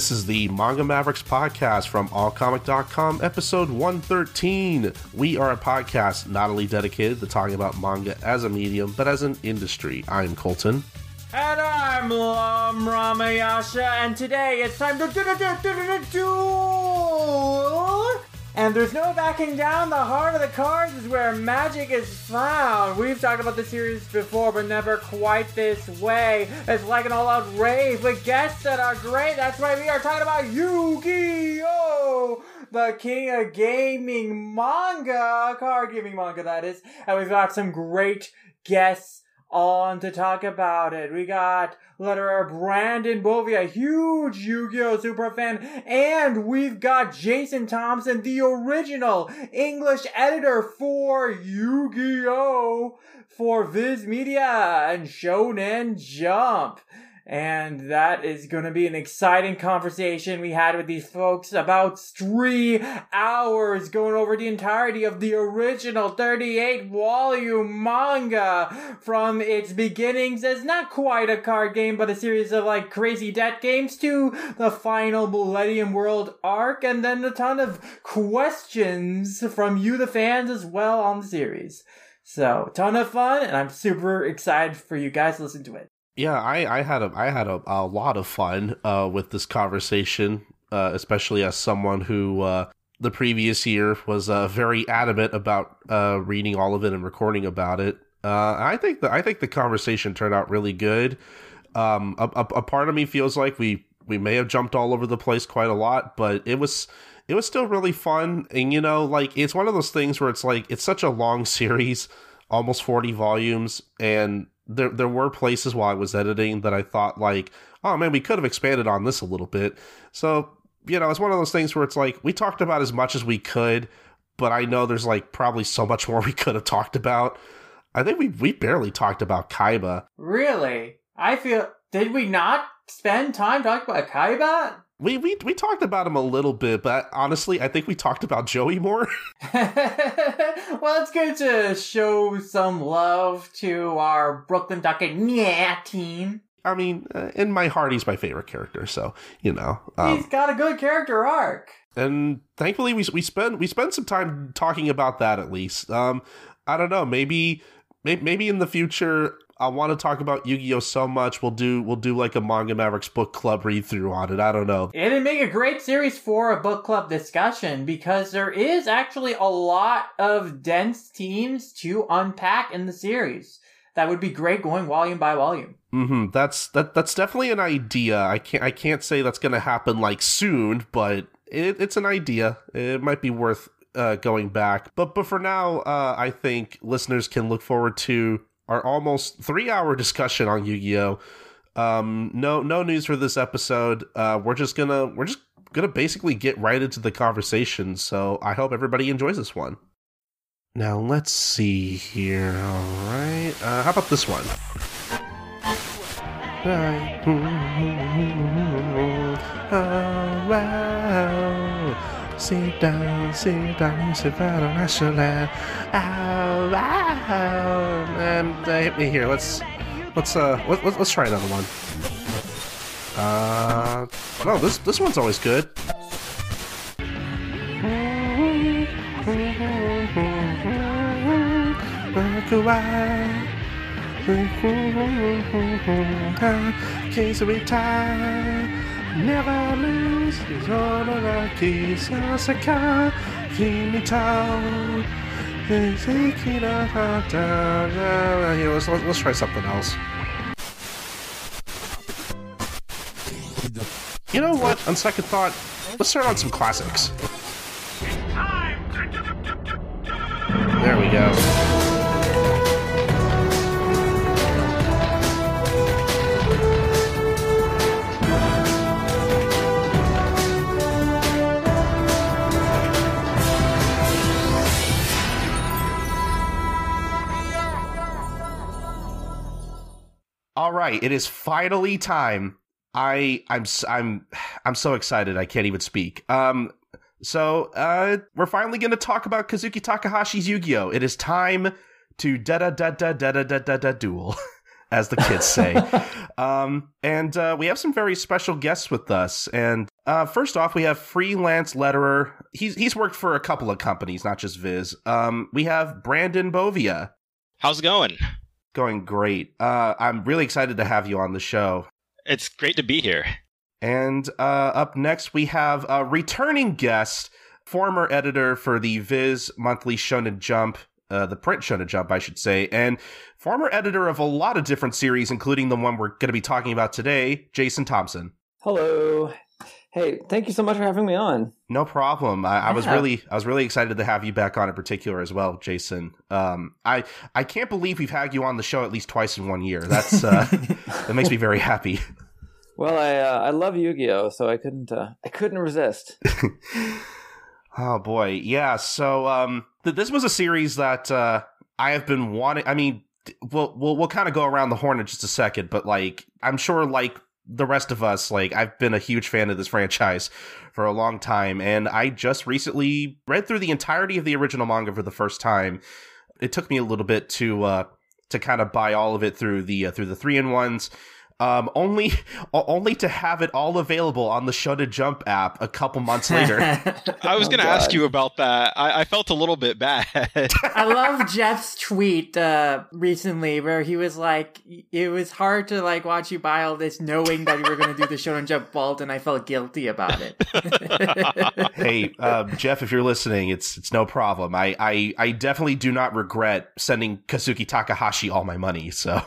This is the Manga Mavericks podcast from allcomic.com, episode 113. We are a podcast not only dedicated to talking about manga as a medium, but as an industry. I'm Colton. And I'm Lum Ramayasha, and today it's time to do do do do do do and there's no backing down. The heart of the cards is where magic is found. We've talked about the series before, but never quite this way. It's like an all-out rave with guests that are great. That's why we are talking about Yu-Gi-Oh! The king of gaming manga, card gaming manga that is. And we've got some great guests on to talk about it. We got letterer Brandon Bovia, a huge Yu-Gi-Oh! super fan, and we've got Jason Thompson, the original English editor for Yu-Gi-Oh! for Viz Media and Shonen Jump. And that is going to be an exciting conversation we had with these folks about three hours going over the entirety of the original 38 volume manga from its beginnings as not quite a card game, but a series of like crazy debt games to the final Millennium World arc, and then a ton of questions from you, the fans, as well on the series. So, ton of fun, and I'm super excited for you guys to listen to it. Yeah, I, I had a I had a, a lot of fun uh, with this conversation, uh, especially as someone who uh, the previous year was uh, very adamant about uh, reading all of it and recording about it. Uh, I think the I think the conversation turned out really good. Um, a, a, a part of me feels like we we may have jumped all over the place quite a lot, but it was it was still really fun. And you know, like it's one of those things where it's like it's such a long series, almost forty volumes, and there there were places while I was editing that I thought like, oh man, we could have expanded on this a little bit. So you know, it's one of those things where it's like we talked about as much as we could, but I know there's like probably so much more we could have talked about. I think we we barely talked about Kaiba. Really? I feel did we not spend time talking about Kaiba? We, we we talked about him a little bit, but honestly, I think we talked about Joey more. well, it's good to show some love to our Brooklyn yeah team. I mean, uh, in my heart, he's my favorite character, so you know um, he's got a good character arc. And thankfully, we we spend we spend some time talking about that at least. Um, I don't know, maybe maybe in the future I want to talk about Yu-Gi-Oh so much. We'll do we'll do like a Manga Mavericks book club read through on it. I don't know. It'd make a great series for a book club discussion because there is actually a lot of dense themes to unpack in the series. That would be great going volume by volume. Mm-hmm. That's that that's definitely an idea. I can't I can't say that's gonna happen like soon, but it, it's an idea. It might be worth uh, going back. But but for now, uh, I think listeners can look forward to our almost three hour discussion on Yu Gi Oh. Um, no, no news for this episode. Uh, we're just gonna we're just gonna basically get right into the conversation. So I hope everybody enjoys this one. Now let's see here. All right, uh, how about this one? Sit down, sit down, sit down, I shall land. Ow, ow. And uh, hit me here. Let's let's uh let, let, let's try another one. Uh, no, this this one's always good. Case of time. Never lose his honor, Sasaka, Kinitao. Here, let's, let's try something else. You know what? On second thought, let's start on some classics. There we go. All right, it is finally time. I I'm I'm I'm so excited I can't even speak. Um so uh we're finally going to talk about Kazuki Takahashi's Yu-Gi-Oh. It is time to da da da da da da da da duel. as the kids say. um, and uh, we have some very special guests with us. And uh, first off, we have freelance letterer. He's he's worked for a couple of companies, not just Viz. Um, we have Brandon Bovia. How's it going? Going great. Uh, I'm really excited to have you on the show. It's great to be here. And uh, up next, we have a returning guest, former editor for the Viz Monthly Shonen Jump, uh, the print Shonen Jump, I should say, and former editor of a lot of different series, including the one we're going to be talking about today, Jason Thompson. Hello. Hey, thank you so much for having me on. No problem. I, I was really, I was really excited to have you back on in particular as well, Jason. Um, I, I can't believe we've had you on the show at least twice in one year. That's uh, that makes me very happy. Well, I uh, I love Yu-Gi-Oh, so I couldn't uh, I couldn't resist. Oh boy, yeah. So um, th- this was a series that uh, I have been wanting. I mean, d- we'll we'll we'll kind of go around the horn in just a second, but like I'm sure, like the rest of us, like I've been a huge fan of this franchise for a long time, and I just recently read through the entirety of the original manga for the first time. It took me a little bit to uh, to kind of buy all of it through the uh, through the three in ones. Um, only, only to have it all available on the Shonen Jump app a couple months later. I was Oh, going to ask you about that. I, I felt a little bit bad. I love Jeff's tweet uh, recently where he was like, "It was hard to like watch you buy all this, knowing that you were going to do the Shonen Jump vault, and I felt guilty about it." hey, um, Jeff, if you're listening, it's it's no problem. I, I I definitely do not regret sending Kazuki Takahashi all my money. So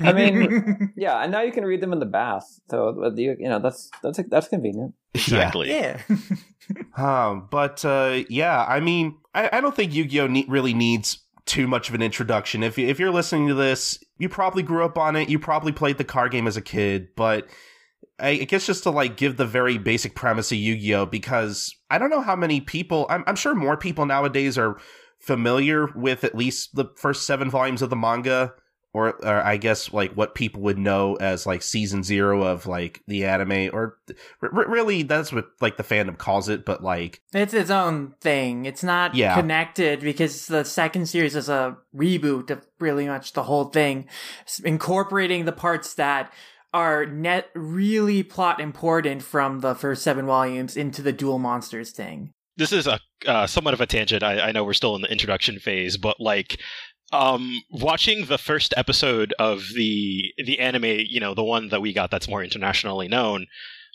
I mean, yeah, and now you can read them in the bath, so you, you know that's that's that's convenient. exactly. yeah, yeah. Um, but uh, yeah, I mean, I, I don't think Yu-Gi-Oh ne- really needs too much of an introduction. If you- if you're listening to this, you probably grew up on it. You probably played the card game as a kid, but. I I guess just to like give the very basic premise of Yu-Gi-Oh because I don't know how many people I'm, I'm sure more people nowadays are familiar with at least the first seven volumes of the manga or, or I guess like what people would know as like season zero of like the anime or r- r- really that's what like the fandom calls it but like it's its own thing. It's not Yeah. connected because the second series is a reboot of really much the whole thing, incorporating the parts that are net really plot important from the first seven volumes into the duel monsters thing. This is a uh, somewhat of a tangent. I, I know we're still in the introduction phase, but like um watching the first episode of the the anime you know the one that we got that's more internationally known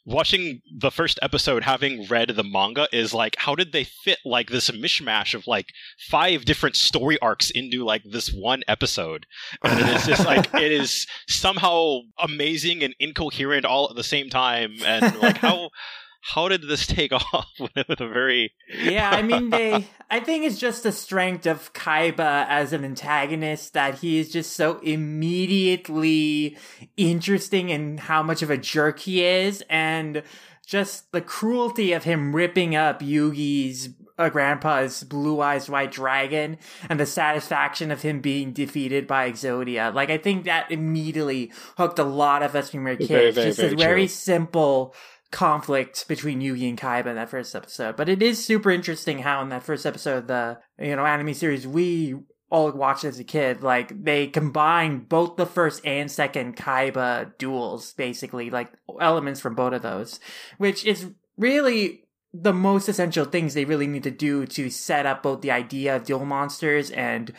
watching the first episode having read the manga is like how did they fit like this mishmash of like five different story arcs into like this one episode? And it is just like it is somehow amazing and incoherent all at the same time and like how how did this take off with a very yeah, I mean they I think it's just the strength of Kaiba as an antagonist that he is just so immediately interesting in how much of a jerk he is and just the cruelty of him ripping up Yugi's uh, grandpa's blue eyes white dragon and the satisfaction of him being defeated by Exodia. Like I think that immediately hooked a lot of us when we were kids. Very, very, just very a very true. simple conflict between Yugi and Kaiba in that first episode. But it is super interesting how in that first episode, the you know anime series we all watched as a kid, like they combine both the first and second Kaiba duels, basically like elements from both of those, which is really the most essential things they really need to do to set up both the idea of duel monsters and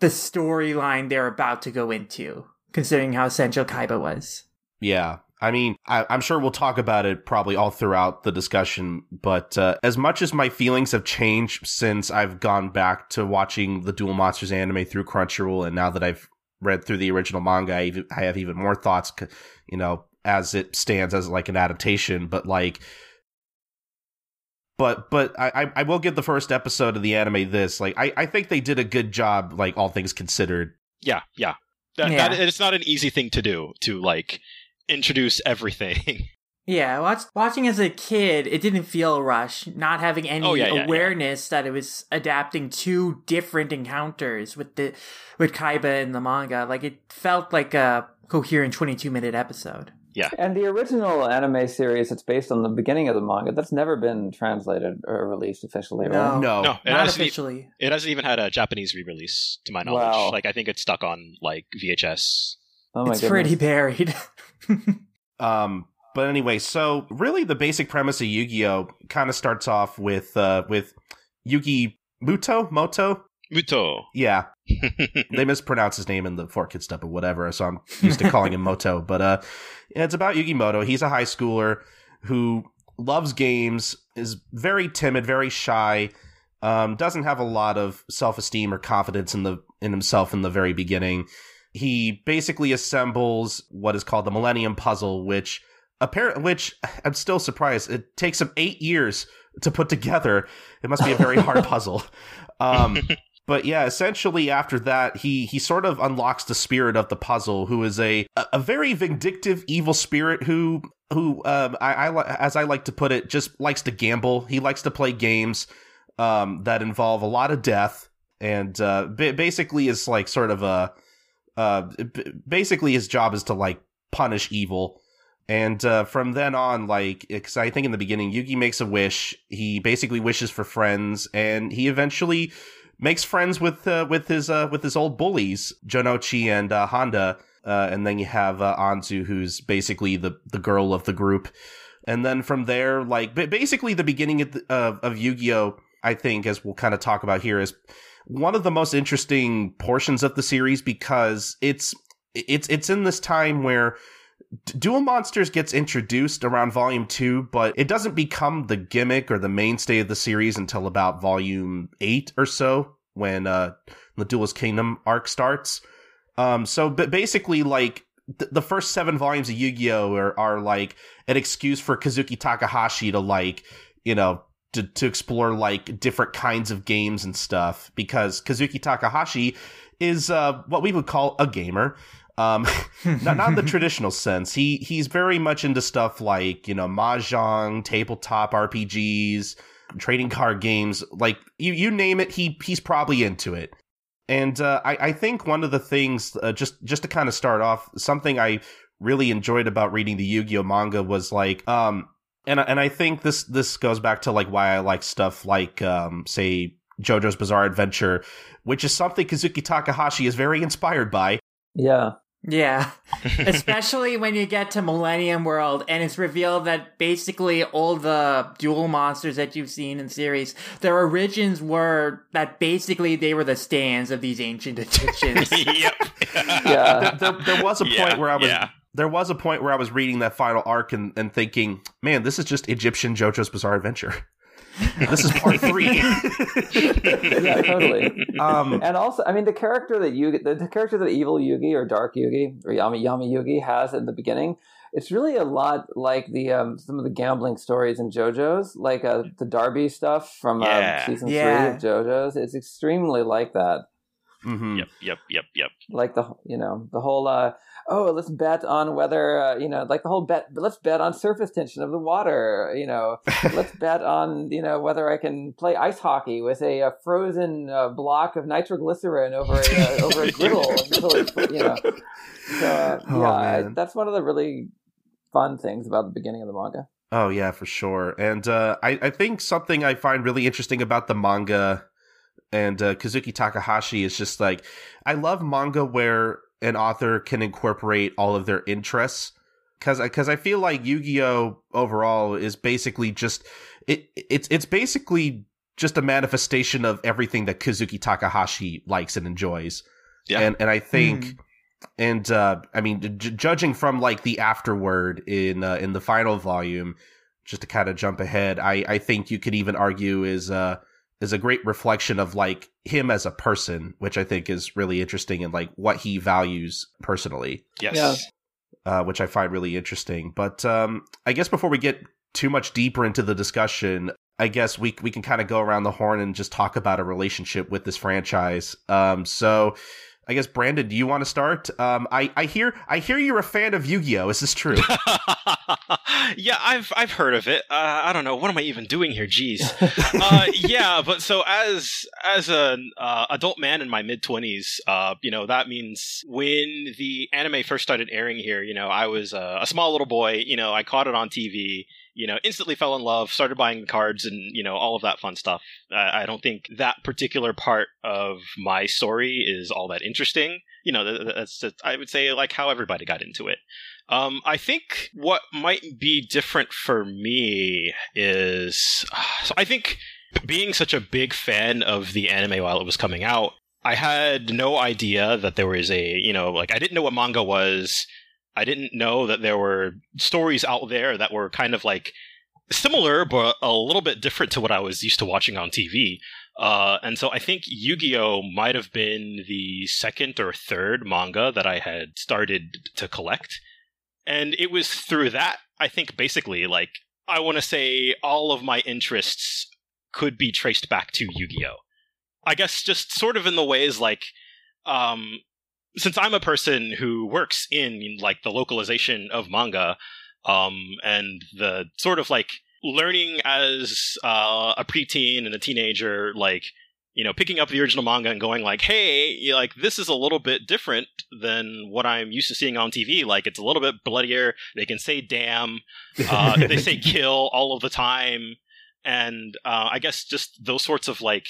the storyline they're about to go into, considering how essential Kaiba was. Yeah. I mean, I, I'm sure we'll talk about it probably all throughout the discussion, but uh, as much as my feelings have changed since I've gone back to watching the Duel Monsters anime through Crunchyroll, and now that I've read through the original manga, I, even, I have even more thoughts, you know, as it stands as like an adaptation, but like. But but I, I- I will give the first episode of the anime this like I, I think they did a good job like all things considered Yeah, yeah. That, Yeah. that it's not an easy thing to do to like introduce everything. Yeah, watch, watching as a kid, it didn't feel rushed. Not having any Oh, yeah, yeah, yeah. awareness that it was adapting two different encounters with the with Kaiba in the manga, like it felt like a coherent twenty-two minute episode. Yeah, and the original anime series that's based on the beginning of the manga that's never been translated or released officially. No. Right? no no, it Not hasn't, e- officially. it hasn't even had a Japanese re-release, to my knowledge. Wow. Like I think it's stuck on like VHS Oh my it's goodness. pretty buried. Um, but anyway, so really the basic premise of Yu-Gi-Oh kind of starts off with uh with Yugi Muto Moto. Muto. Yeah, they mispronounce his name in the four kid stuff or whatever, so I'm used to calling him Moto. But uh, it's about Yugi Moto. He's a high schooler who loves games, is very timid, very shy, um, doesn't have a lot of self esteem or confidence in the in himself in the very beginning. He basically assembles what is called the Millennium Puzzle, which apparently, which I'm still surprised it takes him eight years to put together. It must be a very hard puzzle. Um, but yeah, essentially after that, he he sort of unlocks the spirit of the puzzle, who is a a very vindictive, evil spirit who who um I, I as I like to put it, just likes to gamble. He likes to play games um that involve a lot of death, and uh, ba- basically is like sort of a uh basically his job is to like punish evil. And uh, from then on, like, because I think in the beginning, Yugi makes a wish. He basically wishes for friends, and he eventually makes friends with uh, with his uh, with his old bullies, Jonouchi and uh, Honda. Uh, and then you have uh, Anzu, who's basically the the girl of the group. And then from there, like basically the beginning of, the, of of Yu-Gi-Oh, I think, as we'll kind of talk about here, is one of the most interesting portions of the series because it's it's it's in this time where Duel Monsters gets introduced around volume two, but it doesn't become the gimmick or the mainstay of the series until about volume eight or so, when uh, the Duelist Kingdom arc starts. Um, so, but basically, like th- the first seven volumes of Yu-Gi-Oh are, are like an excuse for Kazuki Takahashi to like, you know, to to explore like different kinds of games and stuff because Kazuki Takahashi is uh, what we would call a gamer. Um, not not in the traditional sense. He he's very much into stuff like you know mahjong, tabletop RPGs, trading card games. Like you you name it, he he's probably into it. And uh, I I think one of the things uh, just just to kind of start off, something I really enjoyed about reading the Yu-Gi-Oh manga was like um and and I think this this goes back to like why I like stuff like um say JoJo's Bizarre Adventure, which is something Kazuki Takahashi is very inspired by. Yeah. Yeah. Especially when you get to Millennium World and it's revealed that basically all the duel monsters that you've seen in series, their origins were that basically they were the stands of these ancient Egyptians. yep. Yeah. there, there, there was a point Yeah, where I was yeah. There was a point where I was reading that final arc and, and thinking, man, this is just Egyptian JoJo's Bizarre Adventure. this is part three. yeah, totally. um, And also, I mean, the character that Yugi, the, the character that Evil Yugi or Dark Yugi or Yami Yami Yugi has in the beginning, it's really a lot like the um, some of the gambling stories in JoJo's, like uh, the D'Arby stuff from Yeah. uh, season Yeah. three of JoJo's. It's extremely like that. mhm. Yep. Yep. Yep. Yep. Like the you know the whole uh, oh let's bet on whether uh, you know like the whole bet let's bet on surface tension of the water you know let's bet on you know whether I can play ice hockey with a, uh frozen uh, block of nitroglycerin over a uh, over a griddle until it's, you know. So uh, Oh, yeah, I, that's one of the really fun things about the beginning of the manga. Oh yeah, for sure. And uh, I, I think something I find really interesting about the manga and uh, Kazuki Takahashi is just like I love manga where an author can incorporate all of their interests because because I feel like Yu Gi Oh overall is basically just it it's it's basically just a manifestation of everything that Kazuki Takahashi likes and enjoys. Yeah. And and I think Hmm. and uh I mean j- judging from like the afterword in uh, in the final volume just to kind of jump ahead, I I think you could even argue is uh is a great reflection of like him as a person, which I think is really interesting and like what he values personally Yes. Yeah. uh, which I find really interesting. But um, I guess before we get too much deeper into the discussion, I guess we we can kind of go around the horn and just talk about a relationship with this franchise. Um, so. I guess Brandon, do you want to start? Um, I, I hear I hear you're a fan of Yu-Gi-Oh. Is this true? yeah, I've I've heard of it. Uh, I don't know what am I even doing here. Jeez. uh, yeah, but so as as an uh, adult man in my mid twenties, uh, you know that means when the anime first started airing here, you know, I was a small little boy. You know, I caught it on TV. You know, instantly fell in love, started buying cards and, you know, all of that fun stuff. Uh, I don't think that particular part of my story is all that interesting. You know, that's, that's, I would say like how everybody got into it. Um, I think what might be different for me is, so I think being such a big fan of the anime while it was coming out, I had no idea that there was a, you know, like I didn't know what manga was. I didn't know that there were stories out there that were kind of like similar, but a little bit different to what I was used to watching on TV. Uh, and so I think Yu Gi Oh! might have been the second or third manga that I had started to collect. And it was through that, I think, basically, like, I want to say all of my interests could be traced back to Yu Gi Oh! I guess just sort of in the ways like, um, since I'm a person who works in like the localization of manga, um, and the sort of like learning as uh, a preteen and a teenager, like you know, picking up the original manga and going like, "Hey, like this is a little bit different than what I'm used to seeing on TV. Like it's a little bit bloodier. They can say damn, uh, they say kill all of the time, and uh, I guess just those sorts of like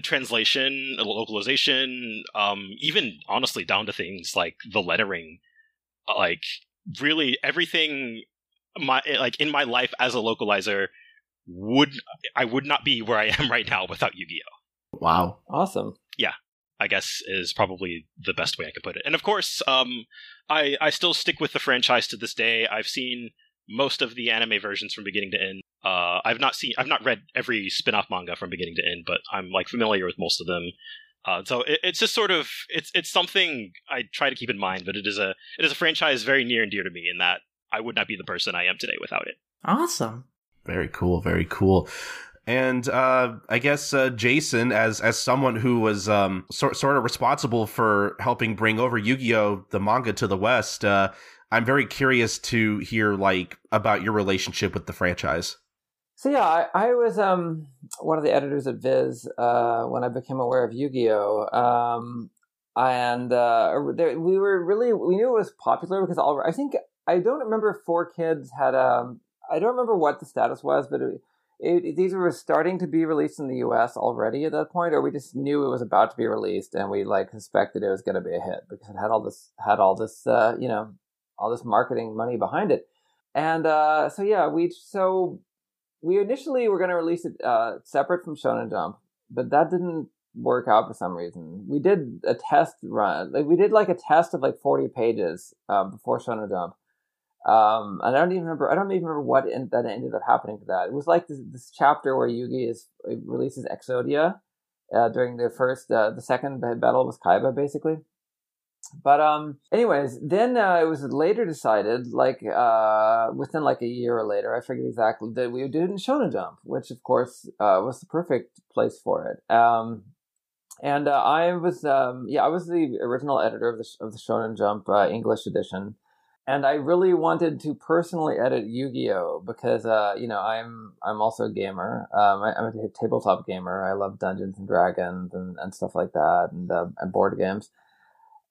translation, localization, um, even honestly down to things like the lettering, like really everything my like in my life as a localizer would I would not be where I am right now without Yu-Gi-Oh. Wow. Awesome. Yeah. I guess is probably the best way I could put it. And of course, um, I I still stick with the franchise to this day. I've seen most of the anime versions from beginning to end. Uh, I've not seen, I've not read every spin-off manga from beginning to end, but I'm like familiar with most of them. Uh, so it, it's just sort of it's it's something I try to keep in mind, but it is a it is a franchise very near and dear to me in that I would not be the person I am today without it. Awesome. Very cool. Very cool. And uh, I guess uh, Jason, as as someone who was um, sort sort of responsible for helping bring over Yu Gi Oh the manga to the West, uh, I'm very curious to hear like about your relationship with the franchise. So yeah, I, I was um, one of the editors at Viz uh, when I became aware of Yu-Gi-Oh. Um, and uh, there, we were really we knew it was popular because all I think I don't remember if 4Kids had um I don't remember what the status was, but it, it, these were starting to be released in the U.S. already at that point, or we just knew it was about to be released, and we like suspected it was going to be a hit because it had all this had all this uh, you know all this marketing money behind it. And uh, so yeah, we so we initially were going to release it uh, separate from Shonen Jump, but that didn't work out for some reason. We did a test run, like we did like a test of like forty pages uh, before Shonen Jump. Um, and I don't even remember. I don't even remember what in, that ended up happening to that. It was like this, this chapter where Yugi is releases Exodia uh, during the first, uh, the second battle with Kaiba, basically. But um, anyways, then uh, it was later decided, like uh, within like a year or later, I forget exactly that we did it in Shonen Jump, which of course uh, was the perfect place for it. Um, and uh, I was, um, yeah, I was the original editor of the of the Shonen Jump uh, English edition, and I really wanted to personally edit Yu-Gi-Oh because uh, you know I'm I'm also a gamer. Um, I, am a tabletop gamer. I love Dungeons and Dragons and, and stuff like that, and, and board games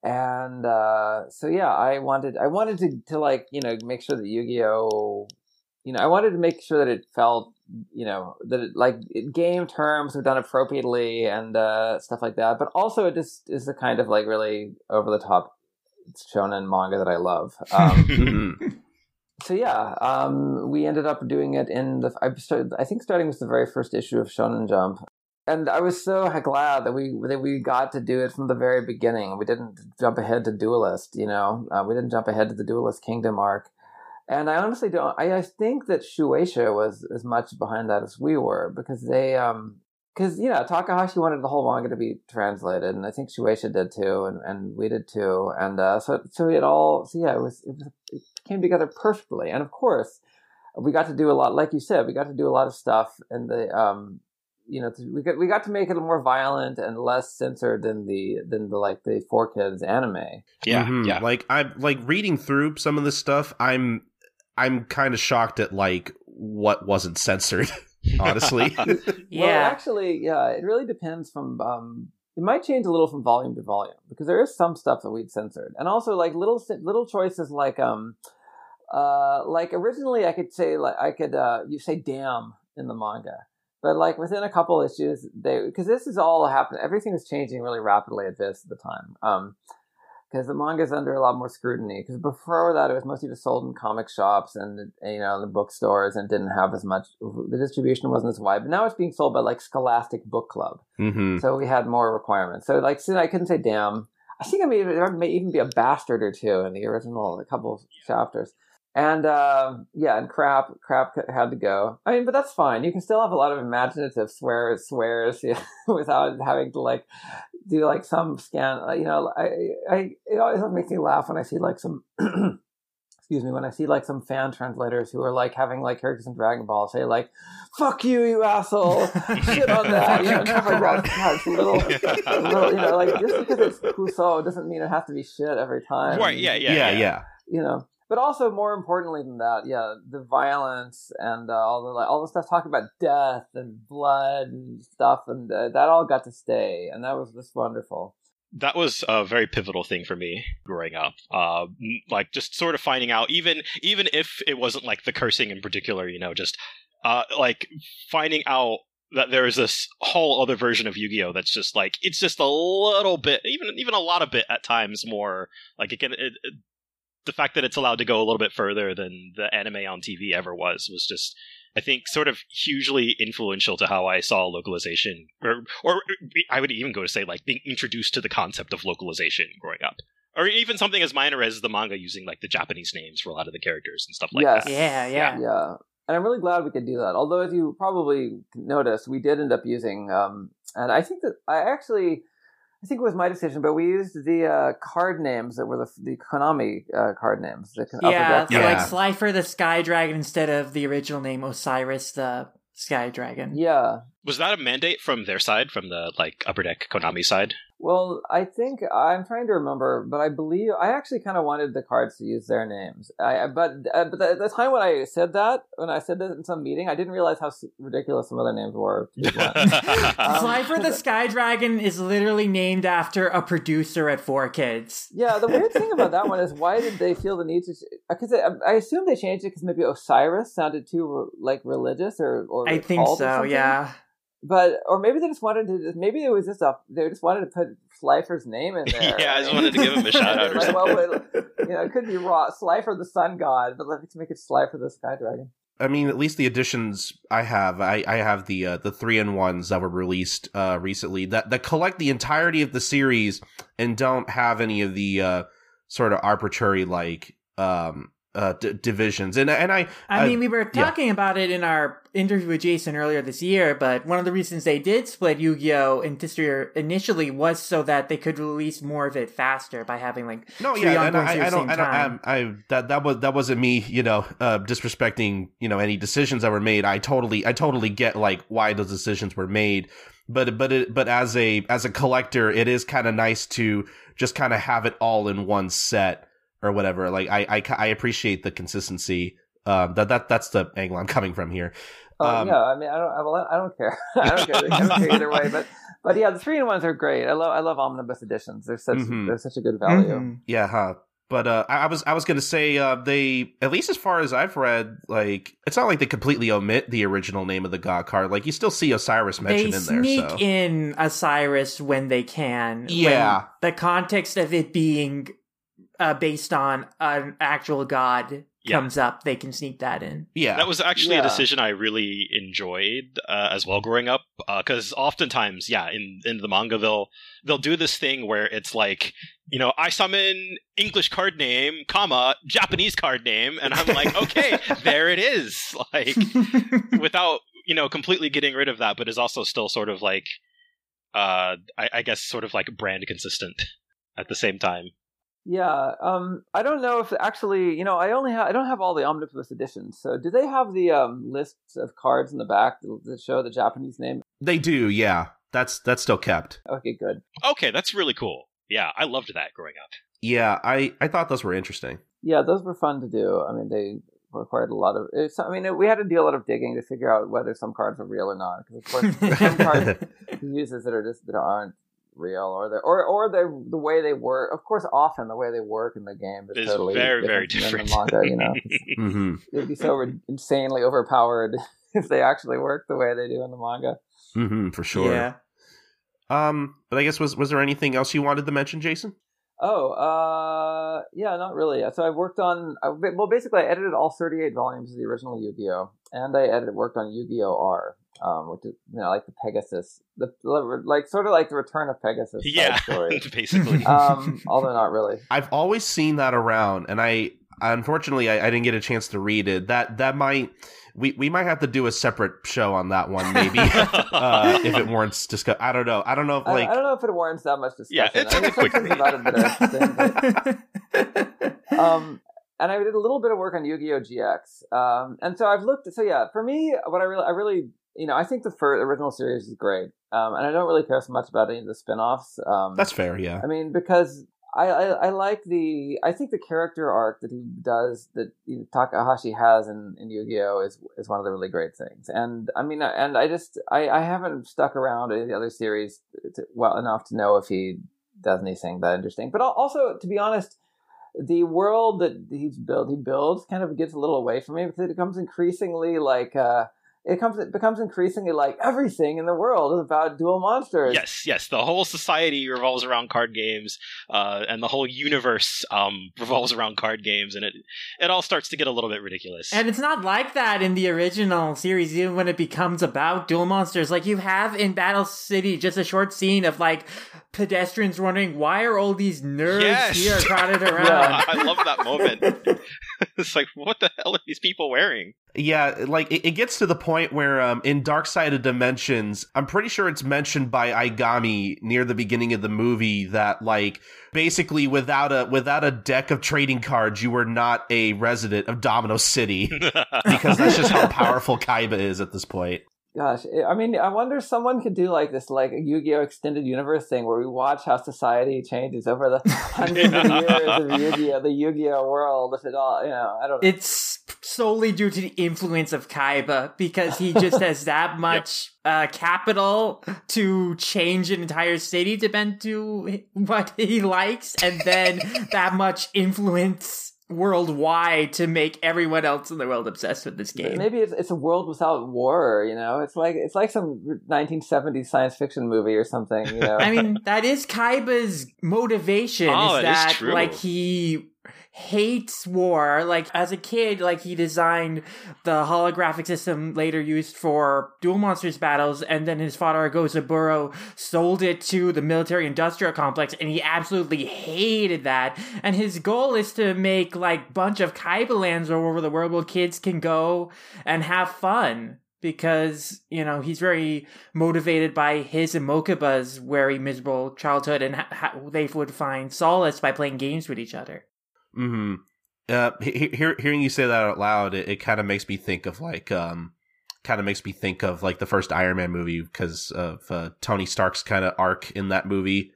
and uh, so yeah, I wanted I wanted to to like you know make sure that Yu-Gi-Oh, you know, I wanted to make sure that it felt you know that it like it, game terms were done appropriately and uh, stuff like that, but also it just is the kind of like really over the top shonen manga that I love. Um, mm-hmm. so yeah, um, we ended up doing it in the I started I think starting with the very first issue of Shonen Jump, and I was so glad that we that we got to do it from the very beginning. We didn't jump ahead to Duelist, you know. Uh, we didn't jump ahead to the Duelist Kingdom arc. And I honestly don't. I, I think that Shueisha was as much behind that as we were because they, um, because you know Takahashi wanted the whole manga to be translated, and I think Shueisha did too, and, and we did too, and uh, so so it all so yeah it was, it was it came together perfectly, and of course we got to do a lot, like you said, we got to do a lot of stuff in the um you know we got we got to make it more violent and less censored than the than the like the 4Kids anime. Yeah, mm-hmm. yeah. Like I'm like reading through some of this stuff. I'm I'm kind of shocked at like what wasn't censored. honestly, yeah. Well, actually, yeah, it really depends from. um it might change a little from volume to volume because there is some stuff that we'd censored, and also like little little choices like um uh, like originally I could say like I could uh, you say damn in the manga, but like within a couple issues they because this is all happening. Everything is changing really rapidly at this at the time. Um, because the manga is under a lot more scrutiny. Because before that, it was mostly just sold in comic shops and you know the bookstores and didn't have as much. The distribution wasn't as wide. But now it's being sold by like Scholastic Book Club, Mm-hmm. so we had more requirements. So like, soon I couldn't say damn. I think I may there may even be a bastard or two in the original a couple of chapters. And uh, yeah, and crap, crap had to go. I mean, but that's fine. You can still have a lot of imaginative swears, swears yeah, without having to like do like some scan. uh, You know, I, I it always makes me laugh when I see like some. excuse me, when I see like some fan translators who are like having like characters in Dragon Ball say like, "Fuck you, you asshole," shit on that. You know, stuff like that. God, little, little, you know, like just because it's Kuso doesn't mean it has to be shit every time. Right, yeah, yeah, yeah, yeah. yeah. You know, but also more importantly than that, yeah, the violence and uh, all the like, all the stuff talking about death and blood and stuff, and uh, that all got to stay, and that was just wonderful. that was a very pivotal thing for me growing up. Uh, like just sort of finding out, even even if it wasn't like the cursing in particular, you know, just uh, like finding out that there is this whole other version of Yu-Gi-Oh that's just like it's just a little bit, even even a lot of bit at times more like it can. It, it, the fact that it's allowed to go a little bit further than the anime on TV ever was was just I think sort of hugely influential to how I saw localization, or or I would even go to say like being introduced to the concept of localization growing up, or even something as minor as the manga using like the Japanese names for a lot of the characters and stuff like Yes. that. Yeah, yeah. Yeah, and I'm really glad we could do that. Although, as you probably noticed, we did end up using, um, and I think that I actually, I think it was my decision, but we used the uh, card names that were the the Konami uh, card names. The Upper Yeah, Deck so Yeah. like Slifer the Sky Dragon instead of the original name Osiris the Sky Dragon. Yeah. Was that a mandate from their side, from the like Upper Deck Konami side? Well, I think I'm trying to remember, but I believe I actually kind of wanted the cards to use their names. I, but uh, but at the time when I said that, when I said that in some meeting, I didn't realize how ridiculous some of their names were. to be blunt. Um, the Sky Dragon is literally named after a producer at Four Kids. Yeah, the weird thing about that one is why did they feel the need to? Because I, I assume they changed it because maybe Osiris sounded too like religious or or I think so, yeah. But or maybe they just wanted to. just Maybe it was just a. They just wanted to put Slifer's name in there. Yeah, I just wanted to give him a shout out or Like, well, wait, you know, it could be raw Slifer the Sun God, but let's make it Slifer the Sky Dragon. I mean, at least the editions I have, I, I have the uh, the three in ones that were released uh, recently that that collect the entirety of the series and don't have any of the uh, sort of arbitrary like um, uh, d- divisions. And and I I Uh, mean, we were yeah. talking about it in our interview with Jason earlier this year, but one of the reasons they did split Yu Gi Oh! and Duelist initially was so that they could release more of it faster by having like no, three yeah, and I, I don't, I don't. I, I that that was that wasn't me, you know, uh, disrespecting, you know, any decisions that were made. I totally, I totally get like why those decisions were made, but but it, but as a as a collector, it is kind of nice to just kind of have it all in one set or whatever. Like I, I, I appreciate the consistency. Um, that that that's the angle I'm coming from here. Oh Um, yeah, I mean, I don't, I, don't care. I don't care. I don't care either way. But but yeah, the three in ones are great. I love I love omnibus editions. They're such Mhm. they're such a good value. Mhm. Yeah, huh. But uh, I, I was I was gonna say uh, they at least as far as I've read, like it's not like they completely omit the original name of the god card. Like you still see Osiris They mentioned in there. sneak So in Osiris when they can. when Yeah. the context of it being uh, based on an actual god Yeah. comes up, they can sneak that in. yeah, That was actually Yeah. a decision I really enjoyed uh, as well growing up, because oftentimes, yeah, in in the manga they'll they'll do this thing where it's like, you know, I summon English card name, comma Japanese card name, and I'm like, okay, there it is, like without you know completely getting rid of that, but is also still sort of like, uh, I, I guess sort of like brand consistent at the same time. Yeah, um, I don't know if actually, you know, I only have I don't have all the omnibus editions. So, do they have the um, lists of cards in the back that that show the Japanese name? they do. Yeah, that's that's still kept. Okay, good. Okay, that's really cool. Yeah, I loved that growing up. Yeah, I I thought those were interesting. Yeah, those were fun to do. I mean, they required a lot of. It's, I mean, we had to do a lot of digging to figure out whether some cards are real or not. Because of course, there's some cards uses that are just that aren't real, or the or or the the way they work. Of course, often the way they work in the game is It's totally very, very different different. than the manga. You know, hmm it'd be so re- insanely overpowered if they actually worked the way they do in the manga. hmm for sure. Yeah. Um, but I guess was was there anything else you wanted to mention, Jason? Oh, uh, yeah, not really. So I worked on, I, well, basically, I edited all 38 volumes of the original Yu-Gi-Oh, and I edited worked on Yu-Gi-Oh R, um, which is you know like the Pegasus, the like sort of like the Return of Pegasus Yeah, story. basically. um, although not really. I've always seen that around, and I unfortunately I, I didn't get a chance to read it. That that might we we might have to do a separate show on that one, maybe uh, if it warrants discuss. I don't know. I don't know if like I don't know if it warrants that much discussion. Yeah, it's I a mean, quick things about it that are interesting, but- um, and I did a little bit of work on Yu-Gi-Oh GX. Um, and so I've looked. So yeah, for me, what I really, I really, you know, I think the first original series is great, um, and I don't really care so much about any of the spin-offs. Um, that's fair. Yeah. I mean, because I, I, I like the I think the character arc that he does that you know, Takahashi has in, in Yu-Gi-Oh is is one of the really great things. And I mean, and I just I, I haven't stuck around any of the other series to, well enough to know if he does anything that interesting. But also, to be honest, the world that he's built he builds kind of gets a little away from me because it becomes increasingly like. Uh, it comes it becomes increasingly like everything in the world is about duel monsters. Yes, yes. The whole society revolves around card games, uh, and the whole universe um, revolves around card games, and it it all starts to get a little bit ridiculous. And it's not like that in the original series, even when it becomes about duel monsters. Like you have in Battle City just a short scene of like pedestrians wondering why are all these nerds Yes. here crowded around. Yeah. I love that moment. it's like, what the hell are these people wearing? Yeah, like it, it gets to the point where um, in Dark Side of Dimensions, I'm pretty sure it's mentioned by Aigami near the beginning of the movie that like basically without a without a deck of trading cards, you were not a resident of Domino City because that's just how powerful Kaiba is at this point. Gosh, I mean, I wonder if someone could do like this, like a Yu-Gi-Oh extended universe thing, where we watch how society changes over the hundreds of years of Yu-Gi-Oh, the Yu-Gi-Oh world. If it all, you know, I don't know. It's solely due to the influence of Kaiba because he just has that much uh, capital to change an entire city to bend to what he likes, and then that much influence worldwide to make everyone else in the world obsessed with this game. Maybe it's it's a world without war. You know, it's like it's like some 1970s science fiction movie or something. You know, I mean, that is Kaiba's motivation. Oh, is it is that true. like he hates war. Like as a kid, like he designed the holographic system later used for duel monsters battles, and then his father Agozaburo sold it to the military industrial complex, and he absolutely hated that. And his goal is to make like bunch of Kaiba lands all over the world where kids can go and have fun because you know he's very motivated by his and Mokuba's very miserable childhood and how they would find solace by playing games with each other. Hmm Uh, he- he- hearing you say that out loud, it, it kind of makes me think of like, um, kind of makes me think of like the first Iron Man movie because of uh, Tony Stark's kind of arc in that movie.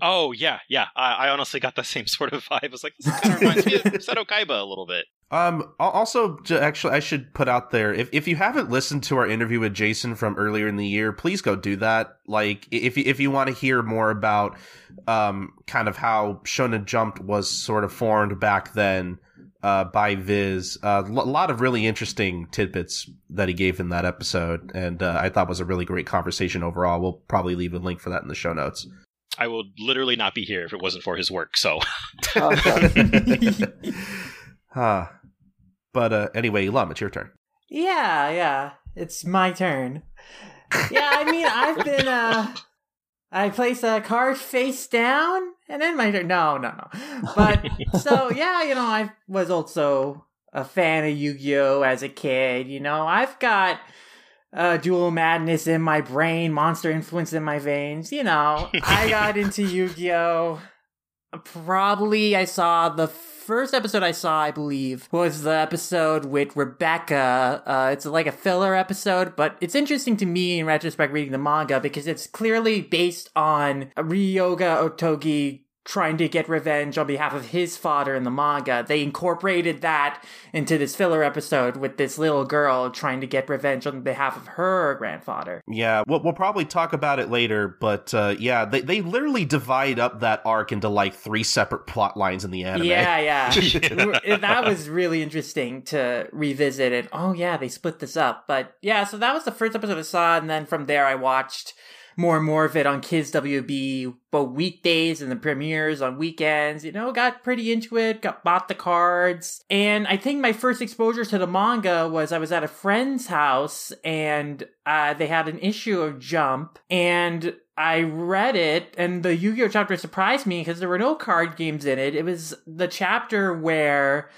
Oh yeah, yeah. I, I honestly got the same sort of vibe. I was like, this kind of reminds me of Seto Kaiba a little bit. Um, also, actually, I should put out there if if you haven't listened to our interview with Jason from earlier in the year, please go do that. Like, if you, if you want to hear more about, um, kind of how Shonen Jump was sort of formed back then, uh, by Viz, a lot of really interesting tidbits that he gave in that episode, and uh, I thought was a really great conversation overall. We'll probably leave a link for that in the show notes. I would literally not be here if it wasn't for his work. So Oh. Huh. But uh, anyway, Lum, it's your turn. Yeah, yeah. It's my turn. Yeah, I mean, I've been, uh, I place a card face down, and then my turn. No, no, no. But, so, yeah, you know, I was also a fan of Yu Gi Oh! as a kid. You know, I've got uh, dual madness in my brain, monster influence in my veins. You know, I got into Yu Gi Oh! Probably I saw the first episode I saw, I believe, was the episode with Rebecca. Uh, it's like a filler episode, but it's interesting to me in retrospect reading the manga because it's clearly based on Ryoga Otogi trying to get revenge on behalf of his father in the manga. They incorporated that into this filler episode with this little girl trying to get revenge on behalf of her grandfather. Yeah, we'll, we'll probably talk about it later, but uh, yeah, they, they literally divide up that arc into like three separate plot lines in the anime. Yeah, yeah. that was really interesting to revisit it. Oh, yeah, they split this up. But yeah, so that was the first episode I saw, and then from there I watched more and more of it on Kids WB, both weekdays and the premieres on weekends. You know, got pretty into it, got bought the cards. And I think my first exposure to the manga was I was at a friend's house and uh, they had an issue of Jump and I read it and the Yu-Gi-Oh chapter surprised me because there were no card games in it. It was the chapter where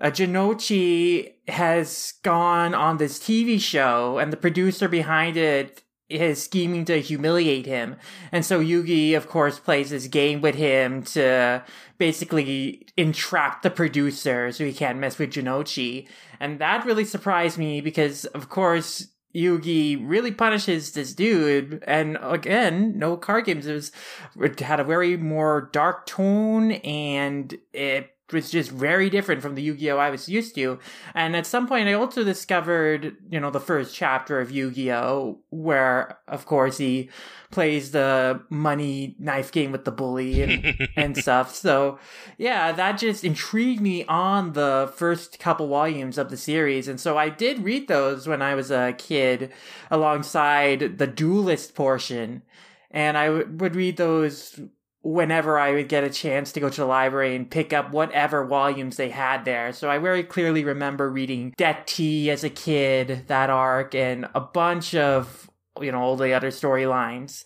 uh, Jonouchi has gone on this TV show and the producer behind it is scheming to humiliate him. And so Yugi, of course, plays this game with him to basically entrap the producer so he can't mess with Jonouchi. And that really surprised me because, of course, Yugi really punishes this dude. And again, no card games. It was, it had a very more dark tone and it was just very different from the Yu-Gi-Oh I was used to. And at some point I also discovered, you know, the first chapter of Yu-Gi-Oh where of course he plays the money knife game with the bully and, and stuff. So yeah, that just intrigued me on the first couple volumes of the series. And so I did read those when I was a kid alongside the duelist portion. And I w- would read those whenever I would get a chance to go to the library and pick up whatever volumes they had there. So I very clearly remember reading Death-T as a kid, that arc, and a bunch of, you know, all the other storylines.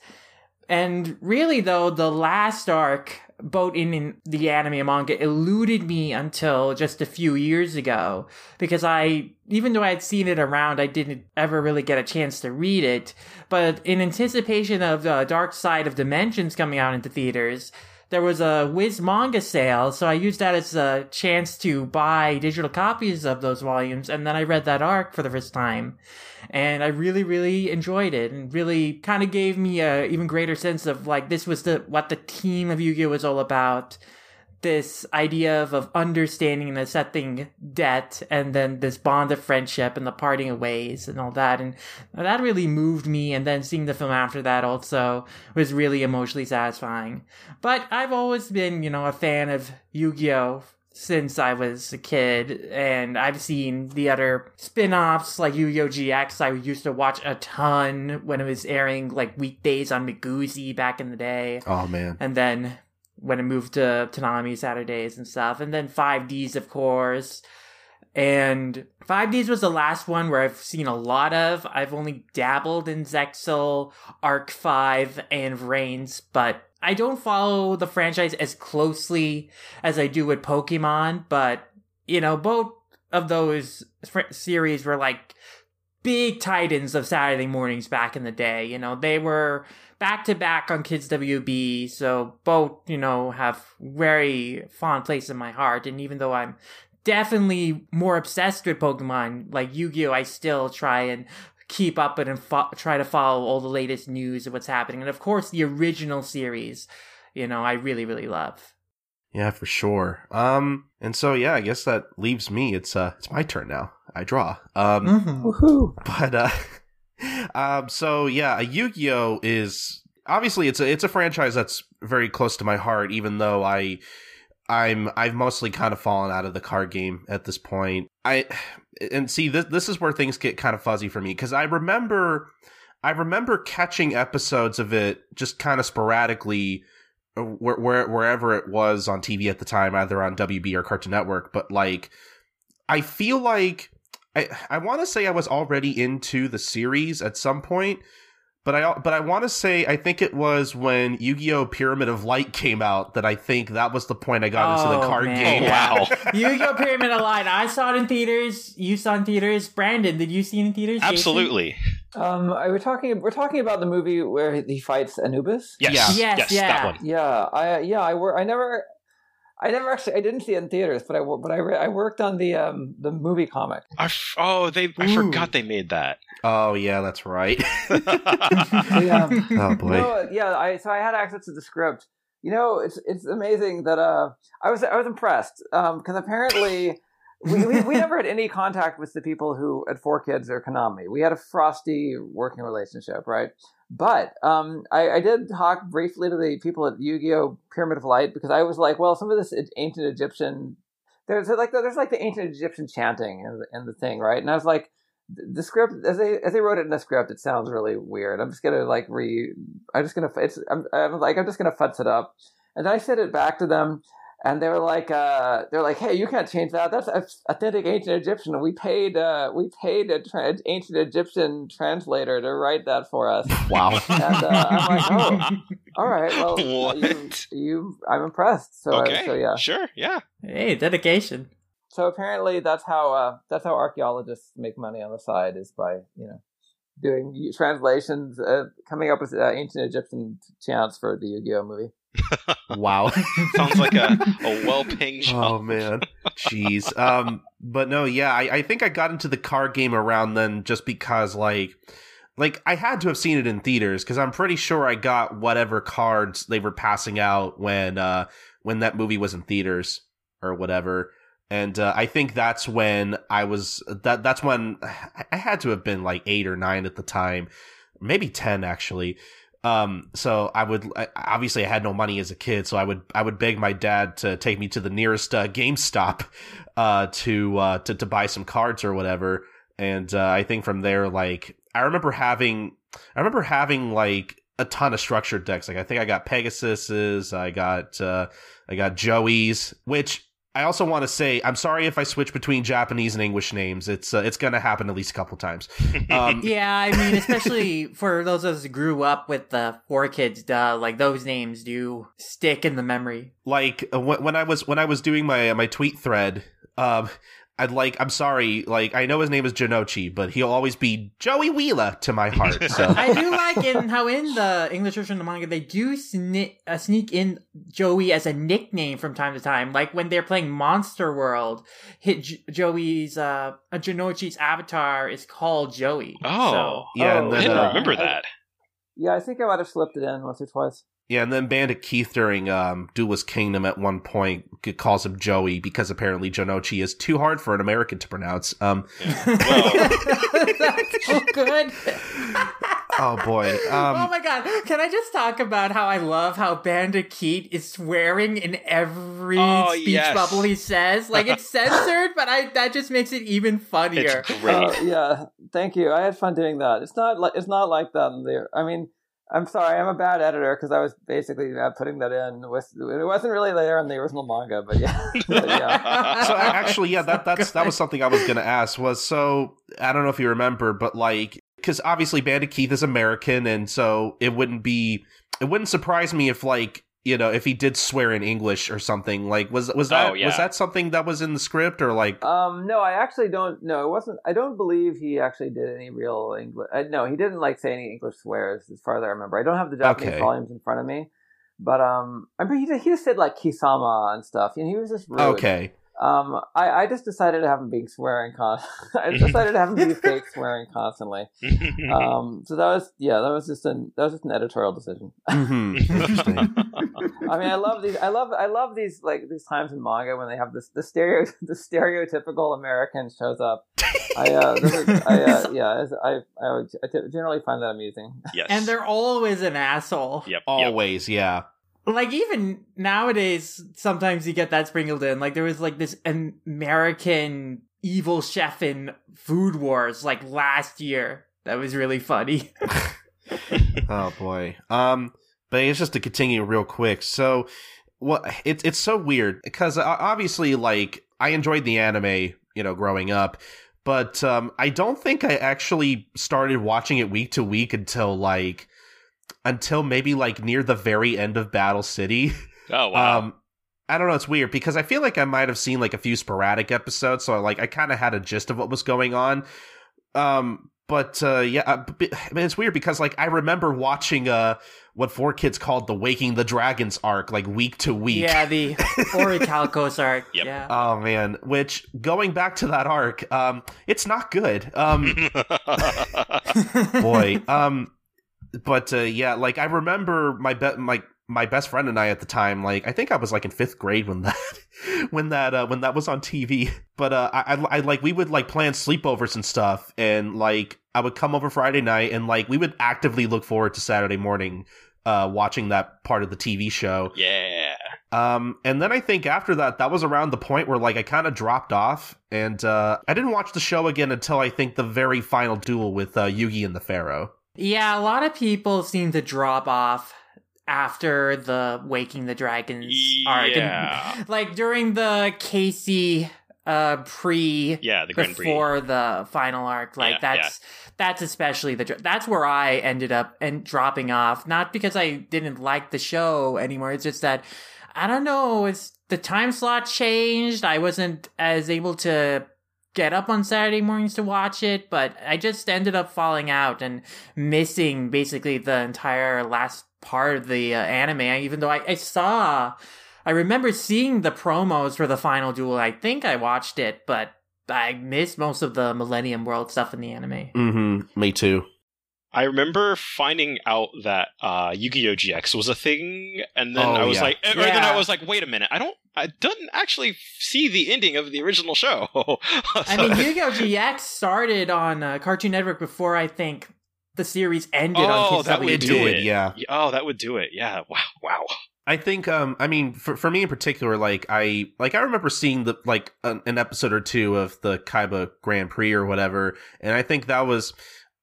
And really, though, the last arc, both in, the anime manga, eluded me until just a few years ago. Because I, even though I had seen it around, I didn't ever really get a chance to read it. But in anticipation of the Dark Side of Dimensions coming out into theaters, there was a Viz manga sale, so I used that as a chance to buy digital copies of those volumes, and then I read that arc for the first time. And I really, really enjoyed it, and really kind of gave me a even greater sense of like this was the what the team of Yu-Gi-Oh! was all about. This idea of, of understanding and accepting debt and then this bond of friendship and the parting of ways and all that. And that really moved me and then seeing the film after that also was really emotionally satisfying. But i've always been you know a fan of yu-gi-oh since I was a kid, and I've seen the other spin offs like Yu Oh! GX. I used to watch a ton when it was airing like weekdays on Miguzi back in the day. Oh man. And then when it moved to Toonami Saturdays and stuff. And then 5Ds, of course. And 5Ds was the last one where I've seen a lot of. I've only dabbled in Zexal, Arc 5, and Vrains, but I don't follow the franchise as closely as I do with Pokemon, but, you know, both of those fr- series were like big titans of Saturday mornings back in the day. You know, they were back to back on Kids WB, so both, you know, have very fond place in my heart. And even though I'm definitely more obsessed with Pokemon, like Yu Gi Oh!, I still try and keep up and fo- try to follow all the latest news of what's happening. And of course, the original series, you know, I really, really love. Yeah, for sure. Um, and so yeah, I guess that leaves me. It's uh, it's my turn now. I draw. Um, Mm-hmm. Woohoo! but uh, um, so yeah, a Yu-Gi-Oh is obviously it's a it's a franchise that's very close to my heart. Even though I, I'm I've mostly kind of fallen out of the card game at this point. I and see this this is where things get kind of fuzzy for me because I remember I remember catching episodes of it just kind of sporadically. uh, Where, where wherever it was on TV at the time, either on WB or Cartoon Network, but like, I feel like I I want to say I was already into the series at some point, but I but I want to say I think it was when Yu-Gi-Oh! Pyramid of Light came out that I think that was the point I got into the Oh, card man. game. wow. Yu-Gi-Oh! Pyramid of Light. I saw it in theaters. You saw it in theaters. Brandon, did you see it in theaters? Jason? Absolutely. Um, I- we're talking. We're talking about the movie where he fights Anubis. Yes. Yeah. Yes, Yes. yeah. That one. Yeah, I yeah I work. I never. I never actually. I didn't see it in theaters, but I but I I worked on the um the movie comic. I f- oh, they. I Ooh. forgot they made that. Oh yeah, that's right. The, um, oh boy. no, yeah. I so I had access to the script, you know, it's it's amazing that uh, I was I was impressed because um, apparently we, we, we never had any contact with the people who at 4Kids or Konami. We had a frosty working relationship, right? But um, I, I, did talk briefly to the people at Yu-Gi-Oh! Pyramid of Light because I was like, well, some of this ancient Egyptian there's like there's like the ancient Egyptian chanting in the, in the thing, right? And I was like, the script as they as they wrote it in the script, it sounds really weird. I'm just gonna like re. I'm just gonna. It's. I'm, I'm like I'm just gonna futz it up, and I said it back to them, and they were like, uh, they're like, hey, you can't change that. That's authentic ancient Egyptian. We paid, uh, we paid a tra- ancient Egyptian translator to write that for us. Wow. And uh, I'm like, oh, all right. Well, you, you, I'm impressed. So, okay. so yeah, sure, yeah. Hey, dedication. So apparently, that's how uh, that's how archaeologists make money on the side is by you know doing translations, uh, coming up with uh, ancient Egyptian chants for the Yu-Gi-Oh movie wow. Sounds like a, a well paying job. Oh man. Jeez. Um but no, yeah, I, I think I got into the card game around then just because like like I had to have seen it in theaters because I'm pretty sure I got whatever cards they were passing out when uh when that movie was in theaters or whatever. And uh, I think that's when I was that that's when I had to have been like 8 or 9 at the time, maybe 10 actually um, so I would I, obviously I had no money as a kid, so I would I would beg my dad to take me to the nearest uh, GameStop uh, to uh, to to buy some cards or whatever. And uh, I think from there, like I remember having I remember having like a ton of structured decks. Like I think I got Pegasus's, I got uh, I got Joey's, which I also want to say I'm sorry if I switch between Japanese and English names. It's uh, it's going to happen at least a couple times. Um, yeah, I mean, especially for those of us who grew up with the 4Kids, duh, like those names do stick in the memory. Like uh, when I was when I was doing my my tweet thread, um, I'd like, I'm sorry, like, I know his name is Jonouchi, but he'll always be Joey Wheeler to my heart. So I do like in how in the English version of the manga they do sneak, uh, sneak in Joey as a nickname from time to time. Like when they're playing Monster World, hit J- Joey's uh, Jonouchi's avatar is called Joey. Oh, so, yeah, oh, and then, I didn't uh, remember that. Yeah, I think I might have slipped it in once or twice. Yeah, and then Bandit Keith during um, Duelist Kingdom at one point calls him Joey because apparently Jonouchi is too hard for an American to pronounce. Um, Yeah. Well, That's so good. oh boy. Um, oh my god! Can I just talk about how I love how Bandit Keith is swearing in every Oh, speech yes. bubble he says? Like it's censored, but I that just makes it even funnier. it's great. Uh, yeah, thank you. I had fun doing that. It's not like it's not like that in there. I mean, I'm sorry, I'm a bad editor because I was basically uh, putting that in with it wasn't really there in the original manga, but yeah, but yeah. so actually, yeah, that that's that was something I was gonna ask. Was so I don't know if you remember, but like because obviously Bandit Keith is American, and so it wouldn't be it wouldn't surprise me if like you know if he did swear in English or something. Like was was that Oh, yeah. was that something that was in the script or like Um, no, I actually don't. No, it wasn't. I don't believe he actually did any real English. Uh, no, he didn't like say any English swears, as far as I remember. I don't have the Japanese Okay. volumes in front of me, but um, I mean, he just, he just said like kisama and stuff, and he was just rude. okay? Um, I, I just decided to have him being swearing con. I decided to have him be fake swearing constantly. Um, so that was yeah, that was just an that was just an editorial decision. hmm Interesting. I mean, I love these. I love I love these like these times in manga when they have this the stereo the stereotypical American shows up. I uh, is- I uh, yeah, I I, would, I t- generally find that amusing. yes. and they're always an asshole. Yep. yep. Always, yeah. Like even nowadays, sometimes you get that sprinkled in. Like there was like this American evil chef in Food Wars like last year. That was really funny. oh boy. Um, but it's just to continue real quick. So, what it's it's so weird because uh, obviously, like, I enjoyed the anime, you know, growing up, but um, I don't think I actually started watching it week to week until like until maybe like near the very end of Battle City. Oh wow. Um, I don't know. It's weird because I feel like I might have seen like a few sporadic episodes, so I, like I kind of had a gist of what was going on. Um, but uh, yeah, uh, b- I mean, it's weird because like I remember watching uh what 4Kids called the Waking the Dragons arc like week to week. yeah, the Orichalcos arc. Yep. Yeah. Oh man, which going back to that arc, um, it's not good. Um, boy, um, but uh, yeah, like I remember my be- my my best friend and I at the time, like I think I was like in fifth grade when that when that uh, when that was on TV. But uh, I, I, I like we would like plan sleepovers and stuff, and like I would come over Friday night, and like we would actively look forward to Saturday morning, uh, watching that part of the TV show. Yeah. Um, and then I think after that, that was around the point where like I kind of dropped off, and uh, I didn't watch the show again until I think the very final duel with uh, Yugi and the Pharaoh. Yeah, a lot of people seem to drop off after the Waking the Dragons arc. Yeah. And, like during the KC uh pre Yeah, the Grand Prix. before the final arc like Yeah, that's that's especially the that's where i ended up and dropping off not because i didn't like the show anymore it's just that i don't know it's the time slot changed i wasn't as able to get up on saturday mornings to watch it but i just ended up falling out and missing basically the entire last part of the uh, anime even though I, I saw I remember seeing the promos for the final duel. I think I watched it, but I missed most of the Millennium World stuff in the anime. Mm-hmm. Me too. I remember finding out that uh, Yu-Gi-Oh! GX was a thing, and then Oh, I was yeah. like, or then I was like, wait a minute, I don't, I didn't actually see the ending of the original show. I mean, Yu-Gi-Oh! GX started on uh, Cartoon Network before I think the series ended Oh, on Kids that would do W. did, it. yeah. oh, that would do it. Yeah. Wow. Wow. I think um I mean for for me in particular like I like I remember seeing the like an, an episode or two of the Kaiba Grand Prix or whatever and I think that was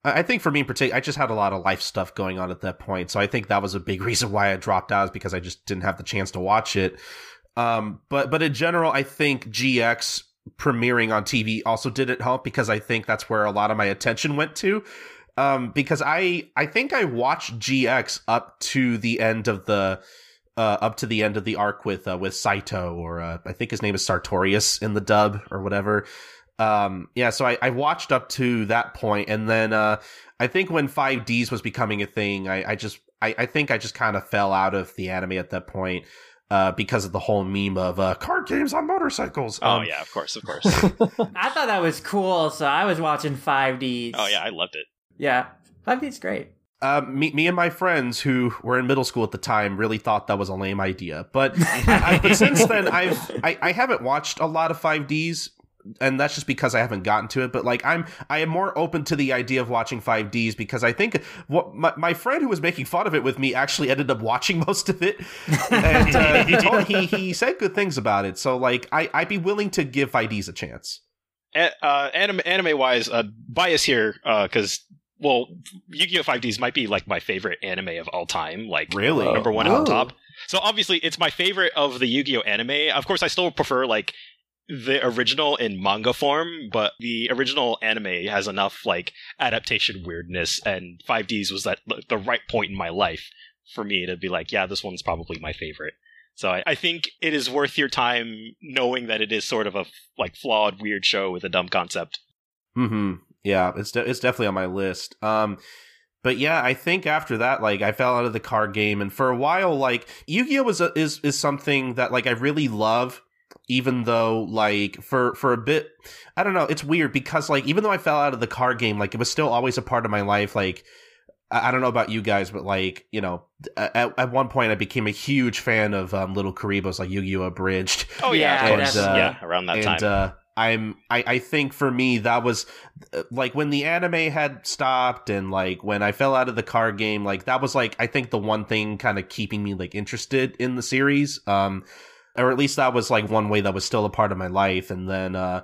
I I think for me in particular I just had a lot of life stuff going on at that point so I think that was a big reason why I dropped out is because I just didn't have the chance to watch it um but but in general I think GX premiering on TV also didn't help because I think that's where a lot of my attention went to um because I I think I watched GX up to the end of the uh, up to the end of the arc with uh, with Saito, or uh, I think his name is Sartorius in the dub or whatever. Um, yeah, so I, I watched up to that point, and then uh, I think when 5Ds was becoming a thing, I, I just I, I think I just kind of fell out of the anime at that point uh, because of the whole meme of uh, card games on motorcycles. Oh Um, yeah, of course, of course. I thought that was cool, so I was watching 5Ds. oh yeah, I loved it. Yeah. 5D's great. Uh, me, me and my friends who were in middle school at the time really thought that was a lame idea. But, I, but since then, I've I, I haven't watched a lot of 5Ds, and that's just because I haven't gotten to it. But like I'm I am more open to the idea of watching 5Ds because I think what my, my friend who was making fun of it with me actually ended up watching most of it, and uh, he told he he said good things about it. So like I I'd be willing to give 5Ds a chance. A- uh, anime anime wise, uh, bias here because well, Yu-Gi-Oh! 5Ds might be like my favorite anime of all time. Like Really? number one Oh. on top. So obviously, it's my favorite of the Yu-Gi-Oh! anime. Of course, I still prefer like the original in manga form, but the original anime has enough like adaptation weirdness, and 5Ds was at the right point in my life for me to be like, yeah, this one's probably my favorite. So I, I think it is worth your time knowing that it is sort of a like flawed, weird show with a dumb concept. Hmm. Yeah, it's de- it's definitely on my list. Um, but yeah, I think after that, like I fell out of the card game, and for a while, like Yu-Gi-Oh was a, is is something that like I really love. Even though, like for for a bit, I don't know, it's weird because like even though I fell out of the card game, like it was still always a part of my life. Like I, I don't know about you guys, but like you know, at, at one point I became a huge fan of um, LittleKuriboh's, like Yu-Gi-Oh Abridged Oh yeah, Yeah, of and, uh, yeah, around that and time. uh i'm I, I think for me that was uh, like when the anime had stopped and like when i fell out of the card game like that was like i think the one thing kind of keeping me like interested in the series um or at least that was like one way that was still a part of my life. And then uh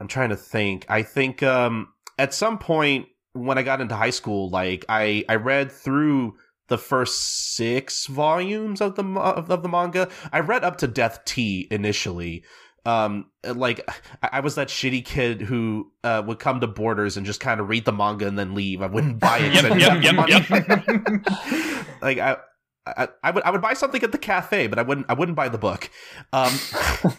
i'm trying to think. I think um at some point when i got into high school like i i read through the first six volumes of the of, of the manga. I read up to death t initially. Um like I, I was that shitty kid who uh would come to borders and just kind of read the manga and then leave. I wouldn't buy it. Yep, didn't yep, yep, like I, I I would I would buy something at the cafe, but I wouldn't I wouldn't buy the book. Um,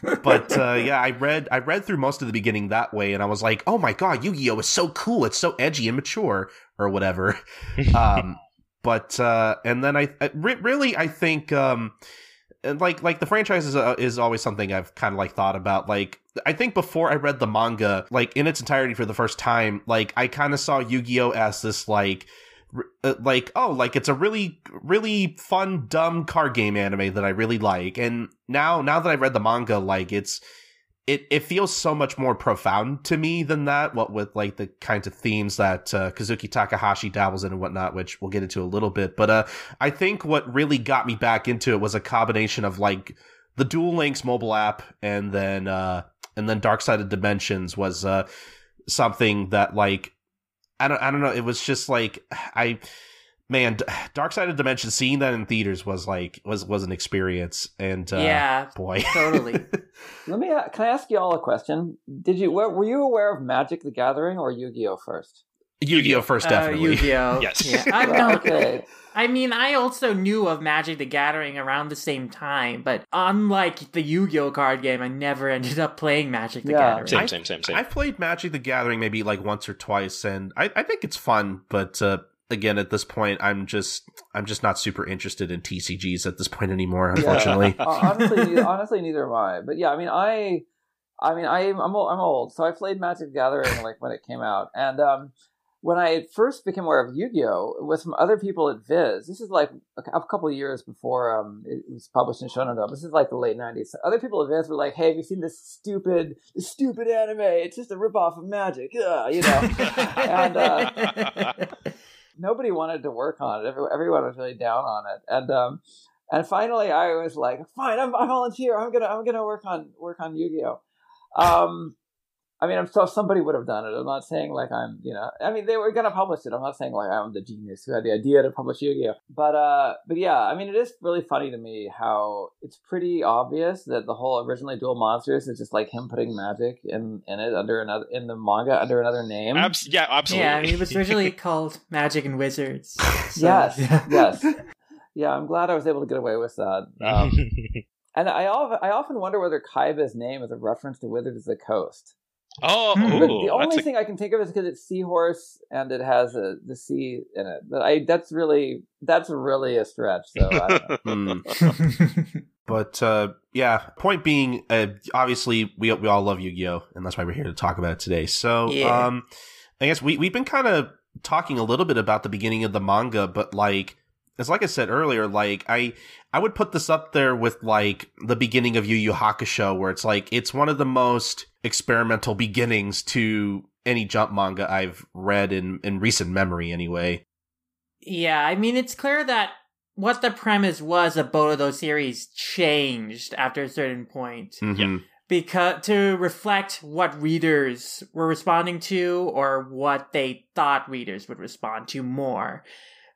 but uh, yeah, I read I read through most of the beginning that way, and I was like, oh my god, Yu Gi Oh is so cool. It's so edgy and mature, or whatever. Um, but uh, and then I, I re- really I think um, and like like the franchise is uh, is always something I've kind of like thought about. Like I think before I read the manga, like in its entirety for the first time, like I kind of saw Yu Gi Oh as this like uh, like oh like it's a really really fun dumb card game anime that I really like. And now now that I've read the manga like it's it it feels so much more profound to me than that what with like the kinds of themes that uh, Kazuki Takahashi dabbles in and whatnot which we'll get into a little bit. But uh I think what really got me back into it was a combination of like the Duel Links mobile app and then uh and then Dark Side of Dimensions was uh something that like I don't I don't know. It was just like I man, Dark Side of Dimension seeing that in theaters was like was was an experience and uh, yeah, boy, totally. Let me can I ask you all a question? Did you were, were you aware of Magic the Gathering or Yu-Gi-Oh first? Yu-Gi-Oh first Uh, definitely. Yu-Gi-Oh. Yes. Yeah. I, no, okay. I mean, I also knew of Magic the Gathering around the same time, but unlike the Yu-Gi-Oh card game, I never ended up playing Magic the Yeah. Gathering. Same, same, same, same. I've played Magic the Gathering maybe like once or twice and I, I think it's fun, but uh again at this point I'm just I'm just not super interested in TCGs at this point anymore, unfortunately. Uh, honestly, honestly, neither am I. But yeah, I mean, I, I mean, I, I'm old, I'm old, so I played Magic the Gathering like when it came out, and um, when I first became aware of Yu-Gi-Oh, it was from other people at Viz. This is like a, couple of years before um, it was published in Shonen Jump. This is like the late '90s. Other people at Viz were like, "Hey, have you seen this stupid, this stupid anime? It's just a ripoff of Magic, Ugh, you know." and uh, nobody wanted to work on it. Everyone was really down on it, and um, and finally, I was like, "Fine, I'm, I volunteer. I'm gonna I'm gonna work on work on Yu-Gi-Oh." Um, I mean, I'm so somebody would have done it. I'm not saying like I'm, you know, I mean, they were gonna publish it. I'm not saying like I'm the genius who had the idea to publish Yu-Gi-Oh. But uh, but yeah, I mean, it is really funny to me how it's pretty obvious that the whole originally Duel Monsters is just like him putting magic in in it under another in the manga under another name. Abs- yeah, absolutely. yeah, I mean, it was originally called Magic and Wizards. so- Yes, yeah. yes. Yeah, I'm glad I was able to get away with that. Um, and I, often, I often wonder whether Kaiba's name is a reference to Wizards of the Coast. Oh, Hmm. ooh, But the only a- thing I can think of is because it's seahorse and it has a, the sea in it. But I that's really that's really a stretch. So I don't. Hmm. But uh, yeah, point being, uh, obviously we we all love Yu-Gi-Oh, and that's why we're here to talk about it today. So, Yeah. um, I guess we we've been kind of talking a little bit about the beginning of the manga, but like, it's like I said earlier, like I I would put this up there with like the beginning of Yu Yu Hakusho, where it's like it's one of the most experimental beginnings to any jump manga I've read in in recent memory, anyway. Yeah, I mean, it's clear that what the premise was of both of those series changed after a certain point. Mhm. because to reflect what readers were responding to or what they thought readers would respond to more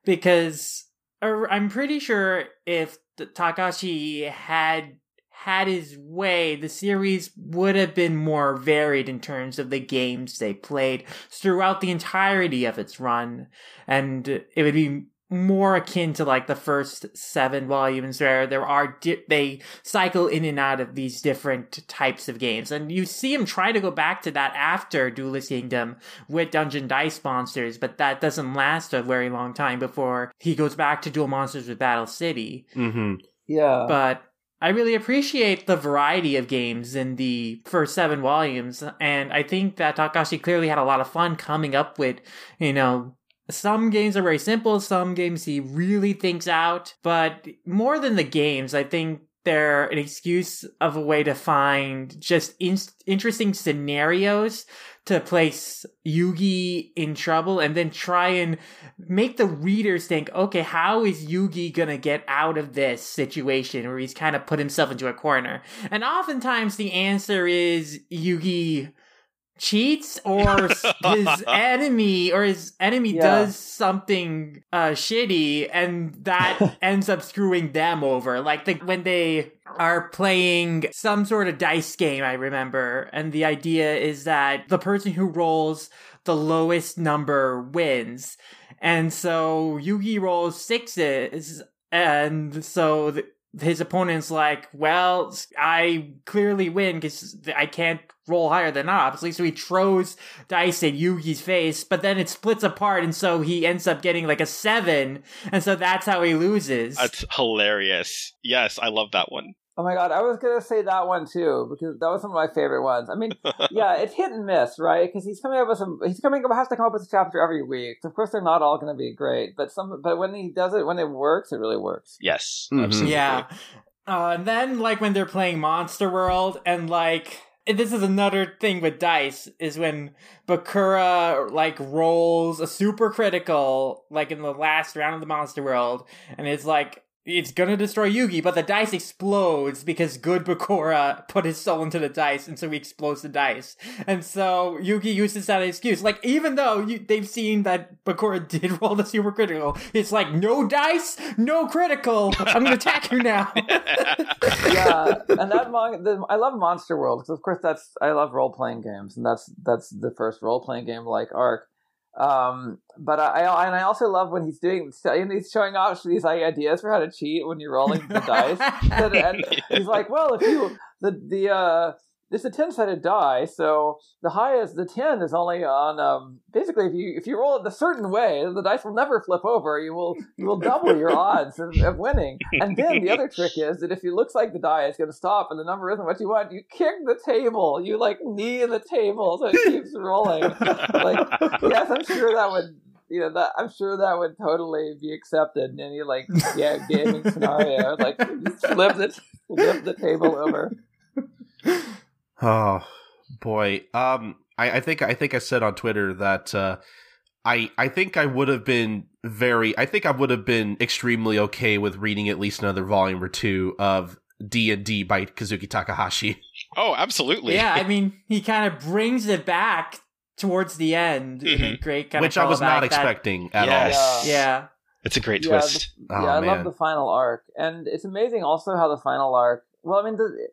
because i'm pretty sure if Takahashi had had his way the series would have been more varied in terms of the games they played throughout the entirety of its run. And it would be more akin to like the first seven volumes where there are di- they cycle in and out of these different types of games and you see him try to go back to that after duelist kingdom with dungeon dice monsters but that doesn't last a very long time before he goes back to duel monsters with battle city Mhm. Yeah. but I really appreciate the variety of games in the first seven volumes, and I think that Takahashi clearly had a lot of fun coming up with, you know, some games are very simple, some games he really thinks out, but more than the games, I think they're an excuse of a way to find just in- interesting scenarios to place Yugi in trouble and then try and make the readers think, okay, how is Yugi gonna get out of this situation where he's kind of put himself into a corner? And oftentimes the answer is Yugi cheats or his enemy or his enemy Yeah. does something uh shitty and that ends up screwing them over. Like the, when they are playing some sort of dice game i remember. And the idea is that the person who rolls the lowest number wins. And so yugi rolls sixes and so th- his opponent's like, well, I clearly win because I can't roll higher than obviously. So he throws dice at Yugi's face, but then it splits apart, and so he ends up getting like a seven, and so that's how he loses. That's hilarious. Yes, I love that one. Oh my god, I was gonna say that one too because that was one of my favorite ones. I mean, yeah, it's hit and miss, right? Because he's coming up with some, he's coming up has to come up with a chapter every week. Of course, they're not all going to be great, but some, but when he does it, when it works, it really works. Yes, Mhm. absolutely. Yeah. Uh, and then, like, when they're playing Monster World, and, like, this is another thing with dice, is when Bakura, like, rolls a super critical, like, in the last round of the Monster World, and it's like, it's gonna destroy Yugi, but the dice explodes because good Bakura put his soul into the dice, and so he explodes the dice. And so Yugi uses that excuse. Like, even though you, they've seen that Bakura did roll the super critical, it's like, no dice, no critical, I'm gonna attack you now. yeah, and that manga, the, I love Monster World because, of course, that's I love role playing games, and that's that's the first role playing game like Arc. Um, but I, I and I also love when he's doing and he's showing off these like, ideas for how to cheat when you're rolling the dice. And, and he's like, well, if you the the uh, it's a ten sided die, so the highest the ten is only on um basically if you if you roll it a certain way, the dice will never flip over. You will you will double your odds of, of winning. And then the other trick is that if it looks like the die is going to stop and the number isn't what you want, you kick the table. You like knee the table so it keeps rolling. Like yes, I'm sure that would you know that I'm sure that would totally be accepted in any like yeah gaming scenario. Like flip the flip the table over. Oh boy. Um I, I think I think I said on Twitter that uh I I think I would have been very I think I would have been extremely okay with reading at least another volume or two of D and D by Kazuki Takahashi. Oh, absolutely. yeah, I mean, he kind of brings it back towards the end in a Mhm. great kind Which of I was not callback that- expecting at Yes. all. Yeah. it's a great Yeah, twist. the- Oh, yeah, I man. love the final arc, and it's amazing also how the final arc. Well, I mean the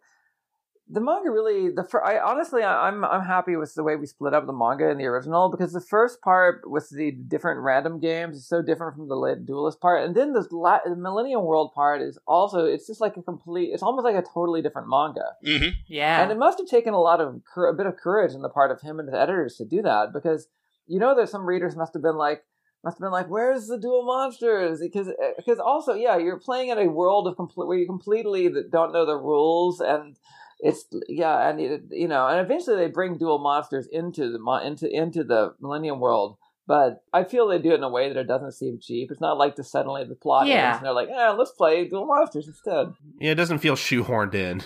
the manga really the fir- I honestly I- I'm I'm happy with the way we split up the manga and the original because the first part with the different random games is so different from the late duelist part, and then this la- the Millennium World part is also it's just like a complete it's almost like a totally different manga. hmm Yeah. And it must have taken a lot of cour- a bit of courage on the part of him and the editors to do that because you know that some readers must have been like must have been like where's the duel monsters because because also yeah you're playing in a world of complete where you completely don't know the rules and it's yeah and it, you know and eventually they bring duel monsters into the into into the millennium world but I feel they do it in a way that it doesn't seem cheap. It's not like the suddenly the plot Yeah. ends and they're like, yeah, let's play duel monsters instead. Yeah, it doesn't feel shoehorned in.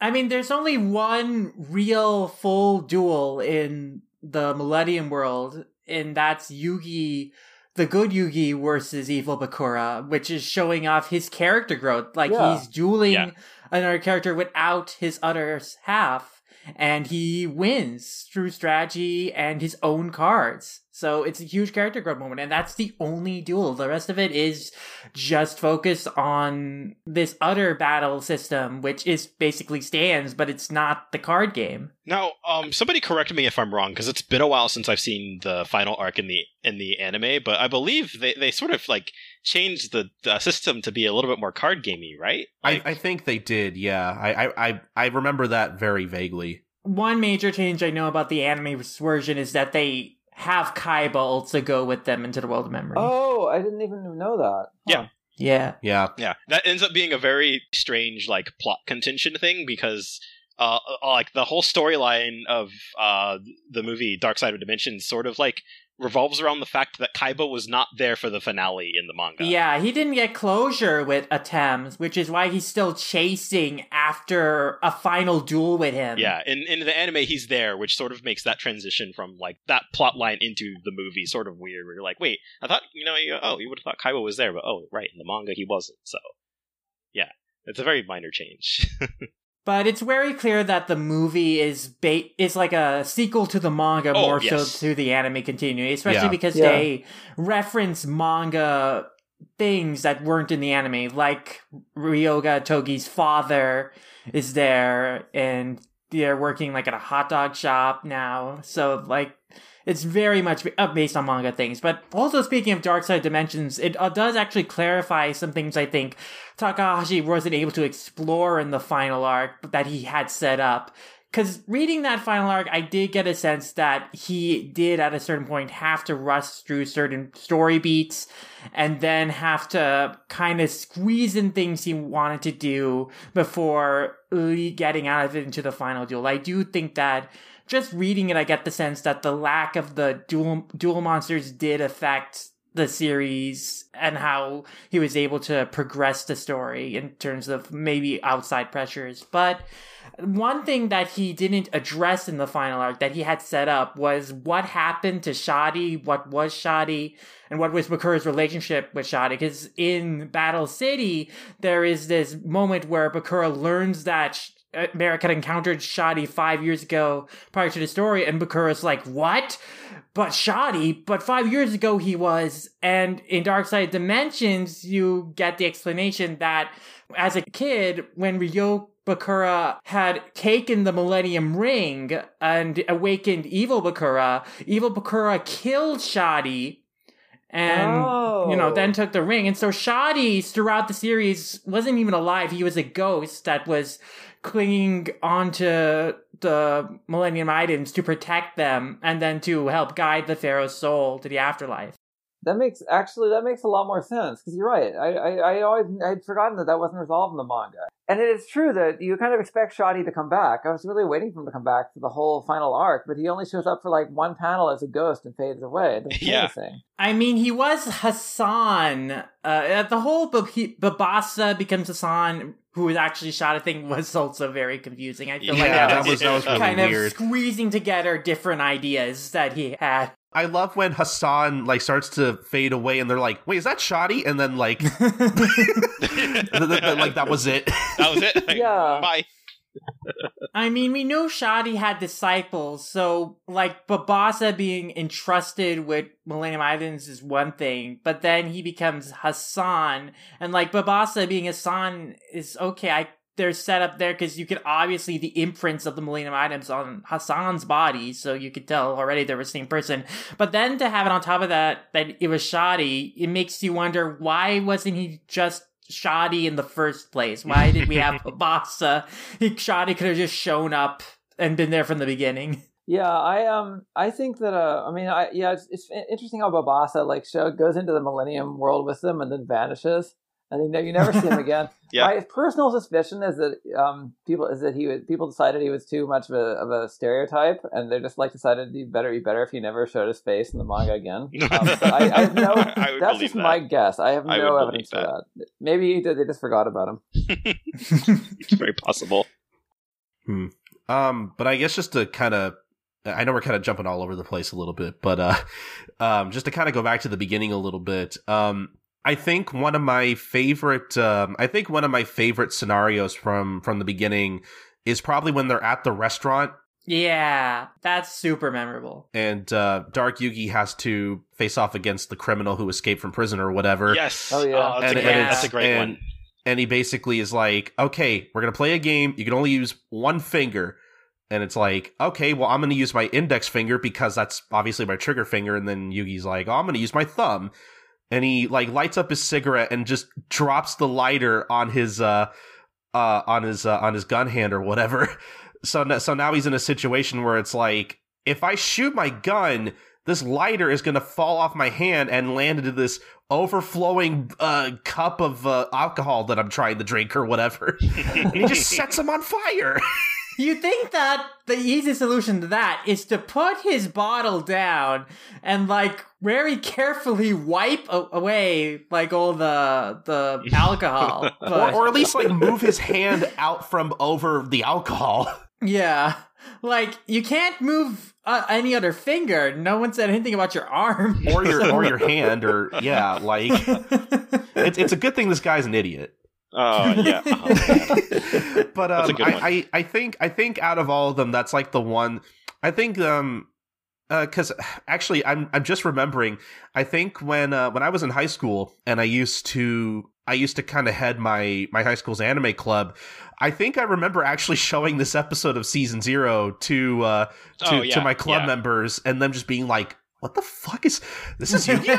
I mean, there's only one real full duel in the Millennium world, and that's Yugi, the good Yugi versus evil Bakura, which is showing off his character growth. Like Yeah. he's dueling Yeah. Another character without his other half, and he wins through strategy and his own cards. So it's a huge character growth moment, and that's the only duel. The rest of it is just focused on this other battle system, which is basically stands, but it's not the card game. Now, um, somebody correct me if I'm wrong, because it's been a while since I've seen the final arc in the in the anime, but I believe they, they sort of like changed the, the system to be a little bit more card gamey, right? Like, I, I think they did. Yeah, I, I I I remember that very vaguely. One major change I know about the anime version is that they have Kaiba also go with them into the world of memory. Oh, I didn't even know that. Yeah. Yeah. Yeah, Yeah, that ends up being a very strange like plot contention thing because uh, uh, like the whole storyline of uh the movie Dark Side of Dimensions sort of like revolves around the fact that Kaiba was not there for the finale in the manga. Yeah, he didn't get closure with Atems, which is why he's still chasing after a final duel with him. Yeah, in in the anime he's there, which sort of makes that transition from like that plot line into the movie sort of weird. Where you're like, wait, I thought you know, you, oh, you would have thought Kaiba was there, but oh, right, in the manga he wasn't. So, yeah, it's a very minor change. But it's very clear that the movie is ba- is like a sequel to the manga Oh, more yes. so to the anime continuing, especially Yeah. because Yeah. they reference manga things that weren't in the anime, like Ryoga Togi's father is there, and they're working like at a hot dog shop now. So like it's very much uh, based on manga things. But also speaking of Dark Side Dimensions, it uh, does actually clarify some things I think Takahashi wasn't able to explore in the final arc that he had set up. because reading that final arc, I did get a sense that he did at a certain point have to rush through certain story beats and then have to kind of squeeze in things he wanted to do before getting out of it into the final duel. I do think that just reading it, I get the sense that the lack of the duel duel monsters did affect the series and how he was able to progress the story in terms of maybe outside pressures. But one thing that he didn't address in the final arc that he had set up was what happened to Shadi, what was Shadi, and what was Bakura's relationship with Shadi. Because in Battle City, there is this moment where Bakura learns that Marik had encountered Shadi five years ago prior to the story, and Bakura's like, What? But Shadi, but five years ago he was. And in Dark Side Dimensions, you get the explanation that as a kid, when Ryo Bakura had taken the Millennium Ring and awakened Evil Bakura, Evil Bakura killed Shadi and oh. you know then oh. took the ring and so Shadi throughout the series wasn't even alive he was a ghost that was clinging onto the millennium items to protect them and then to help guide the pharaoh's soul to the afterlife that makes actually that makes a lot more sense because you're right. I, I I always I had forgotten that that wasn't resolved in the manga, and it is true that you kind of expect Shadi to come back. I was really waiting for him to come back for the whole final arc, but he only shows up for like one panel as a ghost and fades away. yeah. I mean, he was Hassan. Uh, the whole Babasa becomes Hassan who was actually Shadi thing was also very confusing. I feel yeah, like that, that was, that was really kind weird. of squeezing together different ideas that he had. I love when Hassan like starts to fade away, and they're like, "Wait, is that Shadi?" And then like, like that was it. That was it. yeah. Bye. I mean, we know Shadi had disciples, so like Babasa being entrusted with Millennium Islands is one thing, but then he becomes Hassan, and like Babasa being Hassan is okay. I they're set up there because you could obviously the imprints of the Millennium items on Hassan's body, so you could tell already they were the same person. But then to have it on top of that, that it was Shadi, it makes you wonder why wasn't he just Shadi in the first place? Why did we have Babasa? He Shadi could have just shown up and been there from the beginning. Yeah, I um I think that uh I mean I yeah it's, it's interesting how Babasa like show goes into the Millennium world with them and then vanishes and you you never see him again. yeah. My personal suspicion is that um, people is that he was, people decided he was too much of a, of a stereotype, and they just like decided he'd better be better if he never showed his face in the manga again. Um, I, I, have no. I that's just that. my guess. I have no evidence for that. that. Maybe they just forgot about him. it's very possible. Hmm. Um, but I guess just to kind of I know we're kind of jumping all over the place a little bit, but uh, um, just to kind of go back to the beginning a little bit. Um, I think one of my favorite um, I think one of my favorite scenarios from from the beginning is probably when they're at the restaurant. Yeah, that's super memorable. And uh, Dark Yugi has to face off against the criminal who escaped from prison or whatever. Yes. Oh yeah. Oh, that's, and, a great, that's a great and, one. And he basically is like, "Okay, we're gonna play a game. You can only use one finger." And it's like, okay, well, I'm going to use my index finger because that's obviously my trigger finger. And then Yugi's like, oh, I'm going to use my thumb and he like lights up his cigarette and just drops the lighter on his uh uh on his uh, on his gun hand or whatever. So so now he's in a situation where it's like if I shoot my gun, this lighter is going to fall off my hand and land into this overflowing uh, cup of uh, alcohol that I'm trying to drink or whatever. and he just sets him on fire. You think that the easy solution to that is to put his bottle down and like very carefully wipe a- away like all the the alcohol, or, or at least like move his hand out from over the alcohol. Yeah, like you can't move uh, any other finger. No one said anything about your arm or your or your hand or yeah, like it's it's a good thing this guy's an idiot. Oh yeah, oh, but um, I, I, I think I think out of all of them, that's like the one. I think um, because uh, actually I'm I'm just remembering. I think when uh, when I was in high school and I used to I used to kind of head my my high school's anime club. I think I remember actually showing this episode of season zero to uh, to, oh, yeah, to my club yeah. members and them just being like, what the fuck is this is Yu-Gi-Oh?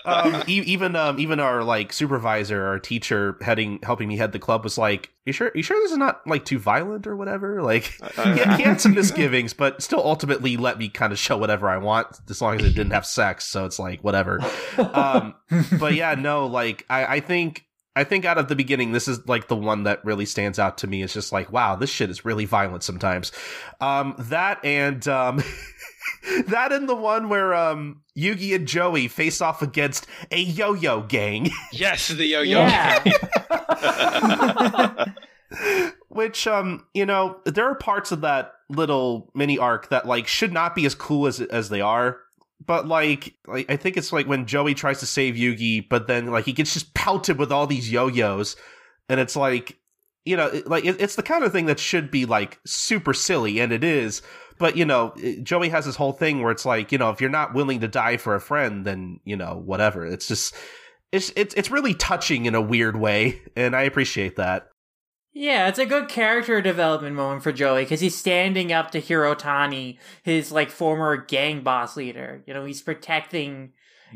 um, e- even um, even our like supervisor, our teacher heading helping me head the club was like, "You sure? You sure this is not like too violent or whatever?" Like Uh, he, had, he had some misgivings, but still ultimately let me kind of show whatever I want as long as it didn't have sex. So it's like whatever. Um, but yeah, no, like I, I think I think out of the beginning, this is like the one that really stands out to me. It's just like, wow, this shit is really violent sometimes. Um, that and um, that and the one where um, Yugi and Joey face off against a yo-yo gang, yes, the yo-yo. Yeah. which um, you know, there are parts of that little mini arc that like should not be as cool as as they are. But like, like I think it's like when Joey tries to save Yugi, but then like he gets just pelted with all these yo-yos, and it's like, you know, it- like it, it's the kind of thing that should be like super silly, and it is. But you know, Joey has this whole thing where it's like, you know, if you're not willing to die for a friend, then you know, whatever. It's just, it's it's it's really touching in a weird way, and I appreciate that. Yeah, it's a good character development moment for Joey because he's standing up to Hirutani, his like former gang boss leader. You know, he's protecting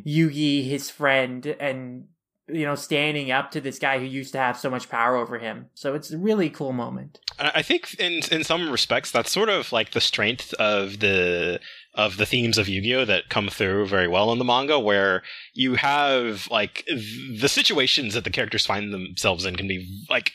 Yugi, his friend, and you know, standing up to this guy who used to have so much power over him. So it's a really cool moment. I I think in in some respects that's sort of like the strength of the of the themes of Yu-Gi-Oh that come through very well in the manga where you have like the situations that the characters find themselves in can be like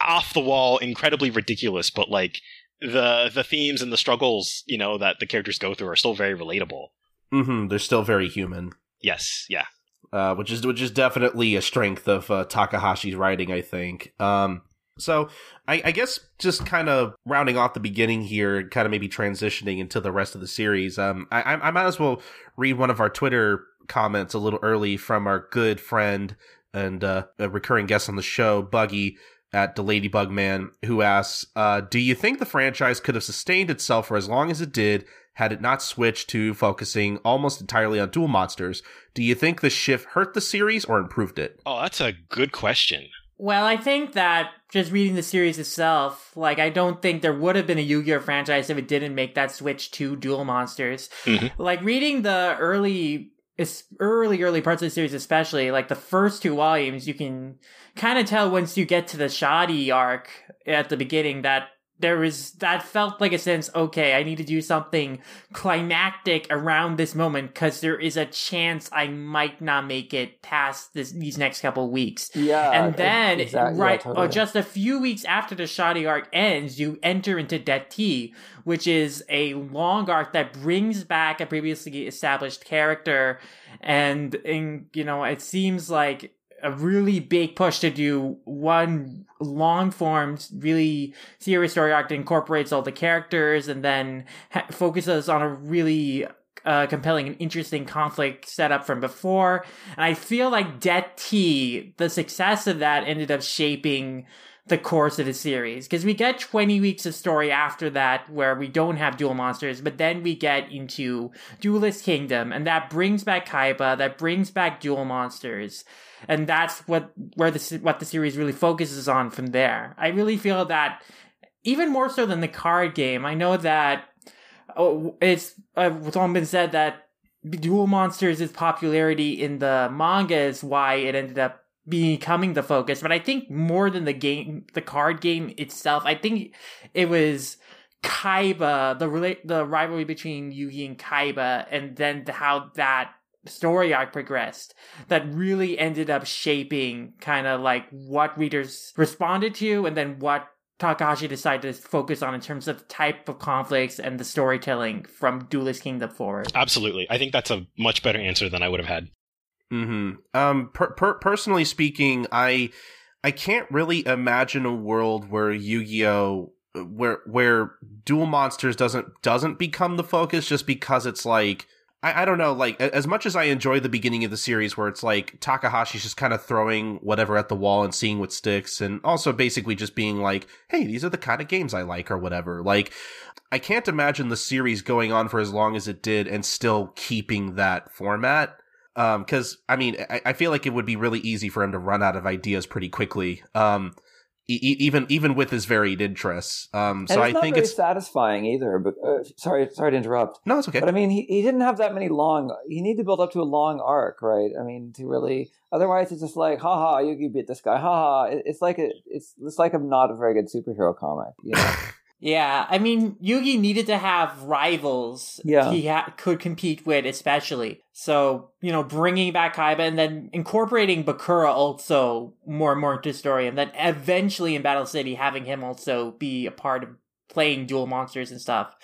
off the wall incredibly ridiculous but like the the themes and the struggles you know that the characters go through are still very relatable. Mm-hmm. They're still very human. Yes, yeah. Uh, which is which is definitely a strength of uh, Takahashi's writing, I think. Um, so I, I guess just kind of rounding off the beginning here, kind of maybe transitioning into the rest of the series. Um, I, I might as well read one of our Twitter comments a little early from our good friend and uh, a recurring guest on the show, Buggy at the Ladybug Man, who asks, uh, "Do you think the franchise could have sustained itself for as long as it did?" Had it not switched to focusing almost entirely on duel monsters, do you think the shift hurt the series or improved it? Oh, that's a good question. Well, I think that just reading the series itself, like I don't think there would have been a Yu-Gi-Oh franchise if it didn't make that switch to duel monsters. Mhm. Like reading the early es- early early parts of the series especially, like the first two volumes, you can kind of tell once you get to the Shadi arc at the beginning that there was that felt like a sense okay i need to do something climactic around this moment because there is a chance i might not make it past this these next couple weeks Yeah, and then exactly, yeah, right totally. uh, just a few weeks after the Shadi arc ends you enter into Death-T which is a long arc that brings back a previously established character and, and you know it seems like a really big push to do one long form really serious story arc that incorporates all the characters and then ha- focuses on a really uh, compelling and interesting conflict set up from before. And I feel like Death-T, the success of that ended up shaping the course of the series because we get 20 weeks of story after that where we don't have duel monsters but then we get into duelist kingdom and that brings back kaiba that brings back duel monsters and that's what where the what the series really focuses on from there i really feel that even more so than the card game i know that oh, it's uh, it's all been said that duel monsters' popularity in the manga is why it ended up becoming the focus. But I think more than the game, the card game itself, I think it was Kaiba, the the rivalry between Yugi and Kaiba, and then how that story arc progressed that really ended up shaping kind of like what readers responded to and then what Takahashi decided to focus on in terms of type of conflicts and the storytelling from Duelist Kingdom forward. Absolutely. I think that's a much better answer than I would have had. Hmm. Um. Per- per- personally speaking, I I can't really imagine a world where Yu-Gi-Oh, where where duel monsters doesn't doesn't become the focus just because it's like I, I don't know like as much as I enjoy the beginning of the series where it's like Takahashi's just kind of throwing whatever at the wall and seeing what sticks and also basically just being like hey these are the kind of games I like or whatever. Like I can't imagine the series going on for as long as it did and still keeping that format um because i mean I, I feel like it would be really easy for him to run out of ideas pretty quickly. Um e- even even with his varied interests. Um, so I think it's satisfying either. But uh, sorry, sorry to interrupt. no, it's okay. But I mean, he, he didn't have that many long. You need to build up to a long arc, right? I mean, to really. Otherwise, it's just like, haha, Yugi beat this guy, haha. It, it's like a, it's it's like a not a very good superhero comic. You know? Yeah, I mean, Yugi needed to have rivals Yeah. he ha- could compete with, especially. So, you know, bringing back Kaiba and then incorporating Bakura also more and more into the story, and then eventually in Battle City having him also be a part of playing duel monsters and stuff.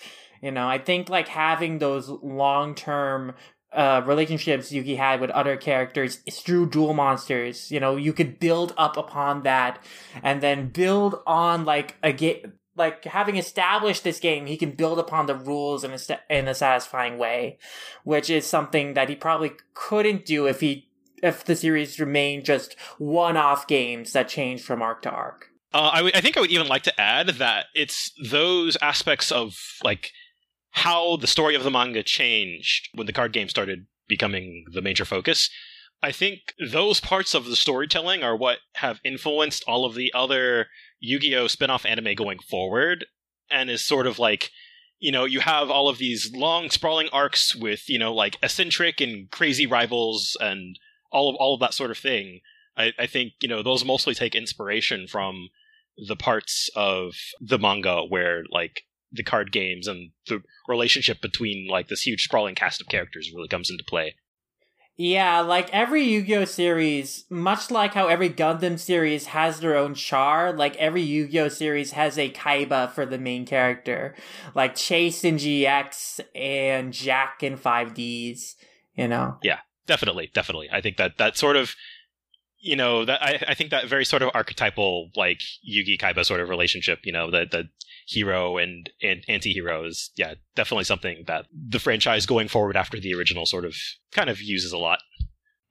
You know, I think like having those long term uh, relationships Yugi had with other characters through duel monsters, you know, you could build up upon that and then build on like a game like having established this game, he can build upon the rules in a, st- in a satisfying way, which is something that he probably couldn't do if he if the series remained just one-off games that change from arc to arc. Uh, I would- I think I would even like to add that it's those aspects of like how the story of the manga changed when the card game started becoming the major focus. I think those parts of the storytelling are what have influenced all of the other Yu-Gi-Oh spin-off anime going forward and is sort of like you know you have all of these long sprawling arcs with you know like eccentric and crazy rivals and all of all of that sort of thing I, I think you know those mostly take inspiration from the parts of the manga where like the card games and the relationship between like this huge sprawling cast of characters really comes into play. Yeah, like every Yu-Gi-Oh series, much like how every Gundam series has their own char, like every Yu-Gi-Oh series has a Kaiba for the main character. Like Chazz in GX and Jack in 5Ds, you know. Yeah, definitely, definitely. I think that that sort of you know that I, I think that very sort of archetypal like Yugi Kaiba sort of relationship, you know, the the hero and, and anti-hero is yeah, definitely something that the franchise going forward after the original sort of kind of uses a lot.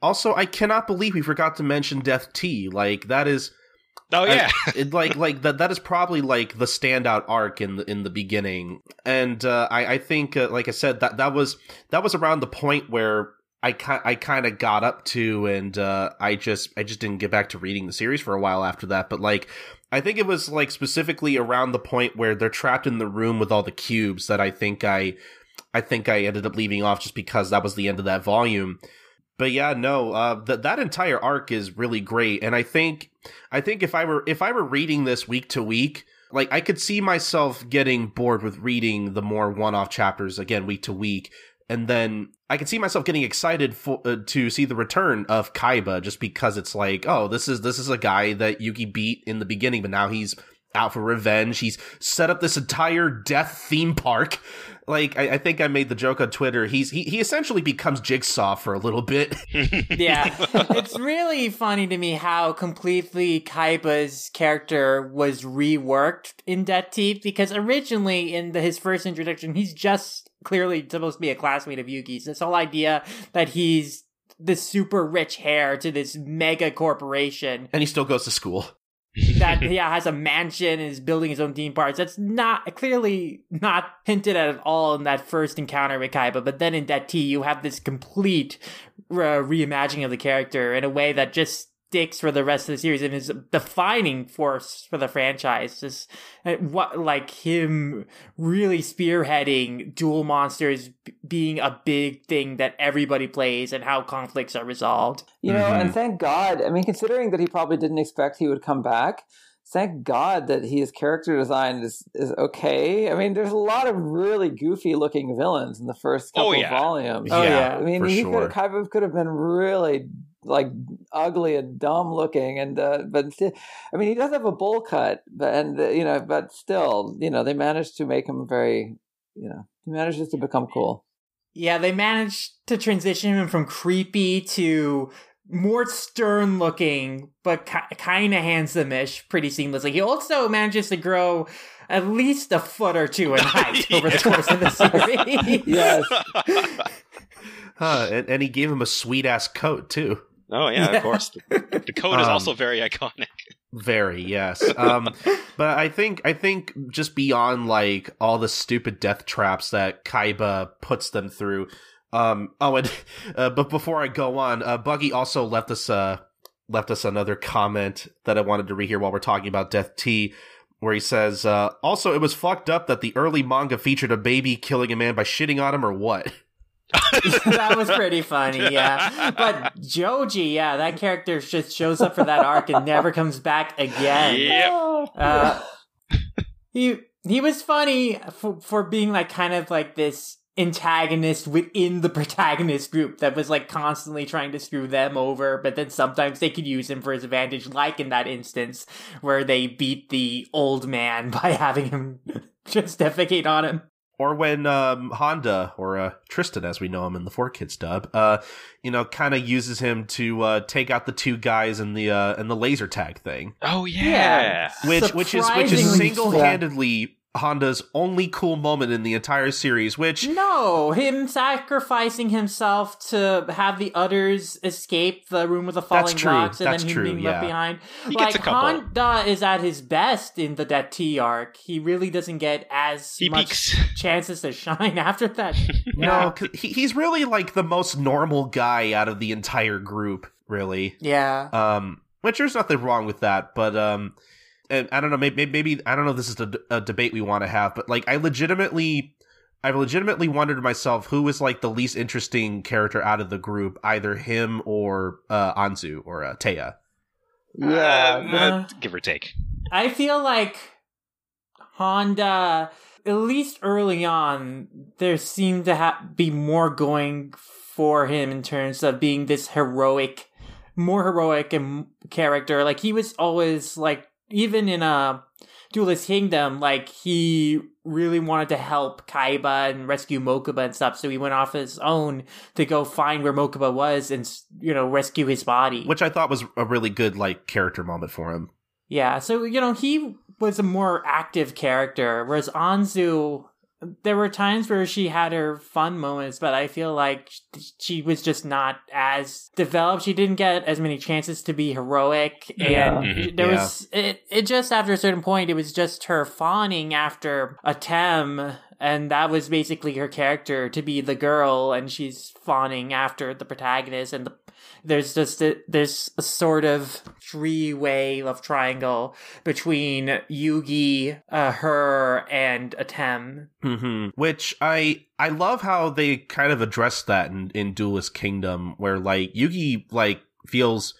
Also, I cannot believe we forgot to mention Death T. Like that is Oh I- yeah. it, like like that that is probably like the standout arc in the in the beginning and uh, I I think uh, like I said that that was that was around the point where I ki- I kind of got up to and uh, I just I just didn't get back to reading the series for a while after that but like I think it was like specifically around the point where they're trapped in the room with all the cubes that I think I I think I ended up leaving off just because that was the end of that volume. But yeah no uh that that entire arc is really great and I think I think if I were if I were reading this week to week, like I could see myself getting bored with reading the more one-off chapters again week to week, and then I can see myself getting excited for uh, to see the return of Kaiba just because it's like, oh, this is this is a guy that Yugi beat in the beginning, but now he's out for revenge. He's set up this entire death theme park. Like I, I think I made the joke on Twitter. He's he, he essentially becomes Jigsaw for a little bit. Yeah, it's really funny to me how completely Kaiba's character was reworked in Death-T because originally in the, his first introduction, he's just clearly supposed to be a classmate of Yugi's. This whole idea that he's the super rich heir to this mega corporation and he still goes to school. That yeah has a mansion and is building his own theme parks. That's not clearly not hinted at at all in that first encounter with Kaiba. But then in Death T, you have this complete uh, reimagining of the character in a way that just sticks for the rest of the series and is a defining force for the franchise. Just uh, what like him really spearheading duel monsters b- being a big thing that everybody plays and how conflicts are resolved. You know, and Mhm. thank God. I mean, considering that he probably didn't expect he would come back, thank God that his character design is is okay. I mean, there's a lot of really goofy looking villains in the first couple Oh, yeah. volumes. Oh, yeah. I mean, for he sure. could Kaiba could have been really like ugly and dumb looking, and uh, but sti- I mean, he does have a bowl cut, but and uh, you know, but still, you know, they managed to make him very, you know, he manages to become cool. Yeah, they managed to transition him from creepy to more stern looking, but ki- kind of handsome-ish pretty seamlessly. He also manages to grow at least a foot or two in height over the course of the series. Yes. Huh, and, and he gave him a sweet ass coat too. Oh yeah, Yeah. of course. The, the code is Um, also very iconic. Very yes. Um, but I think I think just beyond like all the stupid death traps that Kaiba puts them through. Um, oh, and uh, but before I go on, uh, Buggy also left us uh left us another comment that I wanted to rehear while we're talking about Death T, where he says, uh, "Also, it was fucked up that the early manga featured a baby killing a man by shitting on him, or what." That was pretty funny, yeah. But Joji, yeah, that character just shows up for that arc and never comes back again. Yep. Uh, he he was funny for, for being like kind of like this antagonist within the protagonist group that was like constantly trying to screw them over, but then sometimes they could use him for his advantage, like in that instance where they beat the old man by having him just defecate on him. Or when um, Honda or uh, Tristan, as we know him in the 4Kids dub, uh, you know, kind of uses him to uh, take out the two guys in the uh, in the laser tag thing, Oh yeah. Yeah. which which is which is single handedly Honda's only cool moment in the entire series. Which No, him sacrificing himself to have the others escape the room with the falling That's true. blocks and That's then him true, being yeah. left behind. He like gets a. Honda is at his best in the Death-T arc. He really doesn't get as He much peaks. chances to shine after that. no, 'cause he, he's really like the most normal guy out of the entire group. Really, Yeah. um, which there's nothing wrong with that, but um, and I don't know, maybe, maybe I don't know. if This is a, a debate we want to have, but like, I legitimately, I've legitimately wondered to myself who was like the least interesting character out of the group, either him or uh, Anzu or uh, Téa. Yeah, Uh, uh, give or take. I feel like Honda, at least early on, there seemed to ha- be more going for him in terms of being this heroic, more heroic and character. Like he was always like, even in a Duelist Kingdom, like he really wanted to help Kaiba and rescue Mokuba and stuff. So he went off his own to go find where Mokuba was and you know rescue his body. which I thought was a really good like character moment for him. Yeah, so you know he was a more active character, whereas Anzu, there were times where she had her fun moments, but I feel like she was just not as developed. She didn't get as many chances to be heroic, Yeah. and Mhm. there Yeah. was it. It just after a certain point, it was just her fawning after Atem. And that was basically her character to be the girl, and she's fawning after the protagonist, and the there's just a, there's a sort of three way love triangle between Yugi, uh, her, and Atem. hmm Which I I love how they kind of address that in in Duelist Kingdom, where like Yugi like feels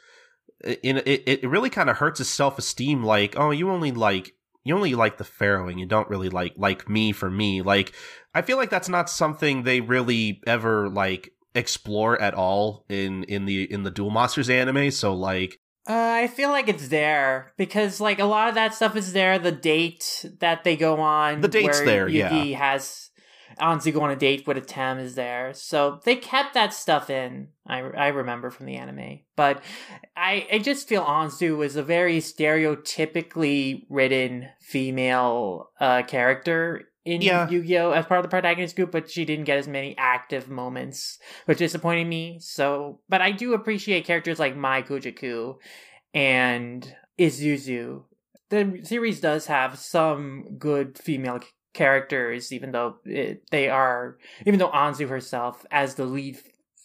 in it. It really kind of hurts his self esteem. Like, oh, you only like you only like the Pharaoh, and you don't really like like me for me. Like, I feel like that's not something they really ever like explore at all in in the in the Duel Monsters anime. So like, Uh, I feel like it's there because like a lot of that stuff is there. The date that they go on, The date's where there, Yugi yeah. has Anzu go on a date with Atem is there, so they kept that stuff in. I I remember from the anime, but I I just feel Anzu was a very stereotypically written female uh character in Yeah. Yu-Gi-Oh as part of the protagonist group, but she didn't get as many active moments, which disappointed me. So, but I do appreciate characters like Mai Kujaku and Ishizu. The series does have some good female characters, even though it, they are, even though Anzu herself, as the lead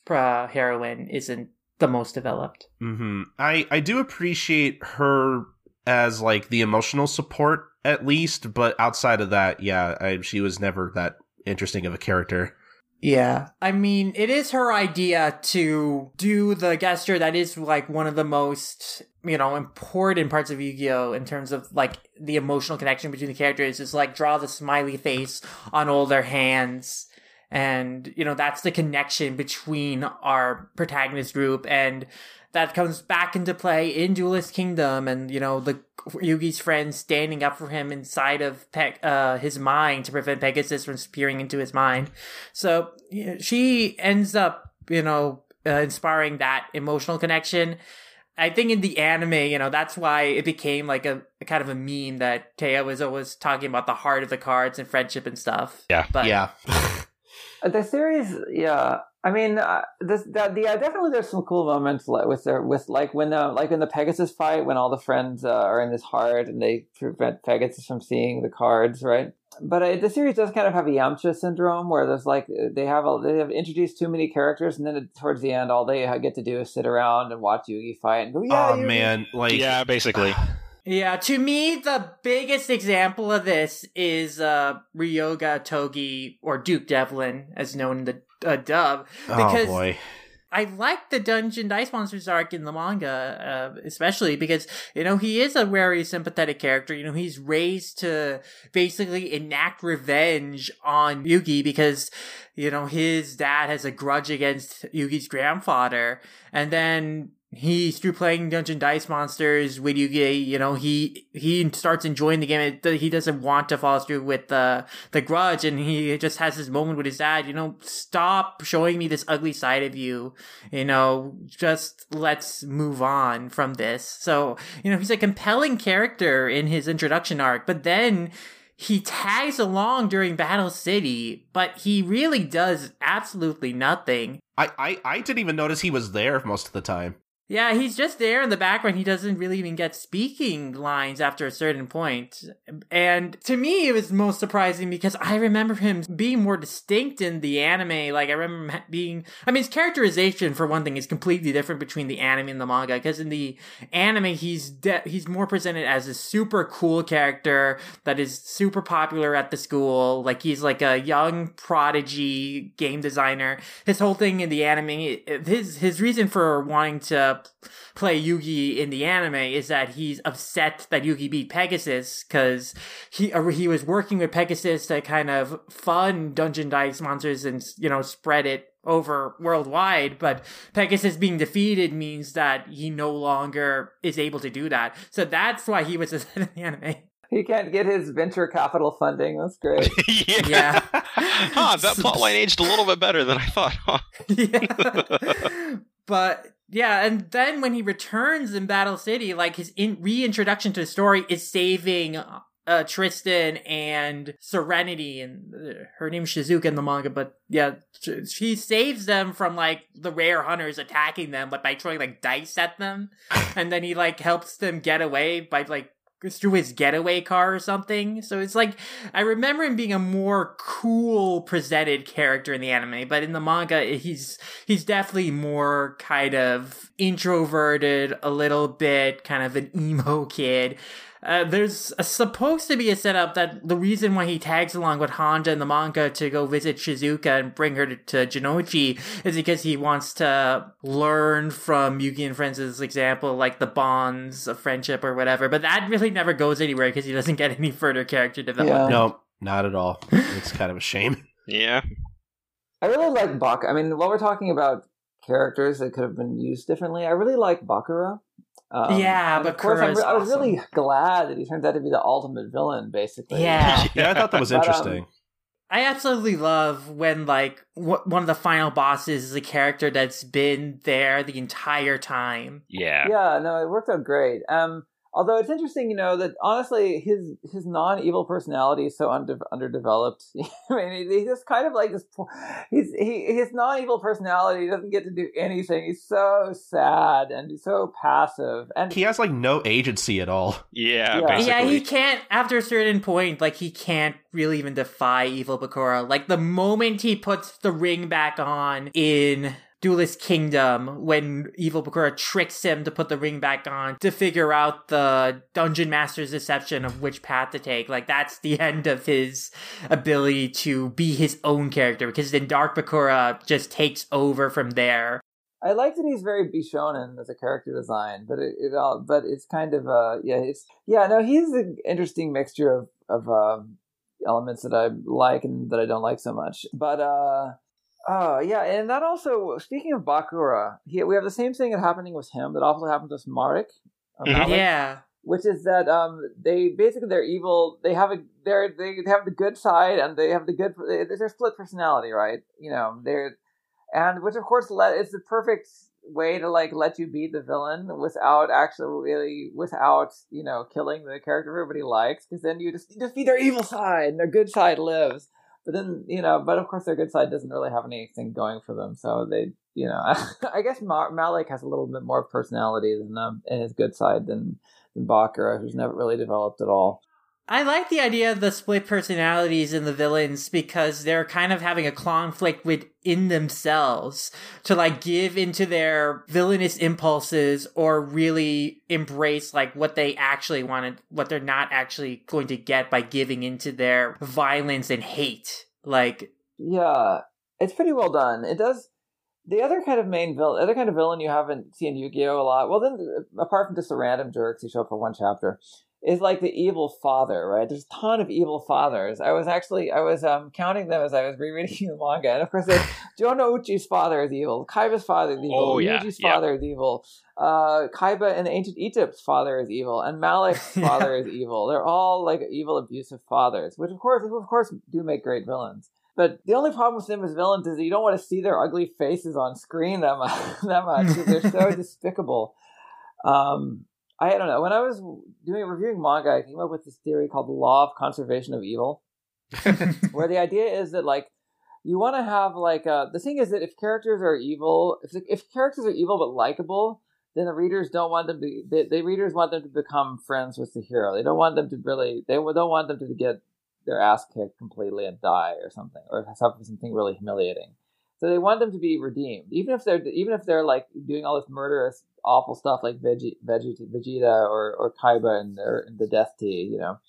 uh, heroine, isn't the most developed. hmm I I do appreciate her as like the emotional support at least, but outside of that, yeah, I, she was never that interesting of a character. Yeah. I mean, it is her idea to do the gesture that is like one of the most, you know, important parts of Yu-Gi-Oh! in terms of like the emotional connection between the characters is like draw the smiley face on all their hands. And, you know, that's the connection between our protagonist group and that comes back into play in Duelist Kingdom and, you know, the Yugi's friends standing up for him inside of Pe- uh, his mind to prevent Pegasus from peering into his mind. So you know, she ends up, you know, uh, inspiring that emotional connection. I think in the anime, you know, that's why it became like a, a kind of a meme that Téa was always talking about the heart of the cards and friendship and stuff. Yeah. But yeah. Uh, The series, yeah. I mean, uh, this that the uh, definitely there's some cool moments like, with their with like when the like in the Pegasus fight when all the friends uh, are in this heart and they prevent Pegasus from seeing the cards, right? but uh, the series does kind of have a Yamcha syndrome, where there's like they have a, they have introduced too many characters, and then towards the end, all they get to do is sit around and watch Yugi fight and go, "Yeah, oh Yugi." man, like yeah, basically. Yeah, to me, the biggest example of this is uh, Ryuji Otogi, or Duke Devlin, as known in the uh, dub. oh Because boy. I like the Dungeon Dice Monsters arc in the manga, uh, especially because, you know, he is a very sympathetic character. You know, he's raised to basically enact revenge on Yugi because, you know, his dad has a grudge against Yugi's grandfather. And then he through playing Dungeon Dice Monsters with Yugi, you know, he he starts enjoying the game. He doesn't want to follow through with the the grudge, and he just has this moment with his dad. You know, stop showing me this ugly side of you. You know, just let's move on from this. So you know, he's a compelling character in his introduction arc, but then he tags along during Battle City, but he really does absolutely nothing. I, I I didn't even notice he was there most of the time. Yeah, he's just there in the background. He doesn't really even get speaking lines after a certain point. And to me, it was most surprising because I remember him being more distinct in the anime. Like, I remember being, I mean, his characterization, for one thing, is completely different between the anime and the manga. Because in the anime, he's, de- he's more presented as a super cool character that is super popular at the school. Like, he's like a young prodigy game designer. His whole thing in the anime, his, his reason for wanting to play Yugi in the anime is that he's upset that Yugi beat Pegasus because he uh, he was working with Pegasus to kind of fund Dungeon Dice Monsters and you know spread it over worldwide but pegasus being defeated means that he no longer is able to do that so that's why he was in the anime He can't get his venture capital funding. That's great. yeah. Yeah. huh, that plotline aged a little bit better than I thought. Huh? yeah. but yeah, and then when he returns in Battle City, like his in- reintroduction to the story is saving uh, Tristan and Serenity, and uh, her name's Shizuka in the manga, but yeah, she saves them from like the rare hunters attacking them, but by throwing like dice at them, and then he like helps them get away by like through his getaway car or something. So it's like I remember him being a more cool presented character in the anime, but in the manga he's he's definitely more kind of introverted, a little bit kind of an emo kid. Uh, there's a, supposed to be a setup that the reason why he tags along with Honda in the manga to go visit Shizuka and bring her to, to Jonouchi is because he wants to learn from Yugi and Friends' example, like the bonds of friendship or whatever. But that really never goes anywhere because he doesn't get any further character development. No, not at all. It's kind of a shame. Yeah. I really like Bak. I mean, while we're talking about characters that could have been used differently, I really like Bakura. Um, Yeah, but of course, I'm Bakura's re- I was really glad that he turns out to be the ultimate villain, basically. Yeah. Yeah, I thought that was But, um, interesting. I absolutely love when like wh- one of the final bosses is a character that's been there the entire time. Yeah. yeah, no, it worked out great. Um, although it's interesting, you know, that honestly, his his non evil personality is so under, underdeveloped. I mean, he- he's just kind of like this. po- He's he his non evil personality doesn't get to do anything. He's so sad and he's so passive, and He has like no agency at all. Yeah, Yeah. basically. Yeah, he can't after a certain point, like he can't really even defy evil Bakura. Like the moment he puts the ring back on in Duelist Kingdom, when evil Bakura tricks him to put the ring back on to figure out the dungeon master's deception of which path to take, like that's the end of his ability to be his own character because then Dark Bakura just takes over from there. I like that he's very Bishonen as a character design, but it, it all, but it's kind of uh yeah it's yeah no he's an interesting mixture of of um, elements that I like and that I don't like so much. But uh oh yeah, and that also speaking of Bakura, he, we have the same thing that happening with him that also happened with Marik. Mhm. Malik, Yeah. Which is that um they basically they're evil. They have a they're they have the good side and they have the good. they- They're split personality, right? You know they're and which of course let it's the perfect way to like let you beat the villain without actually really without you know killing the character everybody likes because then you just you defeat their evil side and their good side lives but then you know but of course their good side doesn't really have anything going for them. So they you know i guess Ma- malik has a little bit more personality than um in his good side than than bakura who's never really developed at all I like the idea of the split personalities in the villains because they're kind of having a conflict within themselves to like give into their villainous impulses or really embrace like what they actually wanted, what they're not actually going to get by giving into their violence and hate. Like, yeah, it's pretty well done. It does. The other kind of main villain, other kind of villain you haven't seen Yu-Gi-Oh a lot. Well, then uh, apart from just the random jerks who show up for one chapter, is like the evil father, right? There's a ton of evil fathers. I was actually I was um, counting them as I was rereading the manga, and of course, Jonouchi's father is evil, Kaiba's father is evil, Oh, yeah, Ryuji's yeah. father is evil, uh, Kaiba in ancient Egypt's father is evil, and Malik's father is evil. They're all like evil, abusive fathers, which of course, of course, do make great villains. But the only problem with them as villains is that you don't want to see their ugly faces on screen that much. that much they're so despicable. Um, I don't know. When I was doing reviewing manga, I came up with this theory called the law of conservation of evil, where the idea is that like you want to have like uh, the thing is that if characters are evil, if if characters are evil but likable, then the readers don't want them to. The, the readers want them to become friends with the hero. They don't want them to really. They don't want them to get their ass kicked completely and die or something, or suffer something really humiliating. So they want them to be redeemed, even if they're even if they're like doing all this murderous, awful stuff like Vegeta, Vegeta, or or Kaiba and their the Death-T. You know,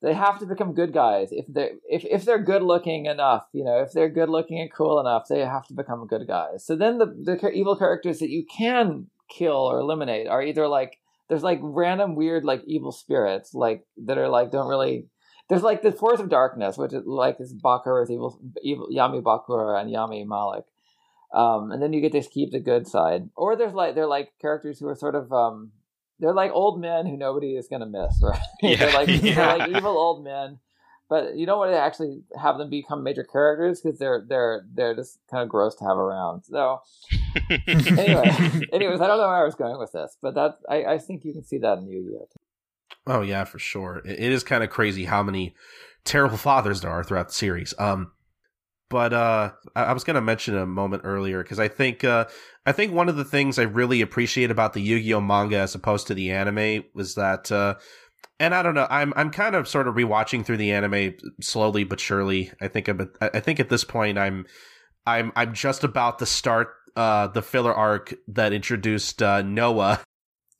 they have to become good guys if they if if they're good looking enough. You know, if they're good looking and cool enough, they have to become good guys. So then the the evil characters that you can kill or eliminate are either like there's like random weird like evil spirits like that are like don't really there's like the Force of Darkness, which is like is Bakura's evil, evil Yami Bakura and Yami Malik. Um, and then you get to keep the good side. Or there's like they're like characters who are sort of um, they're like old men who nobody is gonna miss, right? Yeah, they're like yeah. they're like evil old men, but you don't want to actually have them become major characters because they're they're they're just kind of gross to have around. So anyway, anyways, I don't know where I was going with this, but that I, I think you can see that in Yu-Gi-Oh. Oh yeah, for sure. It, it is kind of crazy how many terrible fathers there are throughout the series. Um, but uh, I, I was going to mention a moment earlier because I think uh, I think one of the things I really appreciate about the Yu-Gi-Oh manga as opposed to the anime was that, uh, and I don't know, I'm I'm kind of sort of rewatching through the anime slowly but surely. I think I'm, I think at this point I'm I'm I'm just about to start uh, the filler arc that introduced uh, Noah.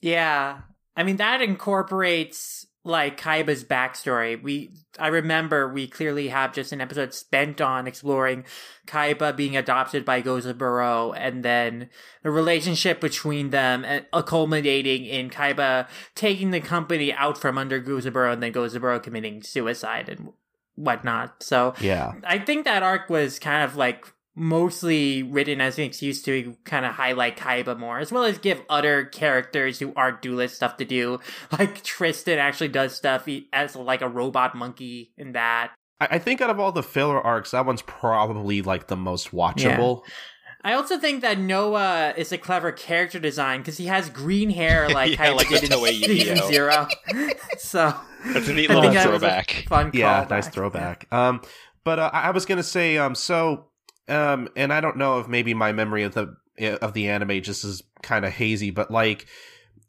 Yeah. I mean that incorporates like Kaiba's backstory. We I remember we clearly have just an episode spent on exploring Kaiba being adopted by Gozaburo and then the relationship between them and uh, culminating in Kaiba taking the company out from under Gozaburo and then Gozaburo committing suicide and whatnot. So Yeah. I think that arc was kind of like mostly written as an excuse to kind of highlight Kaiba more, as well as give other characters who aren't duelist stuff to do. Like Tristan actually does stuff as like a robot monkey in that. I I think out of all the filler arcs, that one's probably like the most watchable. I also think that Noah is a clever character design because he has green hair like Yeah, Kaiba like did the in Toei season zero. so That's a neat little think that was a throwback. fun Yeah, callback. nice throwback. Um, but uh, I I was gonna say, um, so, um, and I don't know if maybe my memory of the of the anime just is kind of hazy, but like,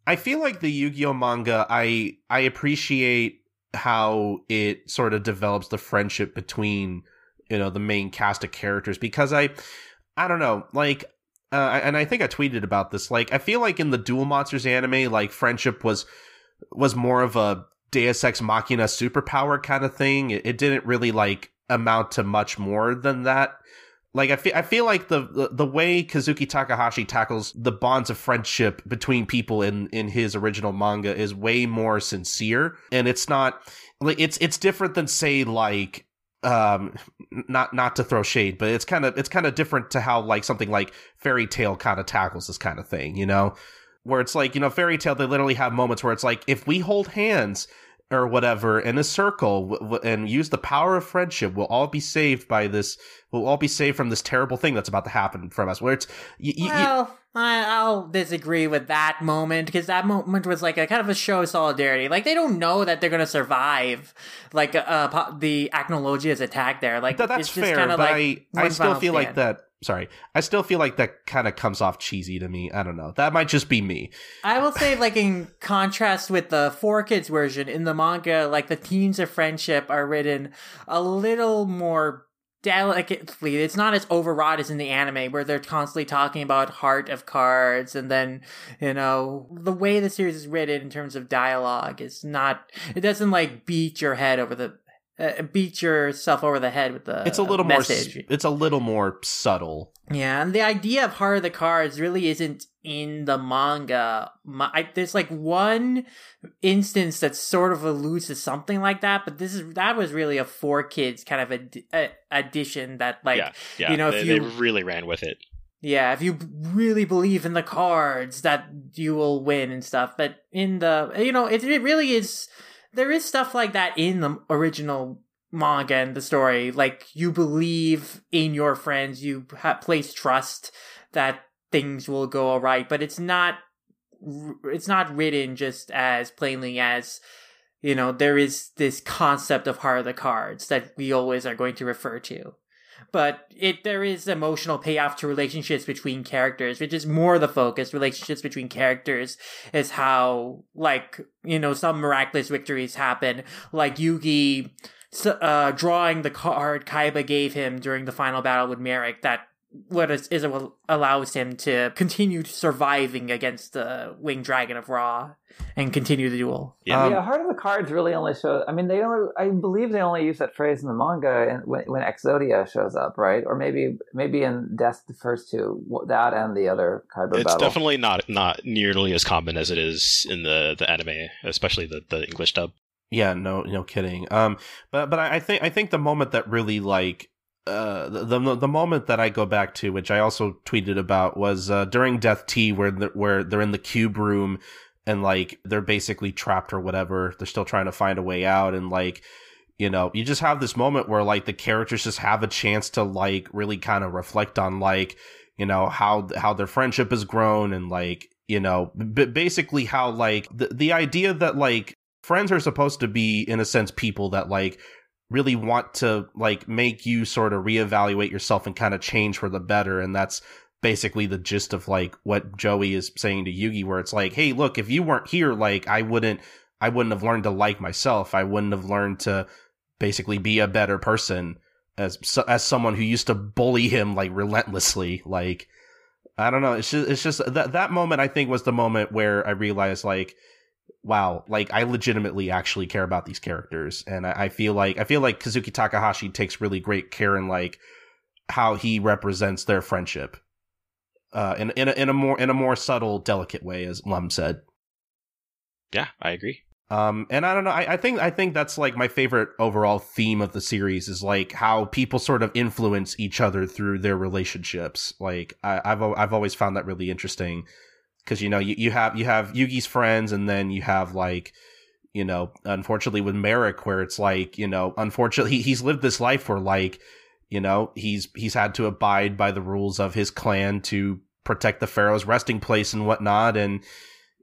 I feel like the Yu-Gi-Oh manga, I I appreciate how it sort of develops the friendship between you know the main cast of characters because I I don't know like. Uh, and I think I tweeted about this. Like, I feel like in the Duel Monsters anime, like friendship was was more of a Deus Ex Machina superpower kind of thing. It, it didn't really like amount to much more than that. Like I feel, I feel like the, the the way Kazuki Takahashi tackles the bonds of friendship between people in in his original manga is way more sincere, and it's not like it's it's different than say like um not not to throw shade but it's kind of it's kind of different to how like something like Fairy Tail kind of tackles this kind of thing you know? Where it's like you know Fairy Tail they literally have moments where it's like if we hold hands or whatever in a circle w- w- and use the power of friendship we'll all be saved by this we'll all be saved from this terrible thing that's about to happen from us where it's y- y- Well, I, I'll disagree with that moment because that moment was like a kind of a show of solidarity. Like they don't know that they're gonna survive. Like uh, po- the Acnologia's attack there. Like Th- that's it's just fair, kind of but like I I still feel like that sorry. I still feel like that kind of comes off cheesy to me. I don't know. That might just be me. I will say, like in contrast with the 4Kids version in the manga, like the themes of friendship are written a little more delicately. It's not as overwrought as in the anime, where they're constantly talking about heart of cards, and then you know the way the series is written in terms of dialogue is not. It doesn't like beat your head over the. Uh, beat yourself over the head with the. It's a little message. more. It's a little more subtle. Yeah, and the idea of Heart of the Cards really isn't in the manga. My, I, there's like one instance that sort of alludes to something like that, but this is that was really a 4Kids kind of a, a addition that like yeah, yeah. you know they, if you they really ran with it. yeah if you really believe in the cards that you will win and stuff. But in the you know it it really is there is stuff like that in the original manga and the story. Like you believe in your friends you place trust that things will go all right but it's not it's not written just as plainly as you know there is this concept of heart of the cards that we always are going to refer to but it there is emotional payoff to relationships between characters which is more the focus. Relationships between characters is how like you know some miraculous victories happen. Like yugi uh, drawing the card Kaiba gave him during the final battle with Marik that what is, is what allows him to continue surviving against the winged dragon of Ra and continue the duel. Yeah. Um, yeah, Heart of the Cards really only shows. I mean, they only. I believe they only use that phrase in the manga and when, when Exodia shows up, right? Or maybe maybe in Death the first two, that and the other Kaiba It's battle. definitely not not nearly as common as it is in the the anime, especially the the English dub. Yeah, no, no kidding. Um, but but I I think I think the moment that really like uh the the, moment that I go back to, which I also tweeted about, was uh, during Death T, where the, where they're in the cube room and like they're basically trapped or whatever. They're still trying to find a way out, and like you know, you just have this moment where like the characters just have a chance to like really kind of reflect on like you know how how their friendship has grown and like you know b- basically how like the the idea that like friends are supposed to be in a sense people that like really want to like make you sort of reevaluate yourself and kind of change for the better and that's basically the gist of like what Joey is saying to Yugi where it's like hey look if you weren't here like I wouldn't I wouldn't have learned to like myself. I wouldn't have learned to basically be a better person as as someone who used to bully him like relentlessly. Like I don't know it's just it's just that that moment I think was the moment where I realized like wow, like I legitimately actually care about these characters, and I, I, feel like I feel like Kazuki Takahashi takes really great care in like how he represents their friendship, uh, in in a, in a more in a more subtle, delicate way, as Lum said. Yeah, I agree. Um, and I don't know. I, I think I think that's like my favorite overall theme of the series is like how people sort of influence each other through their relationships. Like I, I've I've always found that really interesting because you know you, you have you have Yugi's friends and then you have like you know unfortunately with Marik where it's like you know unfortunately he, he's lived this life where like you know he's he's had to abide by the rules of his clan to protect the pharaoh's resting place and whatnot. And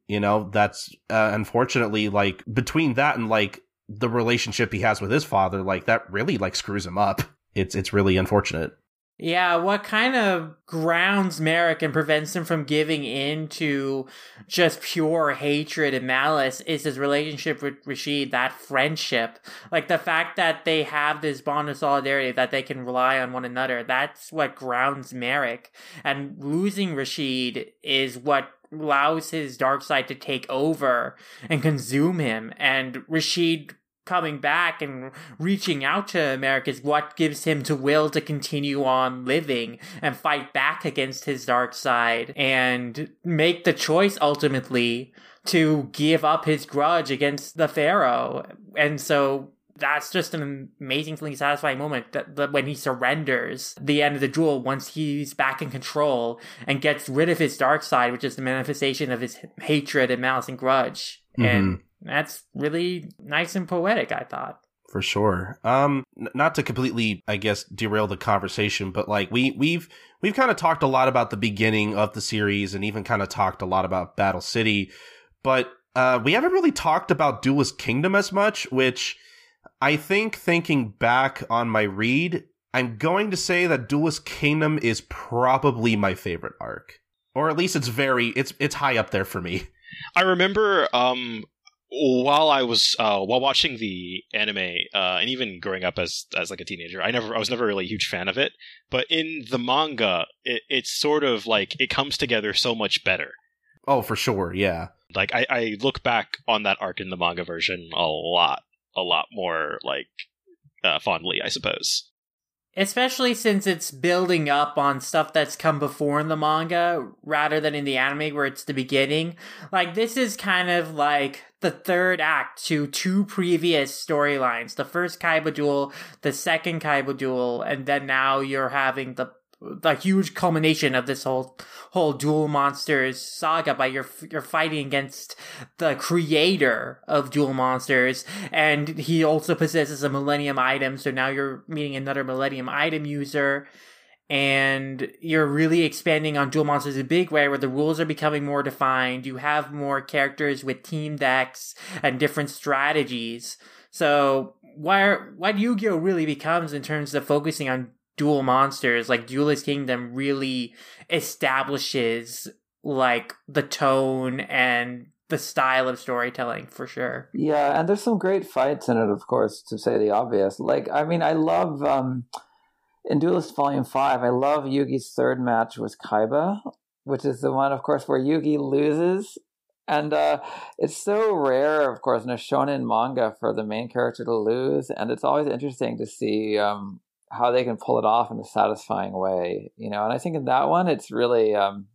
you know that's uh, unfortunately like between that and like the relationship he has with his father like that really like screws him up. It's it's really unfortunate yeah, what kind of grounds Marik and prevents him from giving in to just pure hatred and malice is his relationship with Rishid, that friendship. Like the fact that they have this bond of solidarity, that they can rely on one another, that's what grounds Marik. And losing Rishid is what allows his dark side to take over and consume him. And Rishid coming back and reaching out to Marik is what gives him the will to continue on living and fight back against his dark side and make the choice ultimately to give up his grudge against the Pharaoh. And so that's just an amazingly satisfying moment that, that when he surrenders the end of the duel once he's back in control and gets rid of his dark side, which is the manifestation of his hatred and malice and grudge. Mm-hmm. And that's really nice and poetic, I thought. For sure. Um, n- not to completely, I guess, derail the conversation, but like we we've we've kind of talked a lot about the beginning of the series, and even kind of talked a lot about Battle City, but uh, we haven't really talked about Duelist Kingdom as much. Which I think, thinking back on my read, I'm going to say that Duelist Kingdom is probably my favorite arc, or at least it's very it's it's high up there for me. I remember um, while I was uh, while watching the anime uh, and even growing up as as like a teenager, I never I was never really a huge fan of it. But in the manga, it, it's sort of like it comes together so much better. Oh, for sure, yeah. Like I, I look back on that arc in the manga version a lot, a lot more like uh, fondly, I suppose. Especially since it's building up on stuff that's come before in the manga rather than in the anime where it's the beginning. Like, this is kind of like the third act to two previous storylines the first Kaiba duel, the second Kaiba duel, and then now you're having the the huge culmination of this whole whole duel monsters saga by you're you're fighting against the creator of duel monsters. And he also possesses a millennium item so now you're meeting another millennium item user. And you're really expanding on duel monsters in a big way where the rules are becoming more defined. You have more characters with team decks and different strategies. So where what yu-gi-oh! really becomes in terms of focusing on duel monsters like duelist kingdom really establishes like the tone and the style of storytelling for sure Yeah, and there's some great fights in it, of course, to say the obvious. Like, I mean, I love um, in Duelist Volume Five. I love Yugi's third match with Kaiba, which is the one, of course, where Yugi loses, and uh, it's so rare, of course, in a shonen manga for the main character to lose, and it's always interesting to see um, how they can pull it off in a satisfying way, you know. And I think in that one, it's really um,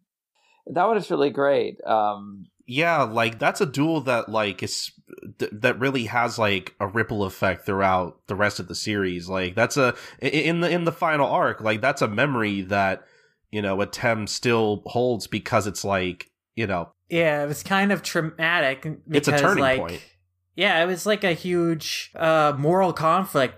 that one is really great. Um, Yeah, like that's a duel that like is th- that really has like a ripple effect throughout the rest of the series. Like that's a in the in the final arc, like that's a memory that you know Atem still holds because it's like you know Yeah, it was kind of traumatic. It's a turning like, point. Yeah, it was like a huge uh, moral conflict.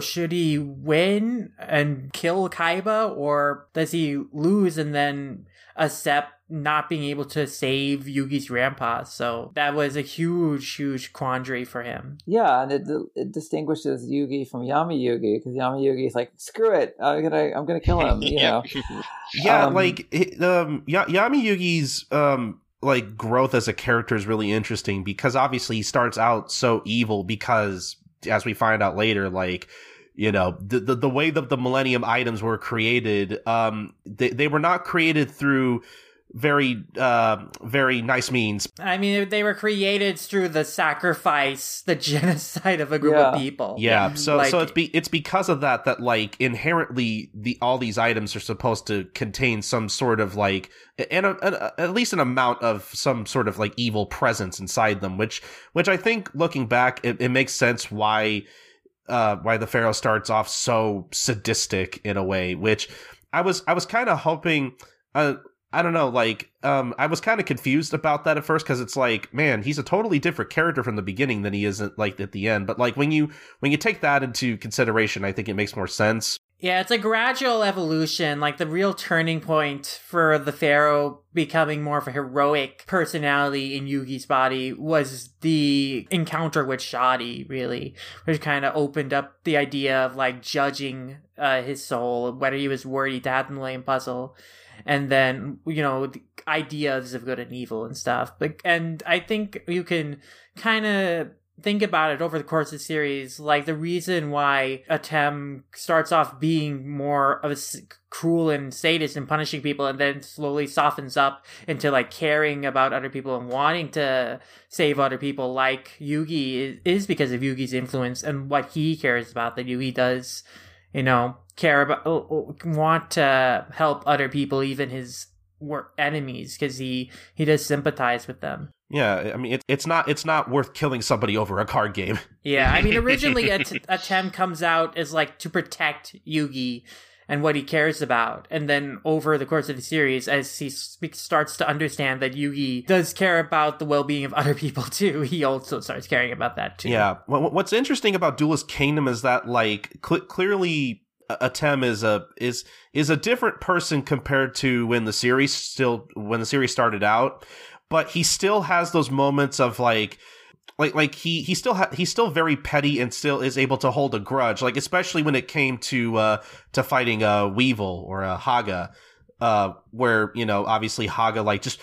Should he win and kill Kaiba, or does he lose and then accept not being able to save Yugi's grandpa? So that was a huge, huge quandary for him. Yeah, and it it distinguishes Yugi from Yami Yugi because Yami Yugi is like, screw it, I'm gonna I'm gonna kill him. You know, Yeah, Um, like um, Ya- Yami Yugi's um like growth as a character is really interesting because obviously he starts out so evil because as we find out later, like you know the the, the way that the Millennium items were created, um, they they were not created through very uh very nice means. I mean, they were created through the sacrifice, the genocide of a group of people. Yeah, so Like- so it's be it's because of that that like inherently the all these items are supposed to contain some sort of like and a, a, at least an amount of some sort of like evil presence inside them, which which I think looking back it, it makes sense why uh why the pharaoh starts off so sadistic in a way, which I was I was kind of hoping uh I don't know, like, um, I was kind of confused about that at first because it's like, man, he's a totally different character from the beginning than he isn't like at the end. But like when you when you take that into consideration, I think it makes more sense. Yeah, it's a gradual evolution. Like the real turning point for the Pharaoh becoming more of a heroic personality in Yugi's body was the encounter with Shadi, really, which kind of opened up the idea of like judging uh, his soul, whether he was worthy to have the Millennium Puzzle, and then you know ideas of good and evil and stuff. But and I think you can kind of think about it over the course of the series, like the reason why Atem starts off being more of a cruel and sadist and punishing people, and then slowly softens up into like caring about other people and wanting to save other people, like Yugi, is, is because of Yugi's influence and what he cares about. That Yugi does, you know, care about, uh, want to help other people, even his wor- enemies, because he he does sympathize with them. Yeah, I mean, it's it's not it's not worth killing somebody over a card game. Yeah, I mean, originally a, t- a Tem comes out as like to protect Yugi and what he cares about, and then over the course of the series, as he starts to understand that Yugi does care about the well-being of other people too, he also starts caring about that too. Yeah. What's interesting about Duelist Kingdom is that like cl- clearly Atem is a is is a different person compared to when the series still when the series started out, but he still has those moments of like like like he he still ha- he's still very petty and still is able to hold a grudge like especially when it came to uh to fighting uh weevil or uh haga uh where you know obviously haga like just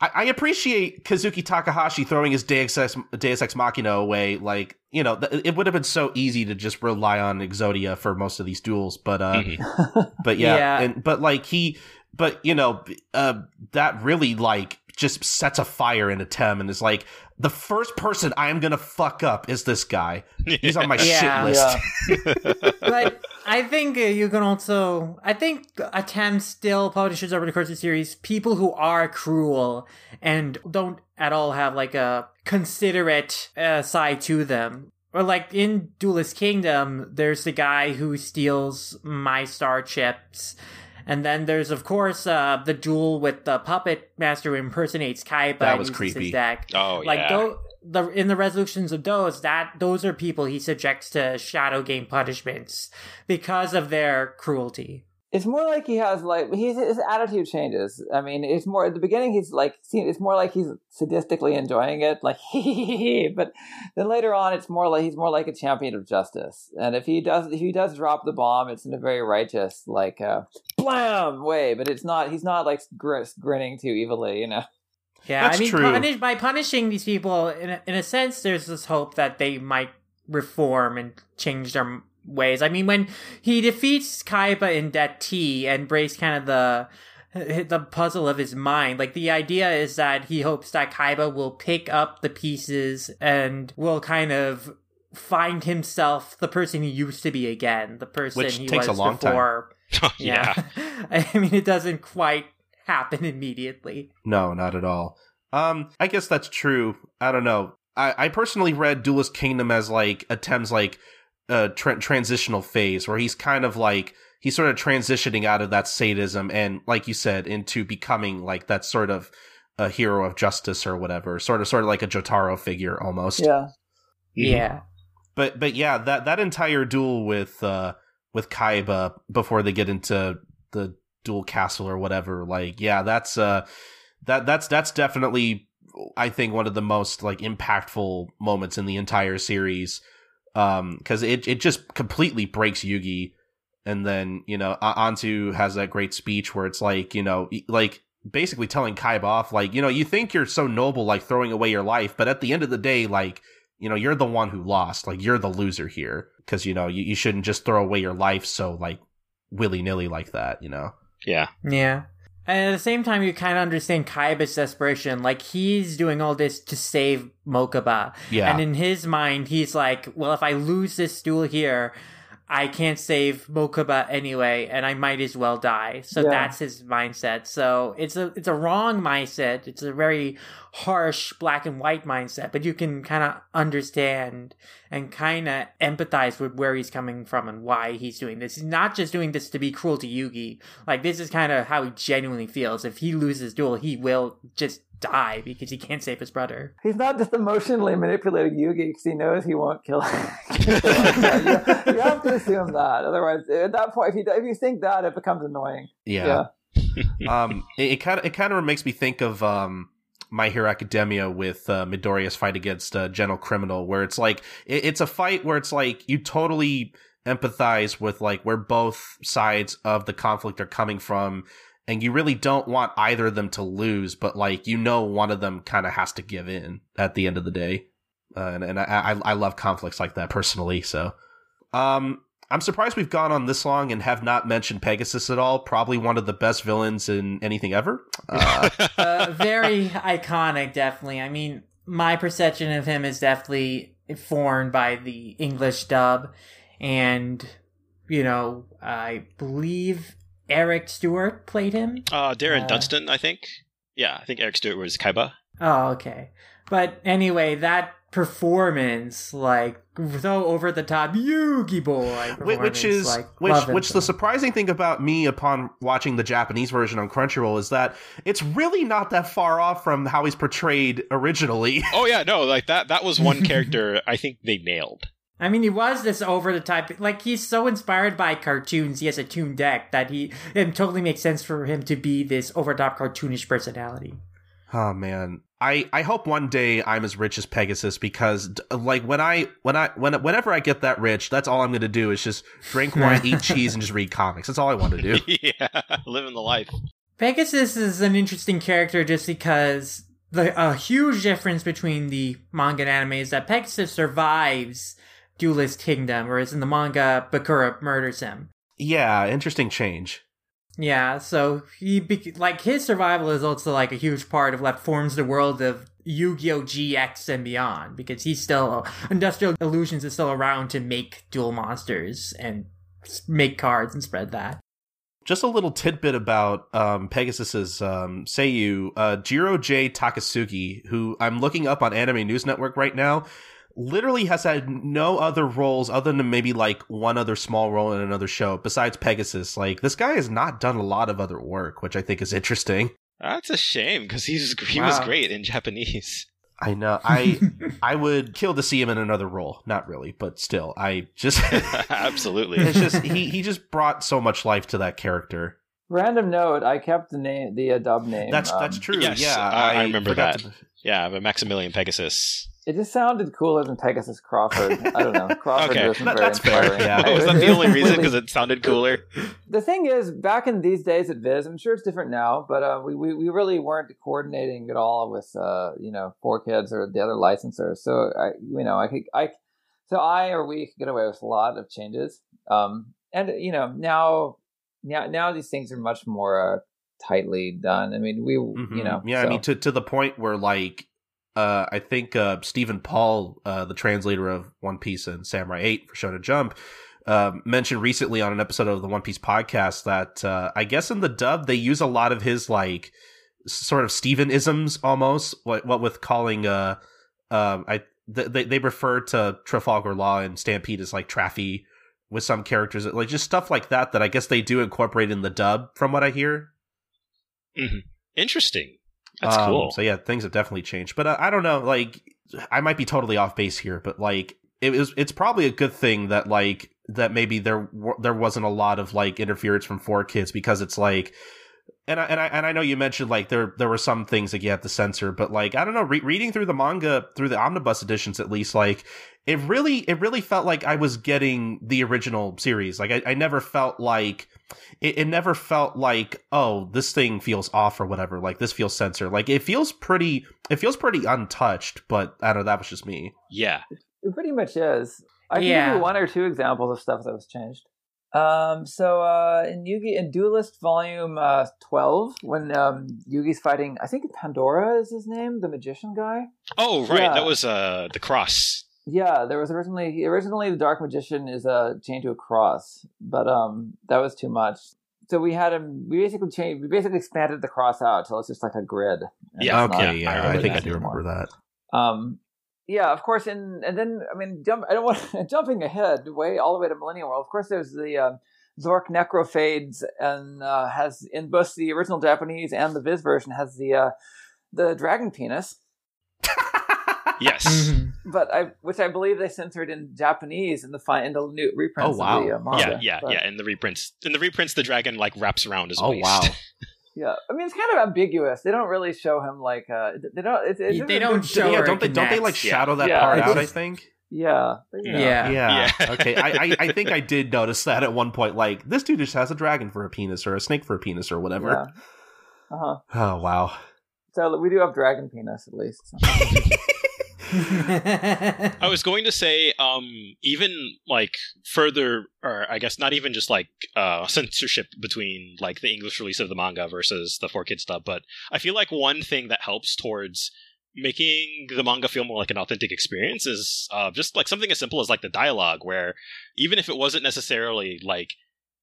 I, I appreciate Kazuki Takahashi throwing his Deus Ex, Deus Ex Machina away. Like, you know, th- it would have been so easy to just rely on Exodia for most of these duels. But, uh, Mhm. but yeah, Yeah. and but like he, but you know, uh, that really like just sets a fire into Tem and is like the first person I am gonna fuck up is this guy. He's on my Yeah. shit list. Yeah. but I think uh, you can also. I think Atem's still publishes over the course of the series people who are cruel and don't at all have like a considerate uh, side to them. Or like in Duelist Kingdom, there's the guy who steals my star chips. And then there's of course uh, the duel with the puppet master who impersonates Kaiba. That was creepy. His deck Oh like yeah. tho- the in the resolutions of those that those are people he subjects to shadow game punishments because of their cruelty It's more like he has like he's his attitude changes. I mean, it's more at the beginning. He's like it's more like he's sadistically enjoying it, like he but then later on, it's more like he's more like a champion of justice. And if he does if he does drop the bomb, it's in a very righteous like uh, blam way. But it's not he's not like gr- grinning too evilly, you know. yeah That's i mean true. punish, by punishing these people in a, in a sense there's this hope that they might reform and change their m- ways i mean when he defeats kaiba in that t and breaks kind of the the puzzle of his mind. Like the idea is that he hopes that Kaiba will pick up the pieces and will kind of find himself the person he used to be again, the person Which he takes a was long time. before. yeah. I mean, it doesn't quite happen immediately. No, not at all. Um, I guess that's true. I don't know. I, I personally read Duelist Kingdom as like Atem's like a tra- transitional phase where he's kind of like he's sort of transitioning out of that sadism and, like you said, into becoming like that sort of a hero of justice or whatever, sort of sort of like a Jotaro figure almost. Yeah. Yeah. But but yeah, that that entire duel with uh with Kaiba before they get into the duel castle or whatever, like yeah, that's uh that that's that's definitely I think one of the most like impactful moments in the entire series. Um cuz it it just completely breaks Yugi and then, you know, A- Anzu has that great speech where it's like, you know, like basically telling Kaiba off like, you know, you think you're so noble like throwing away your life, but at the end of the day like you know, you're the one who lost. Like, you're the loser here. Cause, you know, you, you shouldn't just throw away your life so, like, willy nilly like that, you know? Yeah. Yeah. And at the same time, you kind of understand Kaiba's desperation. Like, he's doing all this to save Mokuba. Yeah. And in his mind, he's like, well, if I lose this duel here, I can't save Mokuba anyway, and I might as well die. So Yeah. that's his mindset. So it's a it's a wrong mindset. It's a very harsh black and white mindset, but you can kind of understand and kind of empathize with where he's coming from and why he's doing this. He's not just doing this to be cruel to Yugi. Like this is kind of how he genuinely feels. If he loses duel, he will just die because he can't save his brother. He's not just emotionally manipulating Yugi because he knows he won't kill him. you, you have to assume that. Otherwise, at that point, if you, if you think that, it becomes annoying. Yeah. um, it kind of, it kind of makes me think of, um, my Hero Academia with uh, Midoriya's fight against uh, Gentle Criminal, where it's like it, it's a fight where it's like you totally empathize with like where both sides of the conflict are coming from, and you really don't want either of them to lose, but like you know one of them kind of has to give in at the end of the day, uh, and and I, I I love conflicts like that personally. So, um, I'm surprised we've gone on this long and have not mentioned Pegasus at all. Probably one of the best villains in anything ever. Uh, uh, very iconic, definitely. I mean, my perception of him is definitely formed by the English dub, and you know, I believe Eric Stuart played him. Uh, Darren Uh, Dunstan, I think. Yeah, I think Eric Stuart was Kaiba. Oh, okay. But anyway, that performance, like so over the top, Yugi boy, which is like, which love which so. the surprising thing about me upon watching the Japanese version on Crunchyroll is that it's really not that far off from how he's portrayed originally. Oh yeah, no, like that. That was one character I think they nailed. I mean, he was this over the top. Like he's so inspired by cartoons. He has a toon deck that he it totally makes sense for him to be this over the top cartoonish personality. oh man, I, I hope one day I'm as rich as Pegasus because like when I when I when whenever I get that rich, that's all I'm going to do is just drink wine, eat cheese, and just read comics. That's all I want to do. yeah, living the life. Pegasus is an interesting character just because the a huge difference between the manga and anime is that Pegasus survives Duelist Kingdom, whereas in the manga, Bakura murders him. Yeah, interesting change. Yeah, so he be- like his survival is also like a huge part of what forms the world of Yu-Gi-Oh! GX and beyond because he's still Industrial Illusions is still around to make Duel Monsters and make cards and spread that. Just a little tidbit about um, Pegasus's um, Seiyu, uh, Jiro J. Takasugi, who I'm looking up on Anime News Network right now, literally has had no other roles other than maybe like one other small role in another show besides Pegasus. Like this guy has not done a lot of other work, which I think is interesting. That's a shame because he's he was Wow. great in Japanese. I know. I I would kill to see him in another role. Not really, but still, I just Absolutely. it's just he he just brought so much life to that character. Random note: I kept the name, the uh, dub name. That's um, that's true. yes, yeah, I- I remember that. to- Yeah, but Maximilian Pegasus. It just sounded cooler than Pegasus Crawford. I don't know. Crawford Okay, isn't that- very that's fair, inspiring. yeah. Is that the only reason? Because it sounded cooler. the thing is, back in these days at Viz, I'm sure it's different now, but uh, we, we we really weren't coordinating at all with uh, you know 4Kids or the other licensors. So I you know I could I so I or we could get away with a lot of changes. Um, and you know now now now these things are much more uh, tightly done. I mean we Mhm. you know yeah. I mean, to to the point where like, uh, I think uh, Stephen Paul, uh, the translator of One Piece and Samurai Eight for Shonen Jump. Um, mentioned recently on an episode of the One Piece podcast that uh, I guess in the dub they use a lot of his like sort of Steven isms almost what what with calling uh um I th- they they refer to Trafalgar Law and Stampede as like Traffy with some characters like just stuff like that that I guess they do incorporate in the dub from what I hear. Interesting. That's Um, cool. So yeah, things have definitely changed. But uh, I don't know. Like, I might be totally off base here, but like, it was. It's probably a good thing that like that maybe there there wasn't a lot of like interference from 4Kids because it's like. And I, and I and I know you mentioned like there there were some things that you had to censor, but like I don't know, re- reading through the manga through the omnibus editions at least, like it really it really felt like I was getting the original series. Like I, I never felt like it, it never felt like oh this thing feels off or whatever like this feels censored like it feels pretty it feels pretty untouched but i don't know that was just me yeah. It pretty much is. I can give you one or two examples of stuff that was changed. Um, so uh, in Yugi in Duelist Volume uh, twelve, when um, Yugi's fighting, I think Pandora is his name, the magician guy. Oh, right. Yeah. That was uh the cross. Yeah, there was originally originally the Dark Magician is uh, chained to a cross, but um, that was too much. So we had him. We basically changed. We basically expanded the cross out till it's just like a grid. Yeah, it's not- okay yeah, I yeah i, think i do anymore. remember that Um, yeah, of course, and and then I mean, jump. I don't want jumping ahead way all the way to Millennium World. Of course, there's the uh, Zorc Necrophades, and uh, has in both the original Japanese and the Viz version has the uh, the dragon penis, Yes. Mhm. but I which I believe they censored in Japanese in the fi- in the new reprints Oh, wow. of the uh, manga. yeah, yeah, But, yeah. In the reprints, in the reprints, the dragon like wraps around his oh waist. wow yeah. I mean, it's kind of ambiguous. They don't really show him like uh, they don't. It, it, They don't it- show yeah don't they it don't they like connects. shadow that Yeah, part out i think Yeah, but, you know. Yeah. yeah, Yeah. okay I, I i think i did notice that at one point like this dude just has a dragon for a penis or a snake for a penis or whatever Yeah. Uh huh. oh wow So we do have dragon penis at least. I was going to say, um, even like further, or I guess not even just like uh, censorship between like the English release of the manga versus the 4Kids stuff, but I feel like one thing that helps towards making the manga feel more like an authentic experience is uh, just like something as simple as like the dialogue, where even if it wasn't necessarily like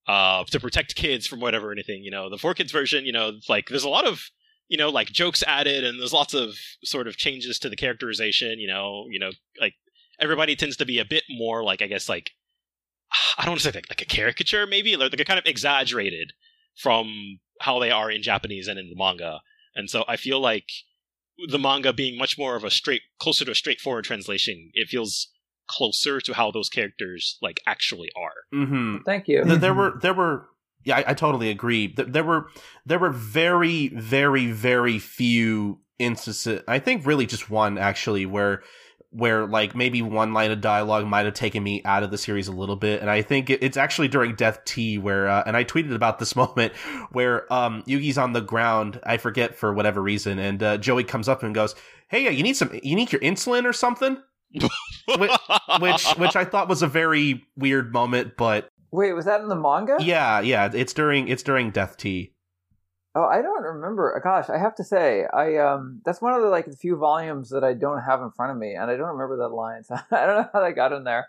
uh, to protect kids from whatever or anything, you know, the 4Kids version, you know, like there's a lot of you know like jokes added and there's lots of sort of changes to the characterization you know you know like everybody tends to be a bit more like i guess like i don't want to say like, like a caricature maybe like, like a kind of exaggerated from how they are in japanese and in the manga. And so i feel like the manga being much more of a straight closer to a straightforward translation it feels closer to how those characters like actually are. Mm-hmm. Thank you. Th- there were there were yeah I, I totally agree there were there were very very very few instances. I think really just one actually where where like maybe one line of dialogue might have taken me out of the series a little bit and i think it's actually during Death-T where uh, and i tweeted about this moment where um yugi's on the ground i forget for whatever reason and uh, joey comes up and goes hey you need some you need your insulin or something which, which which i thought was a very weird moment but Wait, was that in the manga? yeah yeah it's during it's during Death-T. Oh, I don't remember. Gosh, I have to say, I um, that's one of the like the few volumes that I don't have in front of me, and I don't remember that line. So I don't know how that got in there.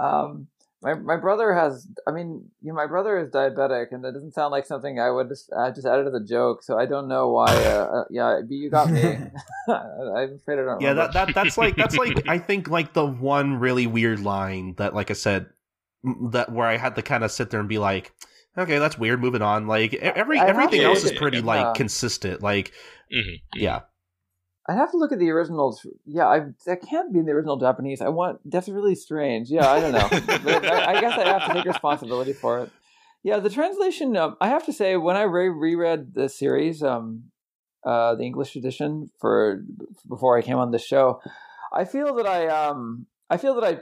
Um, my my brother has. I mean, you know, my brother is diabetic, and it doesn't sound like something I would just I just added as a joke. So I don't know why. Uh, uh, yeah, you got me. I'm afraid I don't. yeah remember. that, that that's like that's like i think like the one really weird line that like i said that where i had to kind of sit there and be like okay that's weird moving on like every I everything to else is pretty yeah. like consistent like Mhm. yeah I'd have to look at the originals. Yeah, I that can't be in the original Japanese. I want that's really strange. Yeah, I don't know. But I, I guess I have to take responsibility for it. Yeah, the translation. Um, I have to say, when I re- reread the series, um, uh, the English edition for before I came on the show, I feel that I um. I feel that I,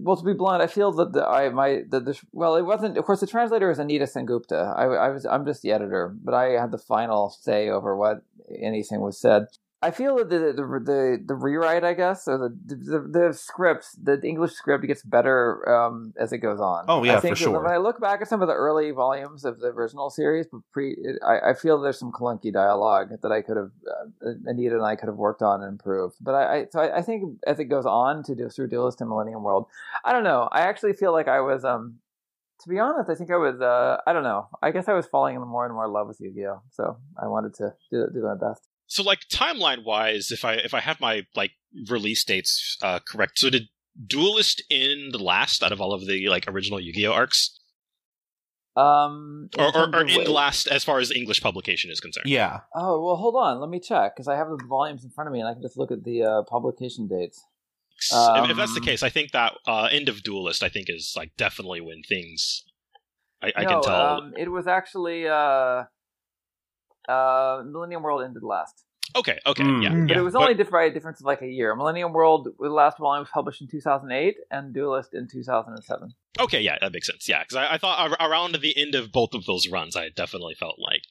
well, to be blunt, I feel that the, I my the, the well, it wasn't. Of course, the translator is Anita Sengupta. I, I was I'm just the editor, but I had the final say over what anything was said. I feel that the the the, the rewrite, I guess, or the, the the script, the English script gets better um, as it goes on. Oh, yeah, I think for sure. When I look back at some of the early volumes of the original series, but pre, I, I feel there's some clunky dialogue that I could have, uh, Anita and I could have worked on and improved. But I, I so I, I think as it goes on to do through Duelist and Millennium World, I don't know. I actually feel like I was um. To be honest, I think I was. Uh, I don't know. I guess I was falling in more and more in love with Yu-Gi-Oh. So I wanted to do, do my best. So like timeline wise, if I if I have my like release dates uh, correct, so did Duelist end last out of all of the like original Yu-Gi-Oh arcs, Um, or or, or of end last as far as English publication is concerned? yeah Oh well, hold on. Let me check because I have the volumes in front of me, and I can just look at the uh, publication dates. if, if that's the Um, case, I think that uh, end of Duelist, I think, is like definitely when things. I, I no, can tell. Um, it was actually uh, uh, Millennium World ended last, okay, okay, Mm. yeah, yeah. but it was only diff- by a difference of like a year. Millennium World, the last volume was published in 2008, and Duelist in 2007. Okay, yeah, that makes sense. Yeah, because I, I thought around the end of both of those runs, I definitely felt like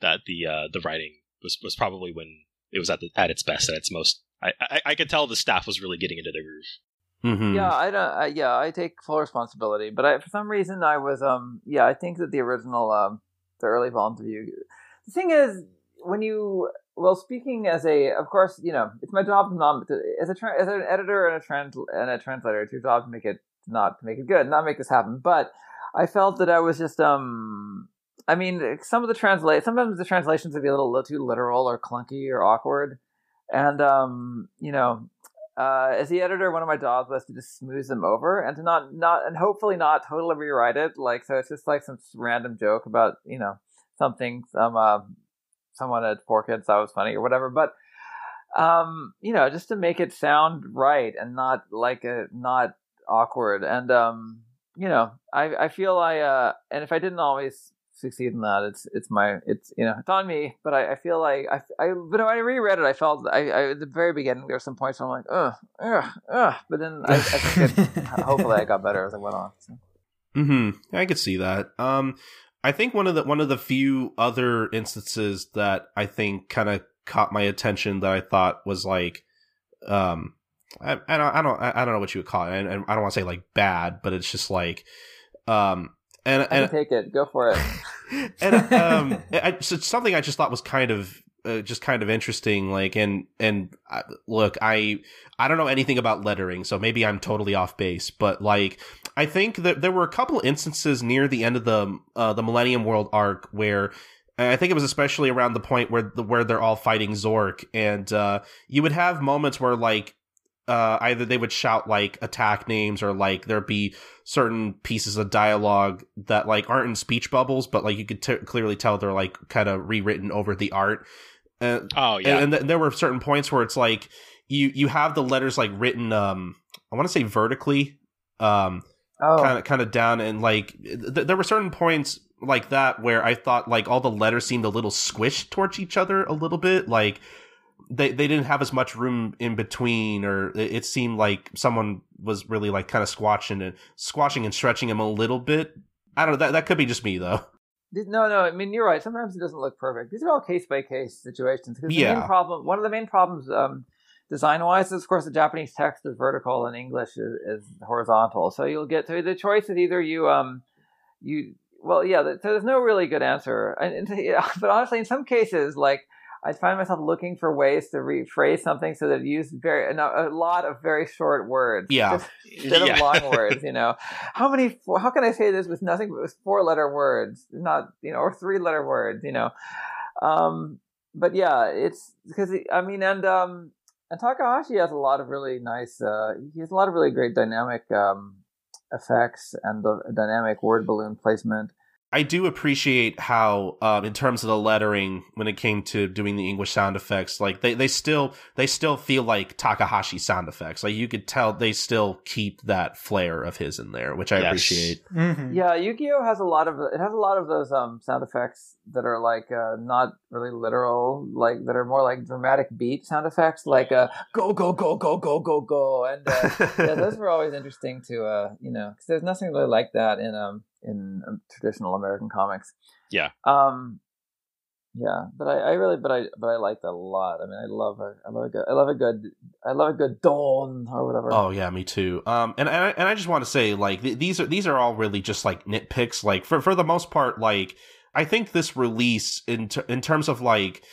that the uh, the writing was was probably when it was at the at its best, at its most. I, I I could tell the staff was really getting into the groove. hmm Yeah, I don't. Uh, yeah, I take full responsibility, but I, for some reason I was. Um, yeah, I think that the original, um, the early volumes of you. The thing is, when you well, speaking as a, of course, you know, it's my job to not as a as an editor and a trans and a translator. It's your job to make it not to make it good, not make this happen. But I felt that I was just um. I mean, some of the translate sometimes the translations would be a little, little too literal or clunky or awkward, and um, you know, uh, as the editor, one of my jobs was to just smooth them over and to not not and hopefully not totally rewrite it. Like so, it's just like some random joke about you know something some uh, someone had 4Kids thought was funny or whatever. But um, you know, just to make it sound right and not like a not awkward. And um, you know, I I feel I uh, and if I didn't always succeed in that, it's it's my it's you know it's on me. But I, I feel like I I but when I reread it, I felt I, I at the very beginning there were some points where I'm like ugh ugh ugh, but then I, I think it, hopefully I got better as I went on. So. hmm I could see that. Um, I think one of the one of the few other instances that I think kind of caught my attention that I thought was like, um, I, I don't I don't I don't know what you would call it, and, and I don't want to say like bad, but it's just like, um, and and take it. Go for it. and um, I, it's something I just thought was kind of uh, just kind of interesting. Like, and and uh, look, I I don't know anything about lettering, so maybe I'm totally off base. But like, I think that there were a couple instances near the end of the uh, the Millennium World arc where. I think it was especially around the point where the, where they're all fighting Zorc, and uh, you would have moments where like uh, either they would shout like attack names or like there'd be certain pieces of dialogue that like aren't in speech bubbles, but like you could t- clearly tell they're like kind of rewritten over the art. Uh, Oh yeah, and, and th- there were certain points where it's like you you have the letters like written um I want to say vertically um kind of kind of down and like th- there were certain points like that where I thought like all the letters seemed a little squished towards each other a little bit like they they didn't have as much room in between, or it, it seemed like someone was really like kind of squashing and squashing and stretching them a little bit. I don't know. That that could be just me though. No, no. I mean, you're right. Sometimes it doesn't look perfect. These are all case by case situations. Because the Yeah. main problem, one of the main problems, um, design wise, is of course the Japanese text is vertical and English is, is horizontal. So you'll get to the choice is either you, um, you, well, yeah. So there's no really good answer. And, and yeah, but honestly, in some cases, like I find myself looking for ways to rephrase something so that it use very a, a lot of very short words. Yeah. Instead Yeah. of long words, you know. How many? How can I say this with nothing but with four letter words? Not you know, or three letter words, you know. Um, but yeah, it's because I mean, and um, and Takahashi has a lot of really nice. Uh, he has a lot of really great dynamic um, effects and the dynamic word balloon placement. I do appreciate how, um, in terms of the lettering, when it came to doing the English sound effects, like they, they still they still feel like Takahashi sound effects. Like you could tell they still keep that flair of his in there, which I Yes. appreciate. Mhm. Yeah, Yu-Gi-Oh has a lot of it has a lot of those um sound effects that are like uh, not really literal, like that are more like dramatic beat sound effects, like uh, go go go go go go go, and uh, yeah, those were always interesting to uh you know because there's nothing really like that in um in um, traditional American comics. Yeah. Um. Yeah, but I, I really, but I, but I liked that a lot. I mean, I love a, I love a good, I love a good, I love a good dawn or whatever. Oh yeah, me too. Um, and and I, and I just want to say like th- these are these are all really just like nitpicks. Like for for the most part, like I think this release in ter- in terms of like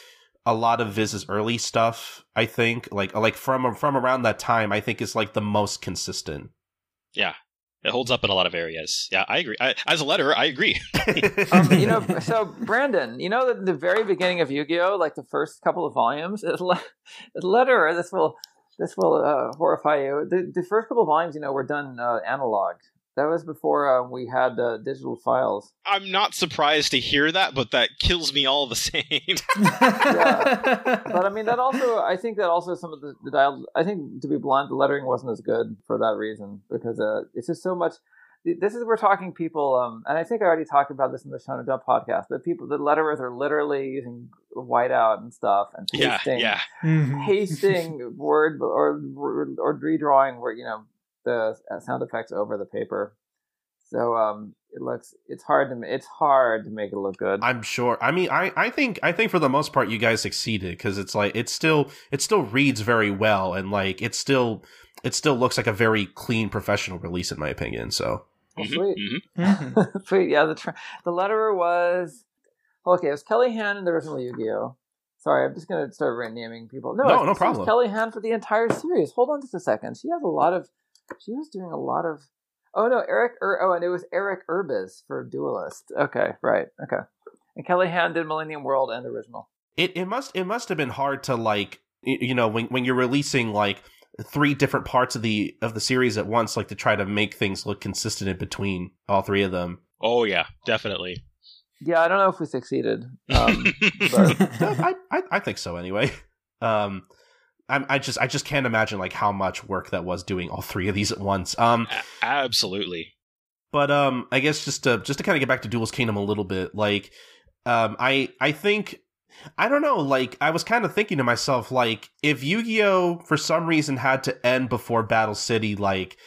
a lot of Viz's early stuff, I think like like from from around that time, I think is like the most consistent. It holds up in a lot of areas. Yeah, I agree. I, as a letterer, I agree. um, you know, so Brandon, you know that the very beginning of Yu-Gi-Oh, like the first couple of volumes, is le- is letter. This will this will uh, horrify you. The, the first couple of volumes, you know, were done uh, analog. That was before uh, we had uh, digital files. I'm not surprised to hear that, but that kills me all the same. But I mean, that also, I think that also some of the, the dial. I think to be blunt, the lettering wasn't as good for that reason because uh, it's just so much. This is we're talking people, um, and I think I already talked about this in the Shonen Jump podcast. But people, the letterers are literally using whiteout and stuff and pasting, yeah. Mhm. pasting word or or redrawing where you know the uh, sound effects over the paper. So um, it looks it's hard to it's hard to make it look good. I'm sure. I mean, I, I think I think for the most part you guys succeeded because it's like it still it still reads very well and like it still it still looks like a very clean professional release in my opinion. So Well, Mhm, sweet. mhm. Mhm. Sweet, yeah. The tr- the letterer was okay. It was Kelle Han in the original Yu-Gi-Oh. Sorry, I'm just gonna start renaming people. No, No, it's- no it was problem. Kelle Han for the entire series. Hold on just a second. She has a lot of. She was doing a lot of. Oh no, Eric. Ur- oh, and it was Eric Erbes for Duelist. Okay, right. Okay, and Kelle Han did Millennium World and original. it it must it must have been hard to like you know when when you're releasing like three different parts of the of the series at once like to try to make things look consistent in between all three of them. Oh yeah, definitely. Yeah, I don't know if we succeeded. Um, but I, I I think so anyway. Um, I'm, I just I just can't imagine like how much work that was doing all three of these at once. Um, A- absolutely. but um, I guess just to just to kind of get back to Duel's Kingdom a little bit, like, um, I I think I don't know, like I was kind of thinking to myself, like if Yu-Gi-Oh for some reason had to end before Battle City, like.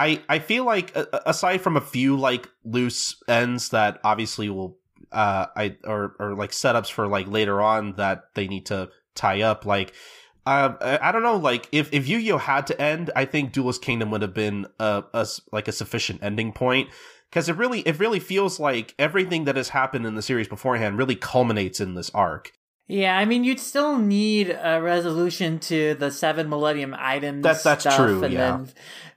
I, I feel like a- aside from a few like loose ends that obviously will uh I or or like setups for like later on that they need to tie up like uh, I I don't know like if if Yu-Gi-Oh had to end I think Duelist Kingdom would have been a, a like a sufficient ending point because it really it really feels like everything that has happened in the series beforehand really culminates in this arc Yeah, I mean, you'd still need a resolution to the seven Millennium items. That- that's stuff, true, And yeah. then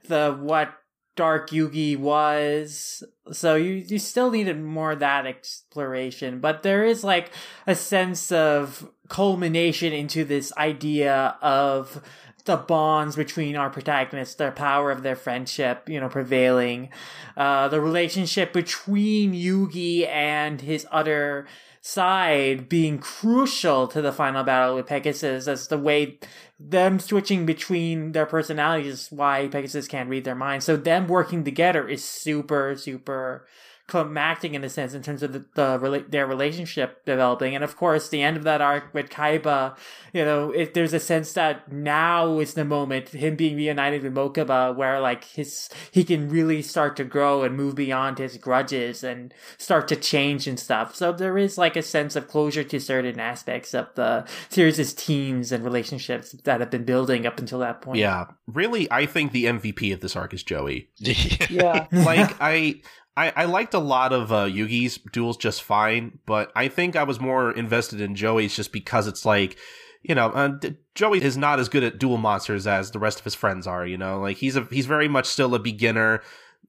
the what Dark Yugi was. So you you still needed more of that exploration, but there is like a sense of culmination into this idea of the bonds between our protagonists, the power of their friendship, you know, prevailing, uh, the relationship between Yugi and his other side being crucial to the final battle with Pegasus as the way them switching between their personalities is why Pegasus can't read their minds. So them working together is super, super climactic in a sense in terms of the, the their relationship developing. And of course the end of that arc with kaiba you know if there's a sense that now is the moment him being reunited with mokuba where like his he can really start to grow and move beyond his grudges and start to change and stuff. So there is like a sense of closure to certain aspects of the series' teams and relationships that have been building up until that point. Yeah. Really i think the mvp of this arc is joey. Yeah. Like i I, I liked a lot of uh, Yugi's duels just fine, but I think I was more invested in Joey's just because it's like, you know, uh, Joey is not as good at duel monsters as the rest of his friends are. You know, like he's a he's very much still a beginner,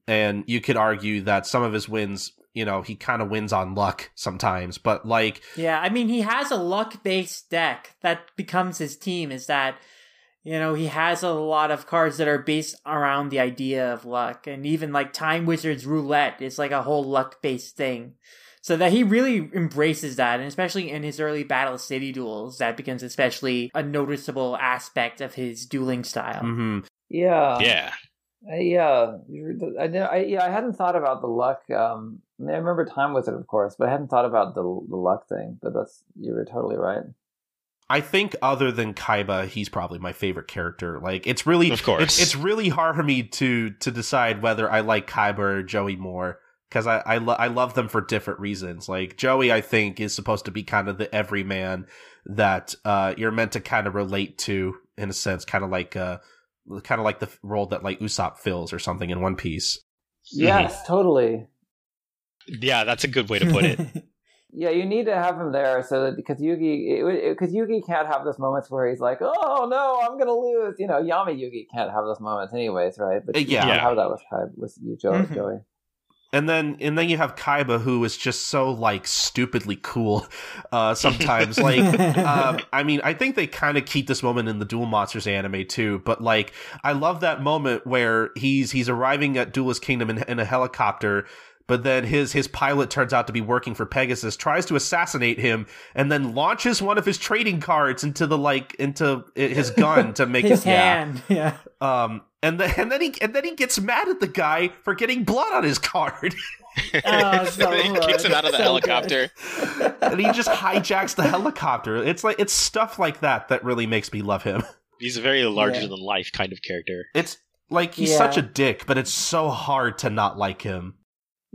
and you could argue that some of his wins, you know, he kind of wins on luck sometimes. But like, yeah, I mean, he has a luck based deck that becomes his team. Is that you know, he has a lot of cards that are based around the idea of luck. And even like Time Wizard's Roulette is like a whole luck based thing. So that he really embraces that, and especially in his early Battle City duels, that becomes especially a noticeable aspect of his dueling style. Mm-hmm. Yeah. Yeah. Uh, yeah, I, I, yeah, I hadn't thought about the luck. Um, I, mean, I remember Time Wizard, of course, but I hadn't thought about the the luck thing. But that's you were totally right. I think other than Kaiba, he's probably my favorite character. Like it's really of course. it's, it's really hard for me to to decide whether I like Kaiba or Joey more because I I, lo- I love them for different reasons. Like Joey, I think is supposed to be kind of the everyman that uh, you're meant to kind of relate to in a sense, kind of like uh, kind of like the role that like Usopp fills or something in One Piece. Yes, mm-hmm. totally. Yeah, that's a good way to put it. Yeah, you need to have him there so that because Yugi, because Yugi can't have those moments where he's like, "Oh no, I'm gonna lose." You know, Yami Yugi can't have those moments, anyways, right? But uh, yeah, you have that with with you, Joey. Mm-hmm. Joey. And then and then you have Kaiba who is just so like stupidly cool uh sometimes like um, I mean I think they kind of keep this moment in the Duel Monsters anime too but like I love that moment where he's he's arriving at Duelist Kingdom in, in a helicopter but then his his pilot turns out to be working for Pegasus, tries to assassinate him, and then launches one of his trading cards into the like into his gun to make his it, hand. Yeah. yeah. Um. And then and then he and then he gets mad at the guy for getting blood on his card. oh, so he kicks him out of the so helicopter, and he just hijacks the helicopter. It's like it's stuff like that that really makes me love him. He's a very larger yeah. than life kind of character. It's like he's yeah. such a dick, but it's so hard to not like him.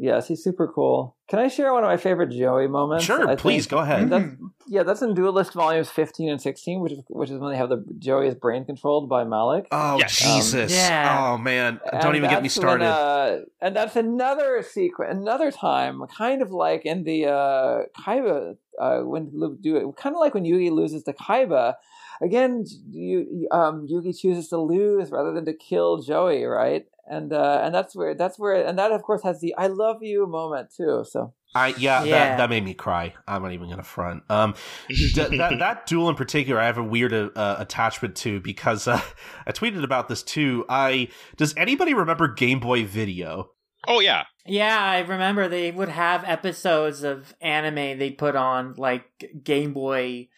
Yes, he's super cool. Can I share one of my favorite Joey moments? Sure, I please go ahead. That's, yeah, that's in Duelist volumes fifteen and sixteen, which is which is when they have the Joey is brain controlled by Malik. Oh yes. Jesus! Um, yeah. Oh man! Don't even get me started. When, uh, and that's another sequence, another time, kind of like in the uh, Kaiba uh, when do it, kind of like when Yugi loses to Kaiba. Again, you, um, Yugi chooses to lose rather than to kill Joey, right? and uh, and that's where that's where and that of course has the "I love you" moment too. So I yeah, yeah. That, that made me cry. I'm not even gonna front. Um, d- that that duel in particular, I have a weird uh, attachment to because uh, I tweeted about this too. I does anybody remember Game Boy Video? Oh yeah, yeah. I remember they would have episodes of anime they put on like Game Boy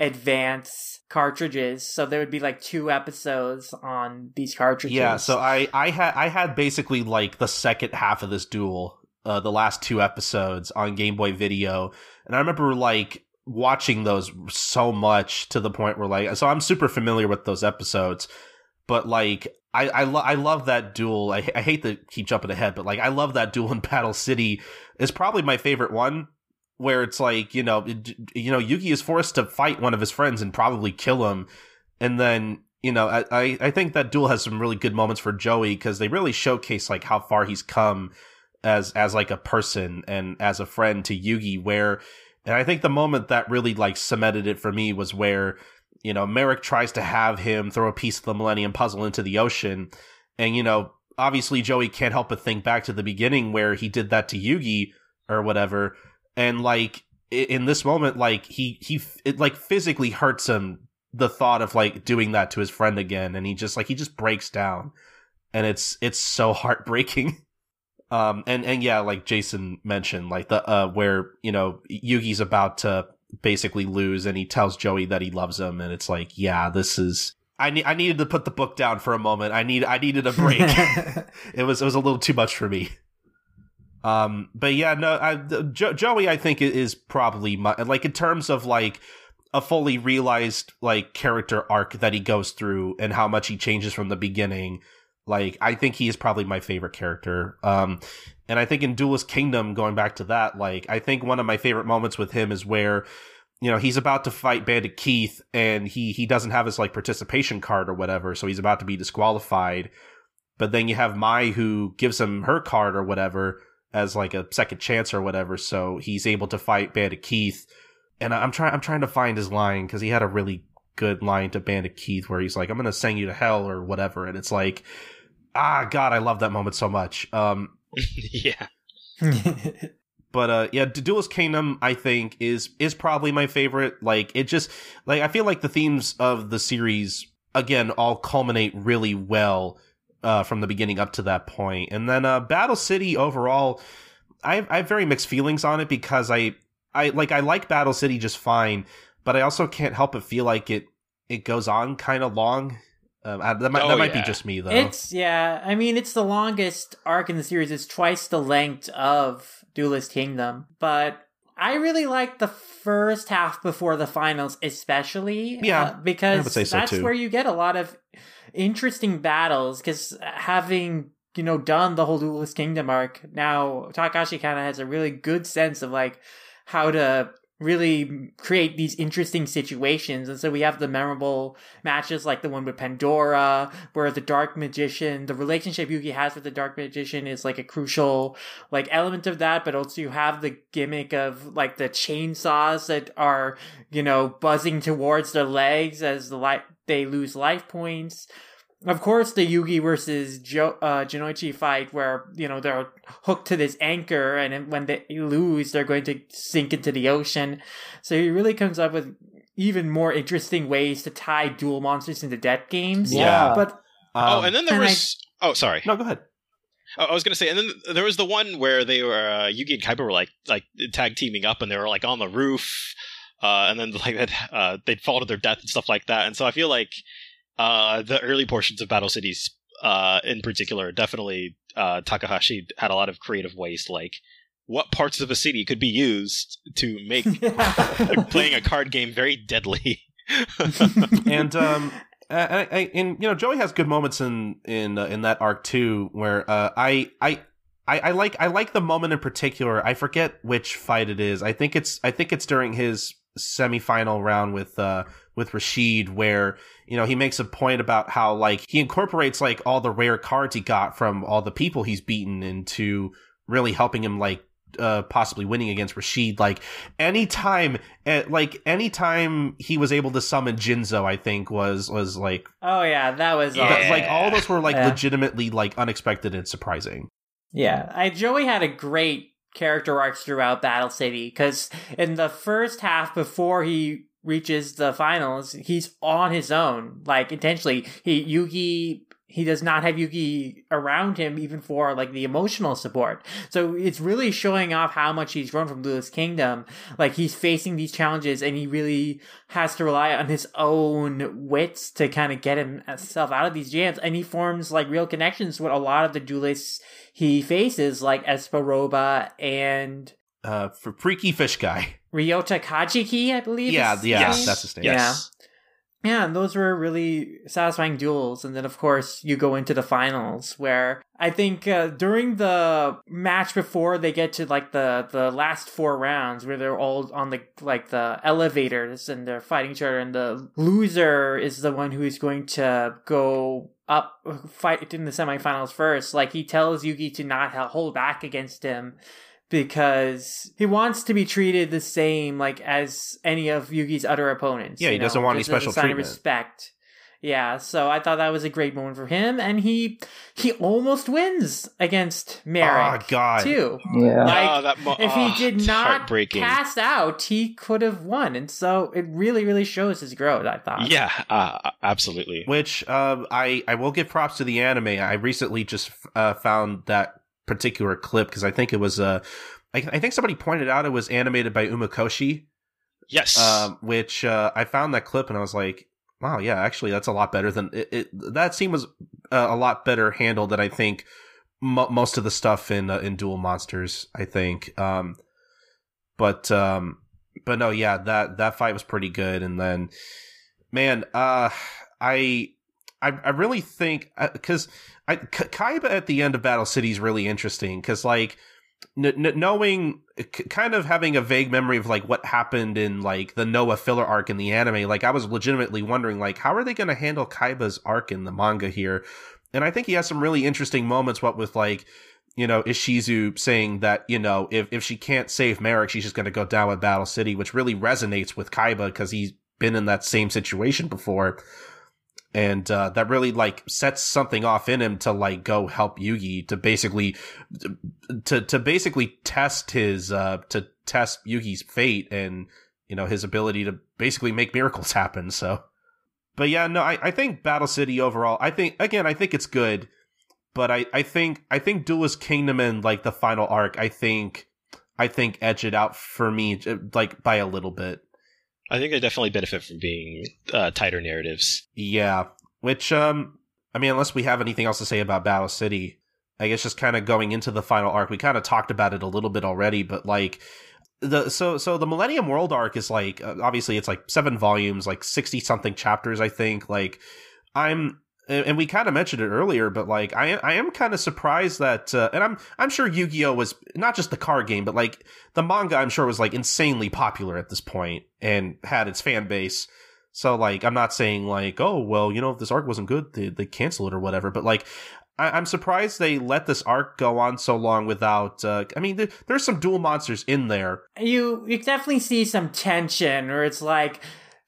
advance cartridges. So there would be like two episodes on these cartridges. Yeah so i i had i had basically like the second half of this duel uh the last two episodes on game boy video. And i remember like watching those so much to the point where like so i'm super familiar with those episodes. But like I I, lo- I love that duel. I, I hate to keep jumping ahead, but like I love that duel in Battle City. is probably my favorite one where it's like you know you know Yugi is forced to fight one of his friends and probably kill him, and then you know I I think that duel has some really good moments for Joey because they really showcase like how far he's come as as like a person and as a friend to Yugi where and I think the moment that really like cemented it for me was where you know Marik tries to have him throw a piece of the Millennium Puzzle into the ocean. And you know obviously Joey can't help but think back to the beginning where he did that to Yugi or whatever and like in this moment like he he it like physically hurts him the thought of like doing that to his friend again and he just like he just breaks down and it's it's so heartbreaking um and and yeah like jason mentioned like the uh where you know yugi's about to basically lose and he tells joey that he loves him and it's like yeah this is I need I needed to put the book down for a moment. I need I needed a break. it was it was a little too much for me. Um, but yeah, no, I, jo- Joey, I think is probably my, like in terms of like a fully realized like character arc that he goes through and how much he changes from the beginning. Like, I think he is probably my favorite character. Um, and I think in Duelist Kingdom, going back to that, like, I think one of my favorite moments with him is where, you know, he's about to fight Bandit Keith and he, he doesn't have his like participation card or whatever. So he's about to be disqualified. But then you have Mai who gives him her card or whatever as like a second chance or whatever. So he's able to fight Bandit Keith. And I'm trying, I'm trying to find his line because he had a really good line to Bandit Keith where he's like, I'm going to send you to hell or whatever. And it's like, ah, God, I love that moment so much. Um, yeah. but uh yeah duelist kingdom i think is is probably my favorite like it just like i feel like the themes of the series again all culminate really well uh from the beginning up to that point and then uh battle city overall i have, I have very mixed feelings on it because i i like i like battle city just fine but i also can't help but feel like it it goes on kind of long um, I, that might, Oh, that might be just me though It's yeah. I mean, it's the longest arc in the series. It's twice the length of Duelist Kingdom, but I really like the first half before the finals, especially. Yeah, uh, because I would say so, that's too. where you get a lot of interesting battles. Because uh, having you know done the whole Duelist Kingdom arc, now Takashi kind of has a really good sense of like how to really create these interesting situations. And so we have the memorable matches like the one with Pandora, where the Dark Magician, the relationship Yugi has with the Dark Magician is like a crucial like element of that, but also you have the gimmick of like the chainsaws that are, you know, buzzing towards their legs as the light they lose life points. Of course, the Yugi versus jo- uh, Jonouchi fight, where you know they're hooked to this anchor, and when they lose, they're going to sink into the ocean. So he really comes up with even more interesting ways to tie duel monsters into death games. Yeah. but oh, Um, and then there and I- was. oh, sorry. no go ahead Oh, I was gonna say, and then there was the one where they were uh, Yugi and Kaiba were like like tag teaming up, and they were like on the roof, uh, and then like that uh, they'd fall to their death and stuff like that. And so I feel like uh, the early portions of Battle Cities, uh, in particular, definitely uh, Takahashi had a lot of creative ways, like what parts of a city could be used to make like, playing a card game very deadly. and um I, I, and you know Joey has good moments in in uh, in that arc too where uh I I I, I like I like the moment in particular. I forget which fight it is. I think it's I think it's during his semifinal round with uh with Rishid where you know he makes a point about how like he incorporates like all the rare cards he got from all the people he's beaten into really helping him like uh possibly winning against Rishid like anytime eh, like anytime he was able to summon Jinzo I think was was like oh yeah, that was Yeah. that- like all those were like Yeah. legitimately like unexpected and surprising Yeah, I, Joey had a great character arcs throughout Battle City because in the first half, before he reaches the finals, he's on his own, like intentionally. He Yugi. He does not have Yugi around him even for like the emotional support. So it's really showing off how much he's grown from Duelist Kingdom. Like he's facing these challenges and he really has to rely on his own wits to kind of get himself out of these jams. And he forms like real connections with a lot of the duelists he faces, like Espa Roba and uh for freaky fish guy Ryota Kajiki, I believe. yeah yeah his that's his name yes. Yeah, and those were really satisfying duels. And then, of course, you go into the finals where I think uh, during the match before they get to like the the last four rounds where they're all on the like the elevators and they're fighting each other, and the loser is the one who is going to go up fight in the semifinals first. Like he tells Yugi to not hold back against him because he wants to be treated the same like as any of Yugi's other opponents. Yeah, he you doesn't want any just as a special sign treatment. Of respect. Yeah, so I thought that was a great moment for him, and he he almost wins against Marik Oh, God. too. Yeah. Like, oh, that mo- If oh, he did it's not heartbreaking. pass out, he could have won, and so it really, really shows his growth. I thought. yeah, uh, absolutely. which um I I will give props to the anime I recently just uh found that particular clip because I think it was uh I, I think somebody pointed out it was animated by Umakoshi Yes. um which uh I found that clip and I was like wow, yeah, actually, that's a lot better than it. it that scene was uh, a lot better handled than I think mo- most of the stuff in uh, in Duel Monsters. I think, um, but um, but no, yeah, that that fight was pretty good. And then, man, uh, I I, I really think because uh, I K- Kaiba at the end of Battle City is really interesting because like n- n- knowing kind of having a vague memory of like what happened in like the Noah filler arc in the anime like I was legitimately wondering like how are they going to handle Kaiba's arc in the manga here? And I think he has some really interesting moments what with like you know Ishizu saying that you know if if she can't save Marik, she's just going to go down with Battle City which really resonates with Kaiba because he's been in that same situation before and uh, that really like sets something off in him to like go help Yugi to basically to to basically test his uh to test Yugi's fate and you know his ability to basically make miracles happen. So, but yeah, no, I I think Battle City overall, I think again, I think it's good, but I I think I think Duelist Kingdom and like the final arc, I think I think edge it out for me like by a little bit. I think they definitely benefit from being uh, tighter narratives. Yeah, which um, I mean, unless we have anything else to say about Battle City, I guess just kind of going into the final arc, we kind of talked about it a little bit already, but like the so so the Millennium World arc is like uh, obviously it's like seven volumes, like sixty something chapters, I think. Like I'm and we kind of mentioned it earlier, but like I I am kind of surprised that, uh, and I'm I'm sure Yu Gi Oh was not just the card game, but like the manga, I'm sure was like insanely popular at this point and had its fan base. So like I'm not saying like oh well you know if this arc wasn't good they they cancel it or whatever, but like I, am surprised they let this arc go on so long without. Uh, I mean, there, there's some duel monsters in there. You you definitely see some tension, where it's like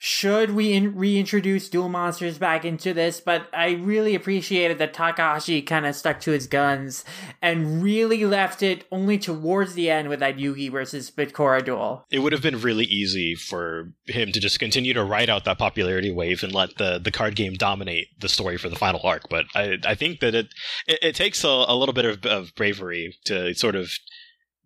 should we in- reintroduce duel monsters back into this? But i really appreciated that takahashi kind of stuck to his guns and really left it only towards the end with that yugi versus Bakura duel. It would have been really easy for him to just continue to ride out that popularity wave and let the, the card game dominate the story for the final arc. But i, I think that it it, it takes a, a little bit of, of bravery to sort of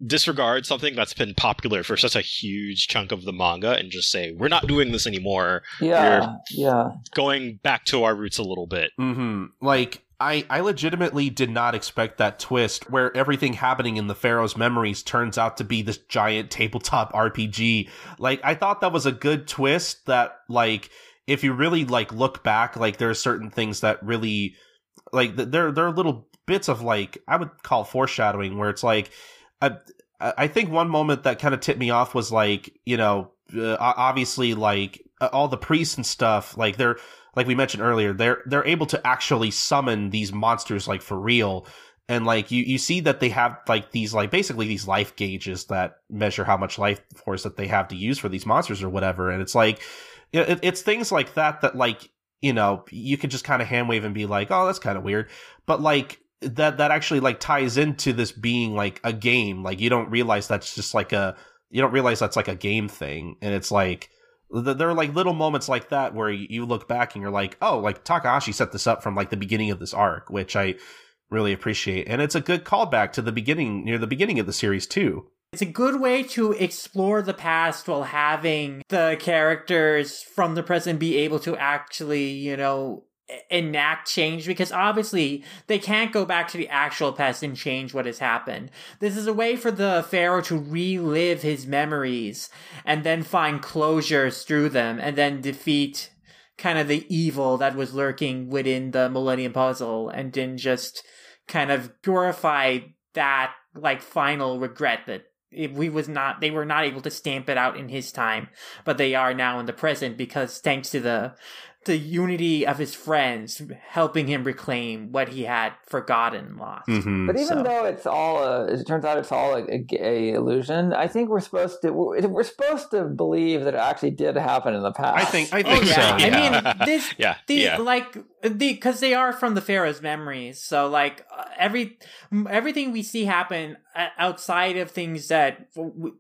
disregard something that's been popular for such a huge chunk of the manga and just say we're not doing this anymore. Yeah, we're yeah. Going back to our roots a little bit. Mm-hmm. Like I, I legitimately did not expect that twist where everything happening in the Pharaoh's memories turns out to be this giant tabletop RPG. Like I thought that was a good twist that like if you really like look back, like there are certain things that really like there there are little bits of like I would call foreshadowing where it's like I, I think one moment that kind of tipped me off was like, you know, uh, obviously like all the priests and stuff, like they're, like we mentioned earlier, they're, they're able to actually summon these monsters like for real. And like you, you see that they have like these, like basically these life gauges that measure how much life force that they have to use for these monsters or whatever. And it's like, it, it's things like that that like, you know, you could just kind of hand wave and be like, oh, that's kind of weird. But like, that that actually like ties into this being like a game. Like you don't realize that's just like a you don't realize that's like a game thing, and it's like there are like little moments like that where you look back and you're like, oh, like Takahashi set this up from like the beginning of this arc, which I really appreciate, and it's a good callback to the beginning near the beginning of the series too. It's a good way to explore the past while having the characters from the present be able to actually, you know, enact change because obviously they can't go back to the actual past and change what has happened. This is a way for the pharaoh to relive his memories and then find closures through them and then defeat kind of the evil that was lurking within the Millennium Puzzle and then just kind of glorify that like final regret that if we was not they were not able to stamp it out in his time but they are now in the present because thanks to the the unity of his friends helping him reclaim what he had forgotten lost mm-hmm. but even so. though it's all a, it turns out it's all a, a, a, illusion i think we're supposed to we're, we're, supposed to believe that it actually did happen in the past i think i think oh, yeah. so yeah. i mean this yeah the yeah. like the because they are from the pharaoh's memories so like uh, every everything we see happen uh, outside of things that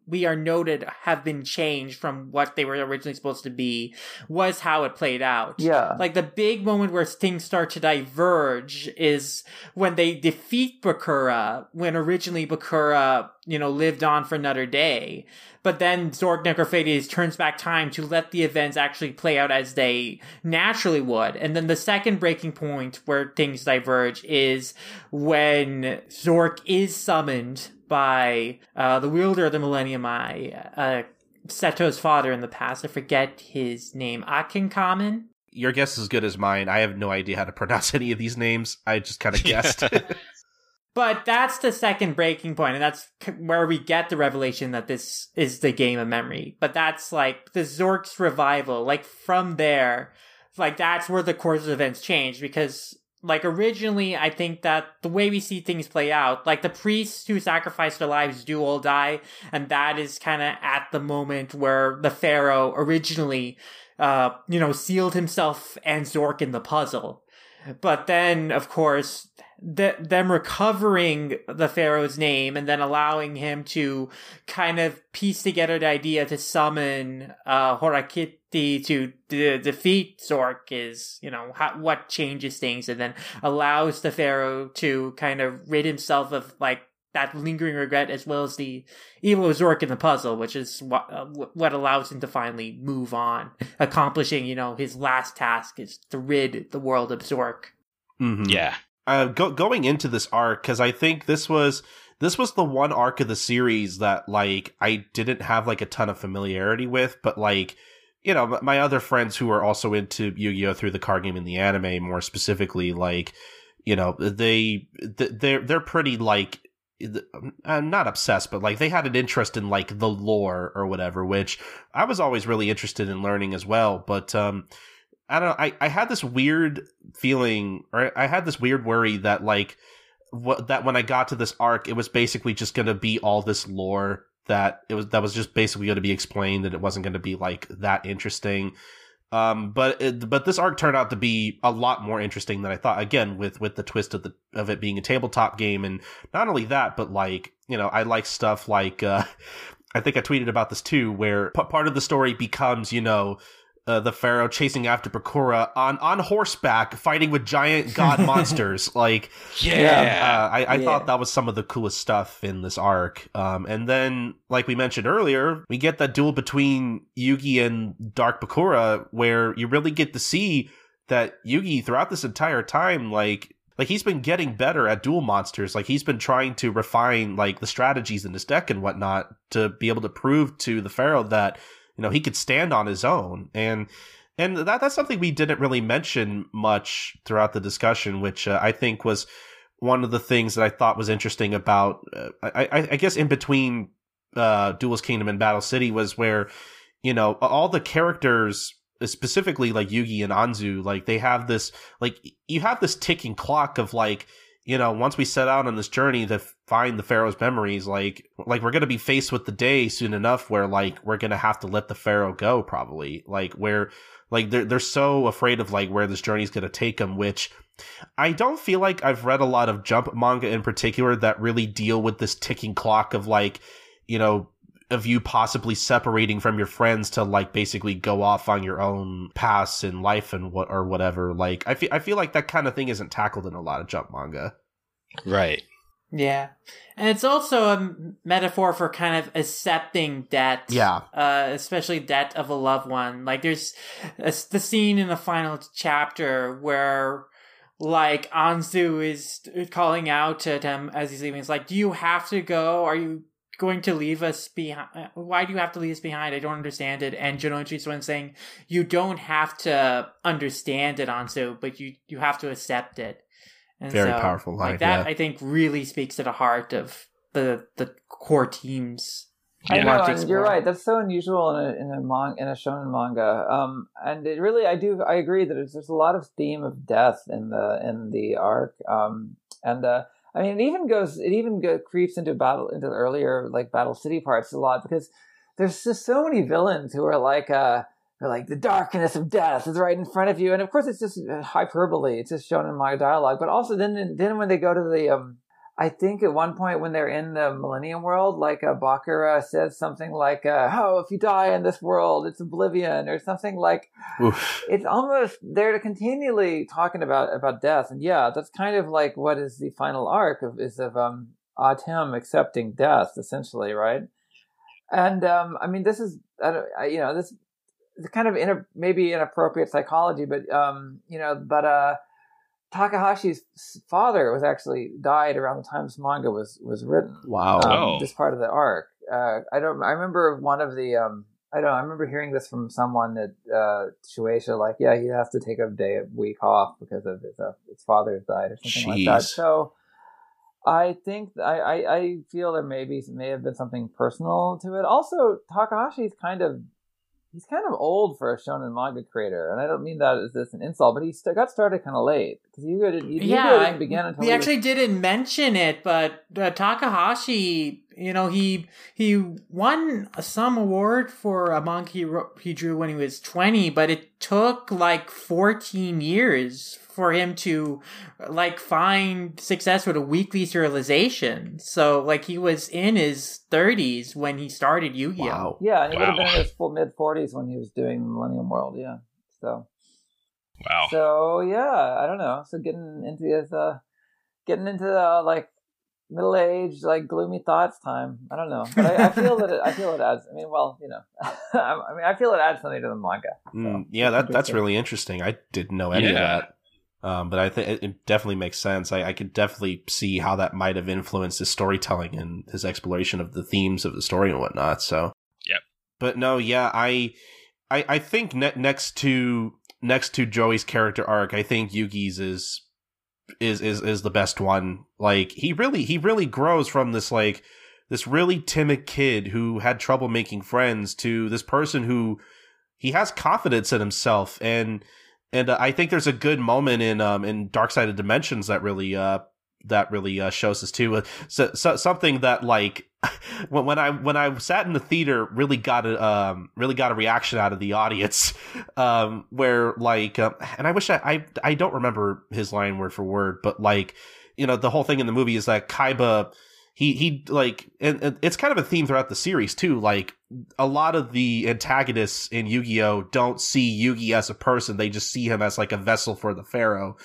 we are noted have been changed from what they were originally supposed to be was how it played out Yeah. Like the big moment where things start to diverge is when they defeat Bakura, when originally Bakura, you know, lived on for another day. But then Zorc Necrophades turns back time to let the events actually play out as they naturally would. And then the second breaking point where things diverge is when Zork is summoned by uh, the wielder of the Millennium Eye, uh, Seto's father in the past. I forget his name. Akinkamen? Your guess is as good as mine. I have no idea how to pronounce any of these names. I just kind of guessed. But that's the second breaking point, and that's where we get the revelation that this is the game of memory. But that's like the Zorc's revival. Like from there, like that's where the course of events change because like originally I think that the way we see things play out, like the priests who sacrifice their lives do all die, and that is kind of at the moment where the pharaoh originally, uh, you know, sealed himself and Zorc in the puzzle. But then, of course, th- them recovering the pharaoh's name and then allowing him to kind of piece together the idea to summon uh, Horakhty to de- defeat Zorc is, you know, how, what changes things and then allows the pharaoh to kind of rid himself of like that lingering regret as well as the evil of Zorc in the puzzle, which is what uh, what allows him to finally move on, accomplishing you know his last task is to rid the world of Zorc. Mhm. Yeah. Uh, go- going into this arc because I think this was this was the one arc of the series that like I didn't have like a ton of familiarity with, but like you know my other friends who are also into Yu-Gi-Oh through the card game and the anime more specifically, like you know they they're they're pretty like th- uh, not obsessed, but like they had an interest in like the lore or whatever, which I was always really interested in learning as well, but um. I don't know. I, I had this weird feeling, or I had this weird worry that like that when I got to this arc, it was basically just going to be all this lore that it was that was just basically going to be explained, and it wasn't going to be like that interesting. Um, but it, but this arc turned out to be a lot more interesting than I thought. Again, with with the twist of the of it being a tabletop game, and not only that, but like you know, I like stuff like uh, I think I tweeted about this too, where p- part of the story becomes you know uh, the pharaoh chasing after Bakura on on horseback, fighting with giant god monsters. Like, Yeah. uh, I, I Yeah. thought that was some of the coolest stuff in this arc. Um, and then, like we mentioned earlier, we get that duel between Yugi and Dark Bakura, where you really get to see that Yugi throughout this entire time, like. Like he's been getting better at duel monsters. Like he's been trying to refine like the strategies in his deck and whatnot to be able to prove to the Pharaoh that you know he could stand on his own. And and that that's something we didn't really mention much throughout the discussion which uh, i think was one of the things that i thought was interesting about uh, I, I i guess in between uh duelist kingdom and battle city was where you know all the characters specifically like yugi and anzu like they have this like you have this ticking clock of like you know, once we set out on this journey to find the Pharaoh's memories, like, like we're gonna be faced with the day soon enough where like we're gonna have to let the Pharaoh go, probably. Like, where, like, they're they're so afraid of like where this journey is gonna take them, which I don't feel like I've read a lot of Jump manga in particular that really deal with this ticking clock of like, you know, of you possibly separating from your friends to like basically go off on your own paths in life and what or whatever. Like I feel I feel like that kind of thing isn't tackled in a lot of jump manga. Right. Yeah. And it's also a metaphor for kind of accepting debt. Yeah. Uh, especially debt of a loved one. Like there's a, the scene in the final chapter where like Anzu is calling out to him as he's leaving. It's like, do you have to go? Are you going to leave us behind? Why do you have to leave us behind? I don't understand it. And Jonouchi's the one saying, you don't have to understand it, Anzu, but you, you have to accept it. And Very powerful line, Like that, yeah. I think, really speaks to the heart of the the core teams. I Yeah. know, and you're right. That's so unusual in a in a mon- in a shonen manga. Um, and it really, I do, I agree that there's, there's a lot of theme of death in the in the arc. Um, and uh, I mean, it even goes, it even go, creeps into battle into the earlier like Battle City parts a lot because there's just so many villains who are like, uh, like the darkness of death is right in front of you, and of course it's just hyperbole. It's just shown in my dialogue, but also then then when they go to the um I think at one point when they're in the Millennium World, like uh, Bakura says something like, uh, "Oh, if you die in this world, it's oblivion," or something like. Oof. It's almost they're continually talking about about death, and yeah, that's kind of like what is the final arc of is of um Atem accepting death, essentially, right? And um, I mean, this is I don't, I, you know this is kind of in maybe inappropriate psychology, but um, you know, but uh Takahashi's father was actually died around the time this manga was was written. Wow. Um, Oh. This part of the arc. Uh, I don't. I remember one of the. Um, I don't. know, I remember hearing this from someone that uh, Shueisha, like, yeah, he has to take a day, a week off because of his uh, his father died or something like that. So. I think I, I, I feel there maybe may have been something personal to it. Also, Takahashi's kind of he's kind of old for a shonen manga creator, and I don't mean that as this an insult, but he st- got started kind of late because Yu-Gi-Oh didn't, yeah, didn't begin until we he was- actually didn't mention it, but uh, Takahashi, you know, he he won some award for a manga he, he drew when he was twenty, but it took like fourteen years for him to like find success with a weekly serialization. So like he was in his thirties when he started Yu-Gi-Oh. Wow. Yeah, and he would have been in his full mid forties when he was doing Millennium World. Yeah, so Wow. so yeah, I don't know. So getting into his uh, getting into uh, like middle age, like gloomy thoughts time. I don't know, but I, I feel that it, I feel it adds. I mean, well, you know, I mean, I feel it adds something to the manga. Mm, yeah, that that's really interesting. I didn't know any of that. Um, but I think it- it definitely makes sense. I, I could definitely see how that might have influenced his storytelling and his exploration of the themes of the story and whatnot. So, Yep. But no, yeah, I, I, I think ne- next to next to Joey's character arc, I think Yugi's is is is is the best one. Like he really he really grows from this like this really timid kid who had trouble making friends to this person who he has confidence in himself and and uh, I think there's a good moment in um in Dark Side of Dimensions that really uh that really uh, shows us too. Uh, so, so something that like when when I when I sat in the theater really got a um really got a reaction out of the audience um where like um, and I wish I, I I don't remember his line word for word but like you know the whole thing in the movie is that Kaiba he he like and, and it's kind of a theme throughout the series too like a lot of the antagonists in Yu-Gi-Oh don't see Yugi as a person they just see him as like a vessel for the pharaoh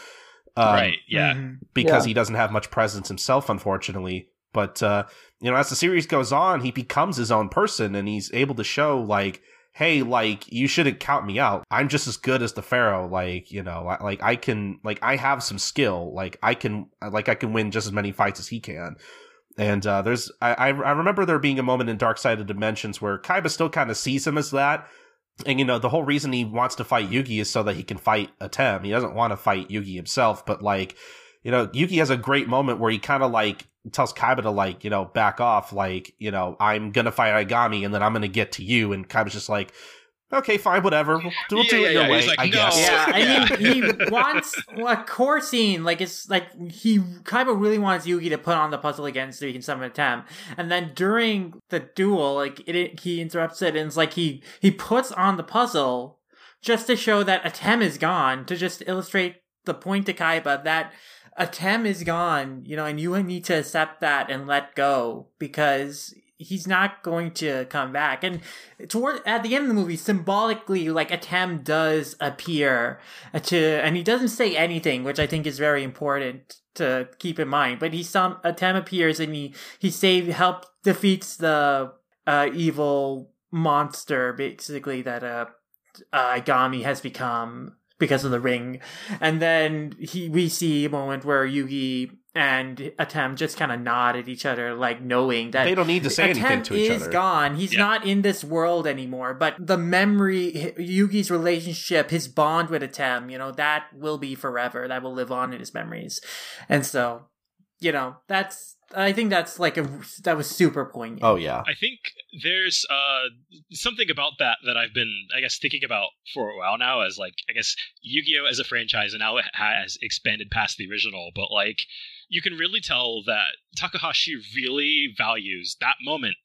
um, right. Yeah. Mhm. because Yeah. he doesn't have much presence himself, unfortunately. But uh, you know, as the series goes on, he becomes his own person, and he's able to show like, hey, like you shouldn't count me out. I'm just as good as the pharaoh. Like you know, like I can, like I have some skill. Like I can, like I can win just as many fights as he can. And uh, there's, I, I remember there being a moment in Dark Side of Dimensions where Kaiba still kind of sees him as that. And you know, the whole reason he wants to fight Yugi is so that he can fight Atem. He doesn't want to fight Yugi himself, but like, you know, Yugi has a great moment where he kind of like tells Kaiba to like, you know, back off, like, you know, I'm gonna fight Aigami and then I'm gonna get to you. And Kaiba's just like, okay, fine, whatever. We'll, we'll do Yeah, it your yeah. way, like, I "No." guess. Yeah, I mean, he wants a core scene. Like it's like he Kaiba really wants Yugi to put on the puzzle again so he can summon Tem. And then during the duel, like it, it- he interrupts it and it's like he he puts on the puzzle just to show that Atem is gone to just illustrate the point to Kaiba that Atem is gone. You know, and you need to accept that and let go because. He's not going to come back, and toward at the end of the movie, symbolically, like Atem does appear to, and he doesn't say anything, which I think is very important to keep in mind. But he some Atem appears and he he save help defeats the uh, evil monster, basically that uh, uh Aigami has become because of the ring, and then he we see a moment where Yugi and Atem just kind of nod at each other, like knowing that They don't need to say anything Atem to each other. is other. gone. He's Yeah. not in this world anymore. But the memory, Yugi's relationship, his bond with Atem, you know, that will be forever. That will live on in his memories. And so, you know, that's. I think that's like a that was super poignant. Oh yeah. I think there's uh, something about that that I've been, I guess, thinking about for a while now. As like, I guess Yu-Gi-Oh as a franchise and now it has expanded past the original, but like, you can really tell that Takahashi really values that moment.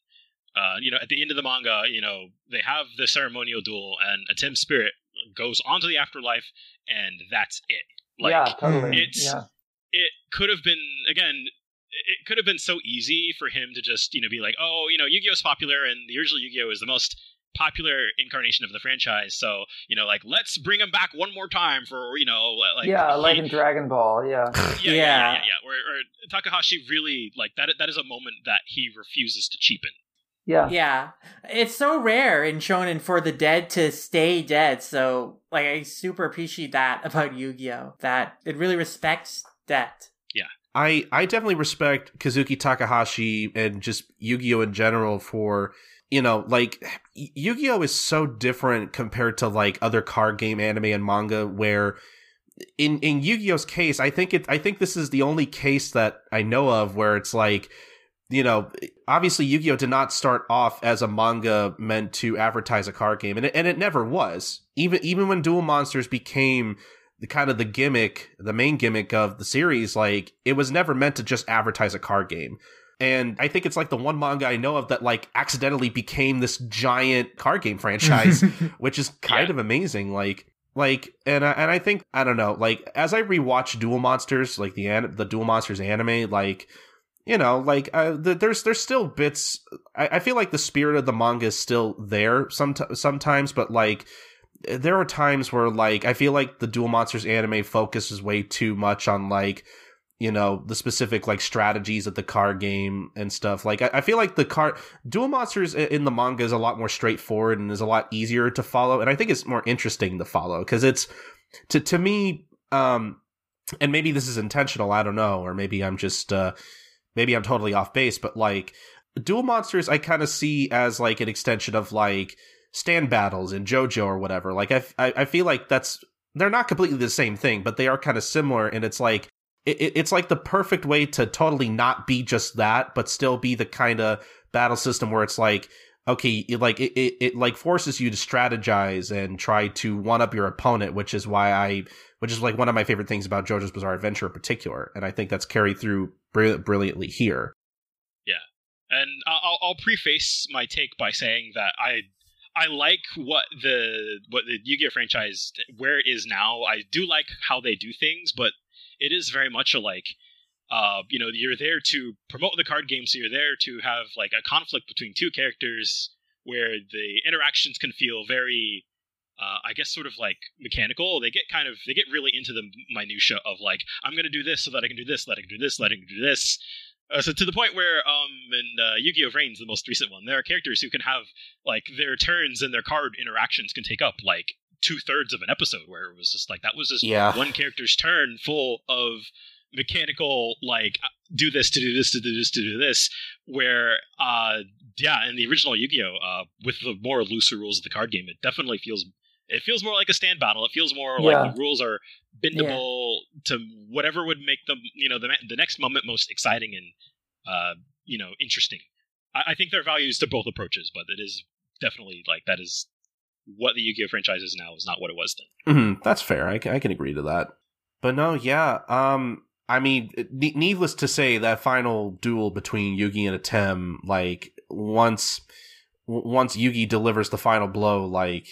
Uh, you know, at the end of the manga, you know, they have the ceremonial duel, and Atem's spirit goes on to the afterlife, and that's it. Like, yeah, totally. it's- yeah. it could have been again it could have been so easy for him to just you know be like, oh, you know, Yu-Gi-Oh's popular, and the original Yu-Gi-Oh is the most popular incarnation of the franchise. So you know, like let's bring him back one more time for you know, like yeah, he- like in Dragon Ball. Yeah, yeah, yeah, yeah, Yeah. yeah, yeah. Where, where Takahashi really like that. That is a moment that he refuses to cheapen. yeah, Yeah. It's so rare in Shonen for the dead to stay dead. So, like, I super appreciate that about Yu Gi Oh! That it really respects death. I I definitely respect Kazuki Takahashi and just Yu-Gi-Oh in general for you know like Yu-Gi-Oh is so different compared to like other card game anime and manga where in in Yu-Gi-Oh's case I think it I think this is the only case that I know of where it's like you know obviously Yu-Gi-Oh did not start off as a manga meant to advertise a card game and it, and it never was. Even even when Duel Monsters became the kind of the gimmick, the main gimmick of the series, like it was never meant to just advertise a card game. And I think it's like the one manga I know of that like accidentally became this giant card game franchise, which is kind Yeah. of amazing. Like, like, and I, and I think I don't know. Like as I rewatch Duel Monsters, like the an- the Duel Monsters anime, like you know, like uh, the, there's there's still bits. I, I feel like the spirit of the manga is still there some sometimes, but like there are times where like I feel like the Duel Monsters anime focuses way too much on like you know the specific like strategies of the card game and stuff. Like I, I feel like the card Duel Monsters in the manga is a lot more straightforward and is a lot easier to follow, and I think it's more interesting to follow because it's to to me. um and maybe this is intentional, I don't know, or maybe I'm just uh maybe I'm totally off base, but like Duel Monsters I kind of see as like an extension of like stand battles in JoJo or whatever. Like I, I, I feel like that's they're not completely the same thing, but they are kind of similar. And it's like it, it- it's like the perfect way to totally not be just that, but still be the kind of battle system where it's like okay, it, like it, it, it like forces you to strategize and try to one up your opponent, which is why I, which is like one of my favorite things about JoJo's Bizarre Adventure in particular, and I think that's carried through brill- brilliantly here. Yeah, and I'll, I'll preface my take by saying that I I like what the what the Yu-Gi-Oh franchise where it is now. I do like how they do things, but it is very much a like uh, you know, you're there to promote the card game, so you're there to have like a conflict between two characters where the interactions can feel very uh, I guess sort of like mechanical. They get kind of they get really into the minutia of like I'm going to do this so that I can do this, so that I can do this, so that I can do this. Uh, so to the point where um in uh, Yu-Gi-Oh! VRAINS, the most recent one, there are characters who can have like their turns and their card interactions can take up like two thirds of an episode, where it was just like that was just Yeah. one character's turn full of mechanical like uh, do this to do this to do this to do this where uh yeah in the original yu-gi-oh uh with the more looser rules of the card game it definitely feels it feels more like a stand battle it feels more Yeah. like the rules are bendable to whatever would make them you know the, the next moment most exciting and uh you know interesting I, I think there are values to both approaches but it is definitely like that is what the yu-gi-oh franchise is now is not what it was then hmm that's fair. I can, I can agree to that. But no, yeah. Um, I mean, ne- needless to say, that final duel between Yugi and Atem, like once w- once Yugi delivers the final blow, like,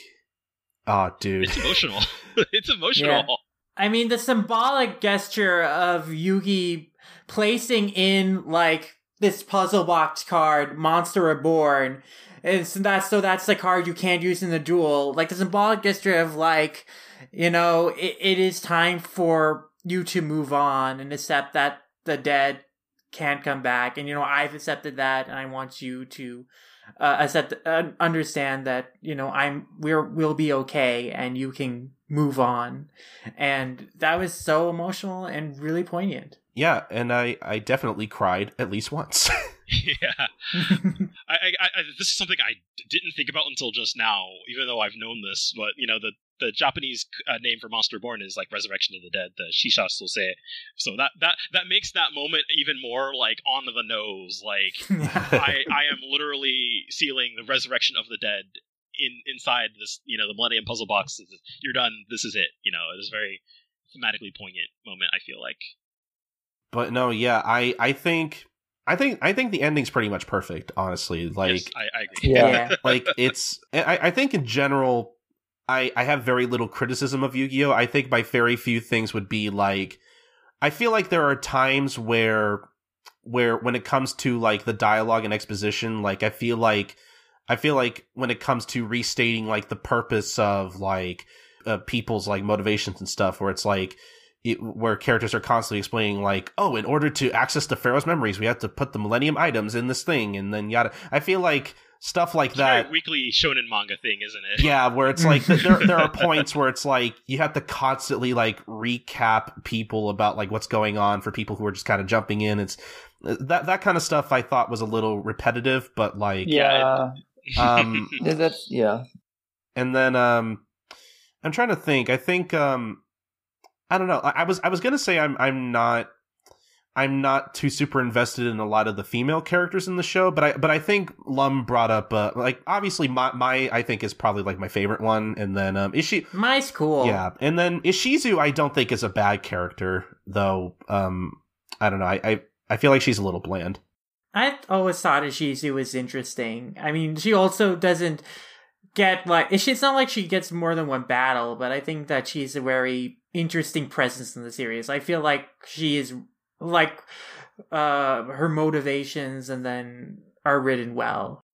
oh, dude, it's emotional it's emotional Yeah. I mean, the symbolic gesture of Yugi placing in like this puzzle box card, Monster Reborn, and so that's so that's the card you can't use in the duel. Like the symbolic gesture of like, you know, it, it is time for you to move on and accept that the dead can't come back, and you know I've accepted that, and I want you to uh, accept, uh, understand that you know I'm we're we'll be okay, and you can move on and that was so emotional and really poignant. yeah. And I I definitely cried at least once. yeah I, I, I, this is something I didn't think about until just now, even though I've known this. But you know, the the Japanese uh, name for Monster Born is like Resurrection of the Dead, the Shisha Sosei. So that that that makes that moment even more like on the nose. Like I I am literally sealing the resurrection of the dead in inside this you know the Millennium Puzzle box. You're done. This is it. You know, it is very thematically poignant moment. I feel like. but no, yeah. I I think I think I think the ending's pretty much perfect. Honestly, like. yes, I, I agree. Yeah. like it's I, I think in general I I have very little criticism of Yu-Gi-Oh! I think my very few things would be like I feel like there are times where where when it comes to like the dialogue and exposition, like I feel like I feel like when it comes to restating like the purpose of like uh, people's like motivations and stuff, where it's like it, where characters are constantly explaining like, oh, in order to access the Pharaoh's memories, we have to put the Millennium items in this thing, and then yada. I feel like stuff like It's a that. weekly shonen manga thing, isn't it? Yeah, where it's like there there are points where it's like you have to constantly like recap people about like what's going on for people who are just kind of jumping in. It's that that kind of stuff I thought was a little repetitive, but like Yeah, um Yeah, that's yeah. and then um I'm trying to think. I think um I don't know. I, I was I was gonna say I'm I'm not I'm not too super invested in a lot of the female characters in the show, but I but I think Lum brought up uh, like obviously my my I think is probably like my favorite one, and then um is she Mai's cool. yeah, and then Ishizu I don't think is a bad character though. Um I don't know. I I, I feel like she's a little bland. I always thought Ishizu was interesting. I mean, she also doesn't get like it's it's not like she gets more than one battle, but I think that she's a very interesting presence in the series. I feel like she is like uh her motivations and then are written well.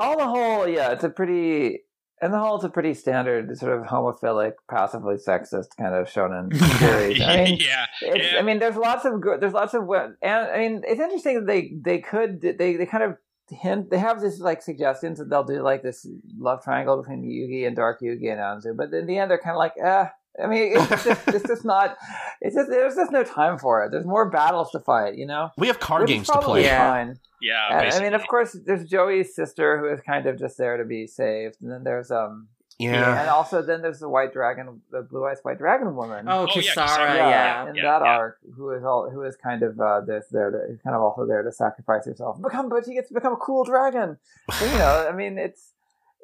All the whole, yeah, it's a pretty. And the whole, it's a pretty standard sort of homophilic, passively sexist kind of shonen series. I mean, yeah, It's, yeah. I mean, there's lots of good. There's lots of and I mean, it's interesting that they they could they they kind of hint they have this like suggestions that they'll do like this love triangle between Yugi and Dark Yugi and Anzu, but in the end they're kind of like, eh. I mean, it's just it's just not. It's just there's just no time for it. There's more battles to fight, you know. We have card Which games to play. Yeah. Fine. yeah. And, I mean, of course, there's Joey's sister who is kind of just there to be saved, and then there's um, Yeah. and also then there's the white dragon, the blue eyes white dragon woman. Oh, Oh, yeah, Kisara, Kisara, yeah. in yeah, that yeah. arc, who is all who is kind of uh, this there to is kind of also there to sacrifice herself, become, but she gets to become a cool dragon. So, you know, I mean, it's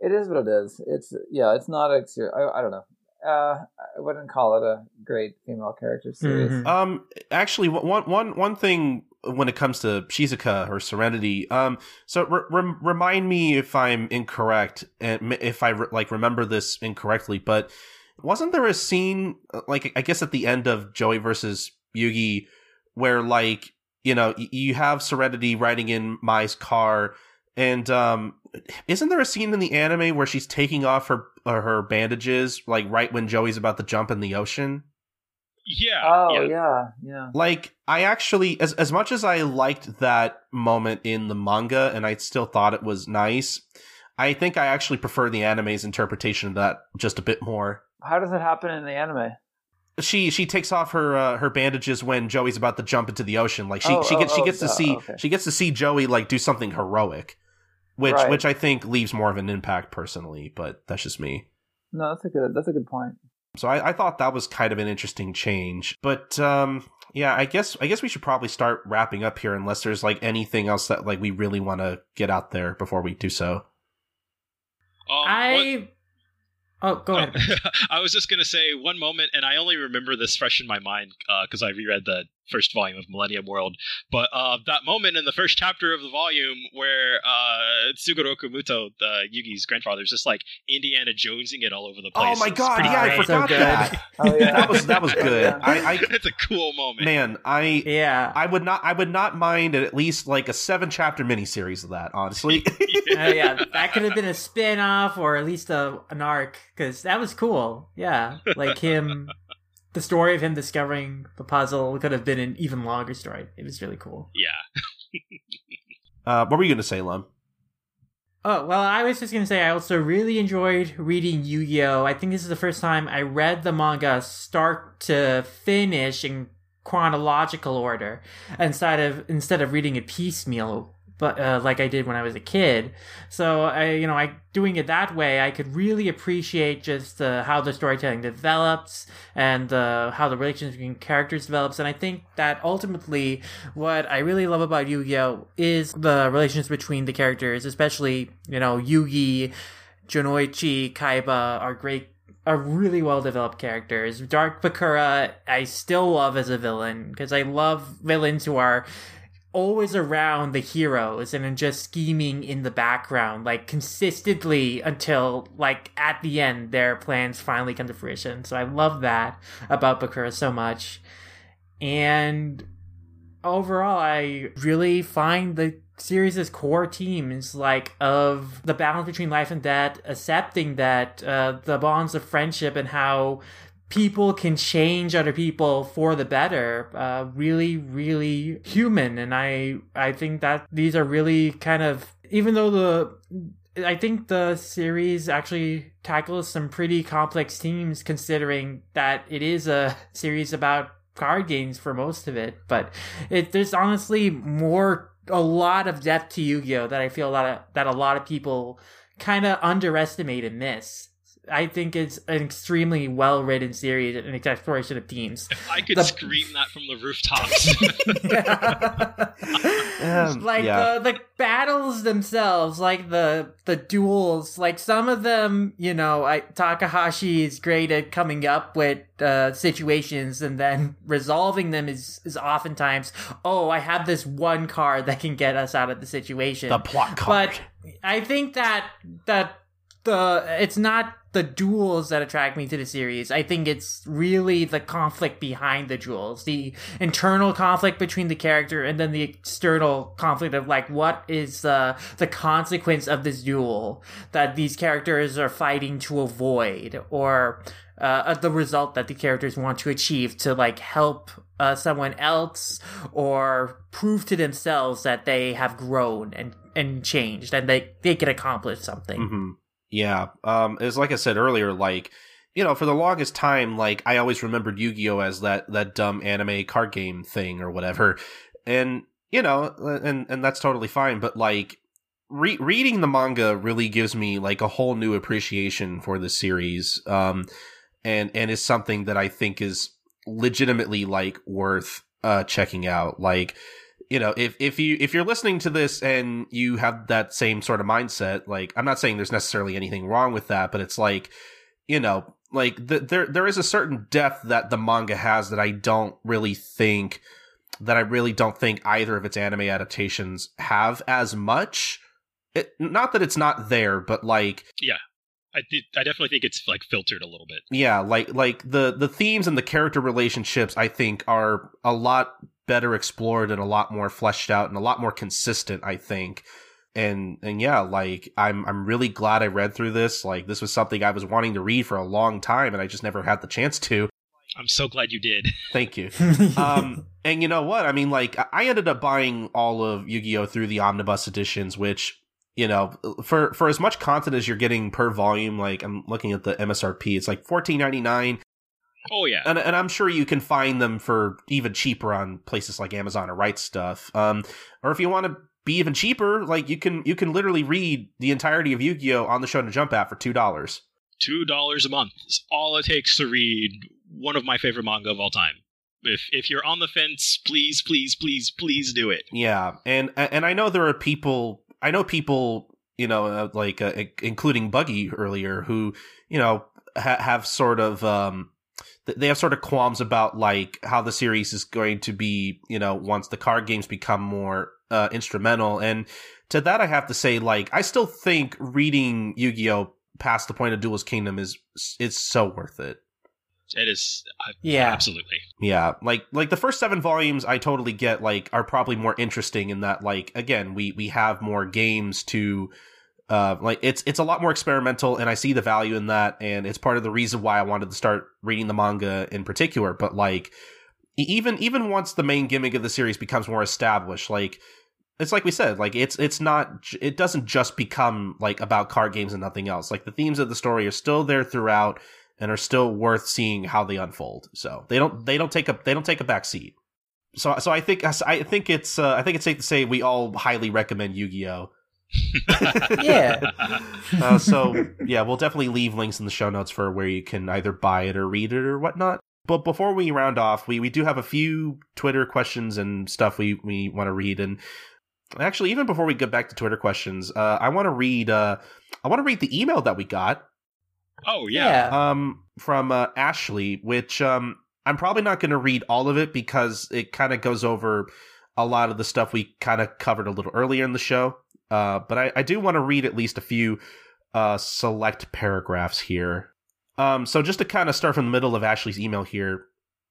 it is what it is. It's yeah, it's not a ser- I, I don't know. Uh, I wouldn't call it a great female character series. Mhm. Um, actually, one one one thing when it comes to Shizuka or Serenity, um, so re- rem- remind me if I'm incorrect and if I re- like remember this incorrectly, but wasn't there a scene uh, like I guess at the end of Joey versus Yugi where like you know y- you have Serenity riding in Mai's car and um isn't there a scene in the anime where she's taking off her uh, her bandages like right when Joey's about to jump in the ocean? yeah, Oh yeah. yeah, yeah. like i actually as as much as i liked that moment in the manga and i still thought it was nice i think i actually prefer the anime's interpretation of that just a bit more How does it happen in the anime? she she takes off her uh, her bandages when joey's about to jump into the ocean like she Oh, she oh, gets she oh, gets to duh, see okay. she gets to see joey like do something heroic which Right. which i think leaves more of an impact personally but that's just me No, that's a good that's a good point. So I, I thought that was kind of an interesting change. But um yeah, I guess I guess we should probably start wrapping up here unless there's like anything else that like we really want to get out there before we do so. Um, what- I Oh, go ahead. I was just gonna say one moment, and I only remember this fresh in my mind because I reread the first volume of Millennium World. But uh, that moment in the first chapter of the volume where uh, Sugoroku Muto, the Yugi's grandfather, is just like Indiana Jonesing it all over the place. Oh my god, yeah, I great. great. forgot So that. Oh yeah, That was that was good. Yeah. I, I it's a cool moment. man, I Yeah. I would not I would not mind at least like a seven chapter miniseries of that, honestly. Uh, yeah, that could have been a spin off or at least a an arc because that was cool. Yeah, like him, the story of him discovering the puzzle could have been an even longer story. It was really cool. Yeah. uh what were you gonna say, Lum? Oh, well, I was just going to say I also really enjoyed reading Yu Gi Oh! I think this is the first time I read the manga start to finish in chronological order instead of instead of reading it piecemeal but uh, like I did when I was a kid. So I, you know, I doing it that way, I could really appreciate just uh, how the storytelling develops and uh, how the relationship between characters develops. And I think that ultimately, what I really love about Yu-Gi-Oh is the relations between the characters, especially you know Yugi, Jonouchi, Kaiba are great. Are really well developed characters. Dark Bakura, I still love as a villain because I love villains who are always around the heroes and just scheming in the background, like consistently until like at the end their plans finally come to fruition. So I love that about Bakura so much. And overall, I really find the series' core themes like of the balance between life and death, accepting that uh, the bonds of friendship and how people can change other people for the better uh, really really human and i i think that these are really kind of even though the I think the series actually tackles some pretty complex themes considering that it is a series about card games for most of it. But it, there's honestly more, a lot of depth to Yu-Gi-Oh that I feel a lot of, that a lot of people kind of underestimate and miss. I think it's an extremely well written series and an exploration of themes. If I could The- scream that from the rooftops. Um, like yeah. the the battles themselves, like the the duels, like some of them, you know, I, Takahashi is great at coming up with uh, situations and then resolving them is is oftentimes, oh, I have this one card that can get us out of the situation. the plot card. But I think that that the it's not the duels that attract me to the series. I think it's really the conflict behind the duels, the internal conflict between the character, and then the external conflict of like what is uh, the consequence of this duel that these characters are fighting to avoid, or uh, the result that the characters want to achieve to like help uh, someone else or prove to themselves that they have grown and and changed and they they can accomplish something. hmm Yeah. Um, it's like I said earlier, like, you know, for the longest time, like, I always remembered Yu Gi Oh! as that, that dumb anime card game thing or whatever. And, you know, and, and that's totally fine. But, like, re- reading the manga really gives me, like, a whole new appreciation for the series. Um, and, and is something that I think is legitimately, like, worth, uh, checking out. Like, you know, if if you if you're listening to this and you have that same sort of mindset, like I'm not saying there's necessarily anything wrong with that, but it's like, you know, like the, there there is a certain depth that the manga has that I don't really think that I really don't think either of its anime adaptations have as much. It, not that it's not there, but like yeah I, did, I definitely think it's like filtered a little bit. yeah, like like the the themes and the character relationships I think are a lot better explored and a lot more fleshed out and a lot more consistent, I think. And and yeah, like I'm I'm really glad I read through this. Like this was something I was wanting to read for a long time and I just never had the chance to. I'm so glad you did. Thank you. Um and you know what? I mean like I ended up buying all of Yu-Gi-Oh through the omnibus editions which you know, for for as much content as you're getting per volume, like I'm looking at the MSRP, it's like fourteen ninety nine Oh yeah. and and I'm sure you can find them for even cheaper on places like Amazon or Right Stuf. Um, or if you want to be even cheaper, like you can you can literally read the entirety of Yu-Gi-Oh on the Shonen Jump app for two dollars. Two dollars a month is all it takes to read one of my favorite manga of all time. If if you're on the fence, please, please, please, please do it. Yeah, and and I know there are people. I know people, you know, uh, like uh, including Buggy earlier, who you know ha- have sort of um, they have sort of qualms about like how the series is going to be, you know, once the card games become more uh, instrumental. And to that, I have to say, like, I still think reading Yu Gi Oh past the point of Duelist Kingdom is it's so worth it. It is uh, Yeah. absolutely. Yeah, like like the first seven volumes, I totally get. Like, are probably more interesting in that, like, again, we we have more games to, uh, like it's it's a lot more experimental, and I see the value in that, and it's part of the reason why I wanted to start reading the manga in particular. But like, even even once the main gimmick of the series becomes more established, like it's like we said, like it's it's not it doesn't just become like about card games and nothing else. Like the themes of the story are still there throughout and are still worth seeing how they unfold. So they don't they don't take a they don't take a back seat. So so I think I think it's uh, I think it's safe to say we all highly recommend Yu Gi Oh. Yeah. Uh, so yeah, we'll definitely leave links in the show notes for where you can either buy it or read it or whatnot. But before we round off, we, we do have a few Twitter questions and stuff we, we want to read. And actually, even before we get back to Twitter questions, uh, I want to read uh, I want to read the email that we got oh yeah. um, from uh, Ashley, which um, I'm probably not going to read all of it because it kind of goes over a lot of the stuff we kind of covered a little earlier in the show. Uh, but I, I do want to read at least a few uh, select paragraphs here. Um, so just to kind of start from the middle of Ashley's email here,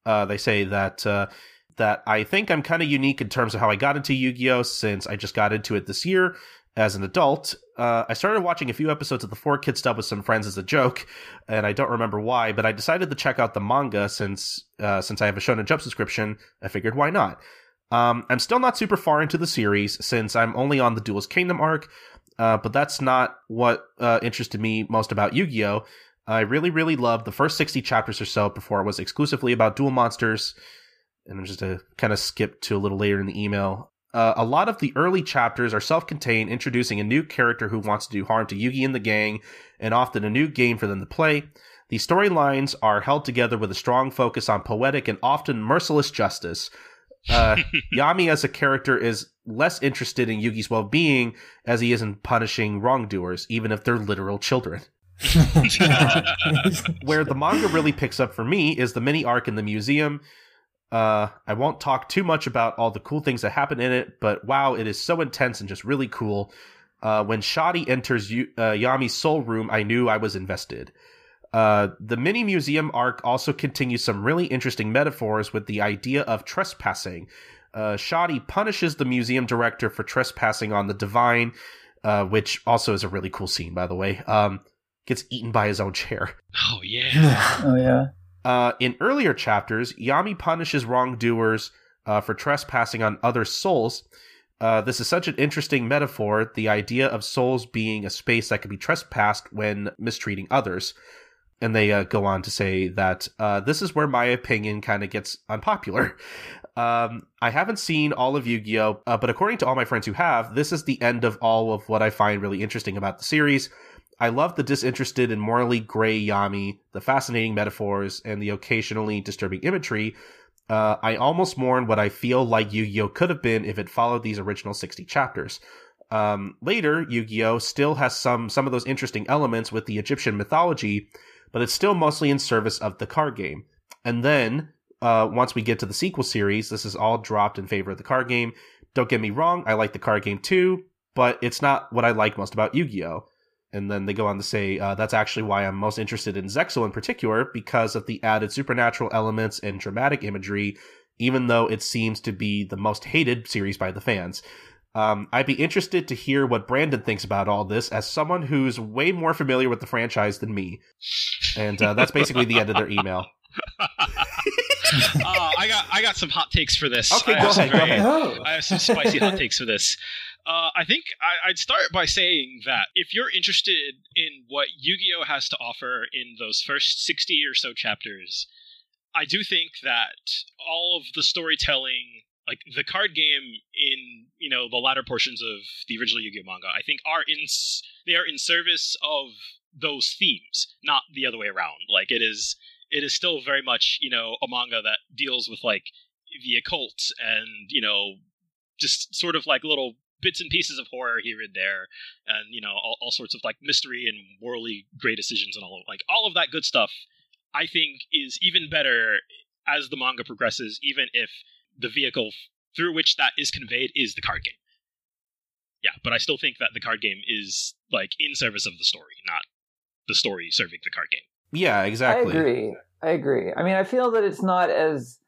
uh, they say that uh, that I think I'm kind of unique in terms of how I got into Yu Gi Oh! since I just got into it this year as an adult. Uh, I started watching a few episodes of the Four Kid Stuff with some friends as a joke, and I don't remember why, but I decided to check out the manga since uh, since I have a Shonen Jump subscription. I figured why not. Um, I'm still not super far into the series since I'm only on the Duelist Kingdom arc, uh, but that's not what uh, interested me most about Yu Gi Oh! I really, really loved the first 60 chapters or so before it was exclusively about duel monsters. And I'm just to kind of skip to a little later in the email. Uh, a lot of the early chapters are self contained, introducing a new character who wants to do harm to Yugi and the gang, and often a new game for them to play. The storylines are held together with a strong focus on poetic and often merciless justice. Uh, Yami as a character is less interested in Yugi's well being as he is in punishing wrongdoers, even if they're literal children. Where the manga really picks up for me is the mini arc in the museum. Uh, I won't talk too much about all the cool things that happen in it, but wow, it is so intense and just really cool. Uh, when Shadi enters y- uh, Yami's soul room, I knew I was invested. Uh, the mini museum arc also continues some really interesting metaphors with the idea of trespassing. Uh, Shadi punishes the museum director for trespassing on the divine, uh, which also is a really cool scene, by the way. Um, gets eaten by his own chair. Oh yeah. oh yeah. Uh, in earlier chapters, Yami punishes wrongdoers uh, for trespassing on other souls. Uh, this is such an interesting metaphor, the idea of souls being a space that can be trespassed when mistreating others. And they uh, go on to say that uh, this is where my opinion kind of gets unpopular. Um, I haven't seen all of Yu Gi Oh! Uh, but according to all my friends who have, this is the end of all of what I find really interesting about the series. I love the disinterested and morally gray Yami, the fascinating metaphors, and the occasionally disturbing imagery. Uh, I almost mourn what I feel like Yu Gi Oh! could have been if it followed these original 60 chapters. Um, later, Yu Gi Oh! still has some, some of those interesting elements with the Egyptian mythology, but it's still mostly in service of the card game. And then, uh, once we get to the sequel series, this is all dropped in favor of the card game. Don't get me wrong, I like the card game too, but it's not what I like most about Yu Gi Oh! And then they go on to say uh, that's actually why I'm most interested in Zexal in particular because of the added supernatural elements and dramatic imagery, even though it seems to be the most hated series by the fans. Um, I'd be interested to hear what Brandon thinks about all this as someone who's way more familiar with the franchise than me. And uh, that's basically the end of their email. uh, I got I got some hot takes for this. Okay, I go have some go very- ahead. I have some spicy hot takes for this. Uh, I think I, I'd start by saying that if you're interested in what Yu-Gi-Oh has to offer in those first sixty or so chapters, I do think that all of the storytelling, like the card game in you know the latter portions of the original Yu-Gi-Oh manga, I think are in they are in service of those themes, not the other way around. Like it is it is still very much you know a manga that deals with like the occult and you know just sort of like little bits and pieces of horror here and there and you know all, all sorts of like mystery and morally gray decisions and all like all of that good stuff i think is even better as the manga progresses even if the vehicle through which that is conveyed is the card game yeah but i still think that the card game is like in service of the story not the story serving the card game Yeah, exactly. I agree. I agree. I mean, I feel that it's not as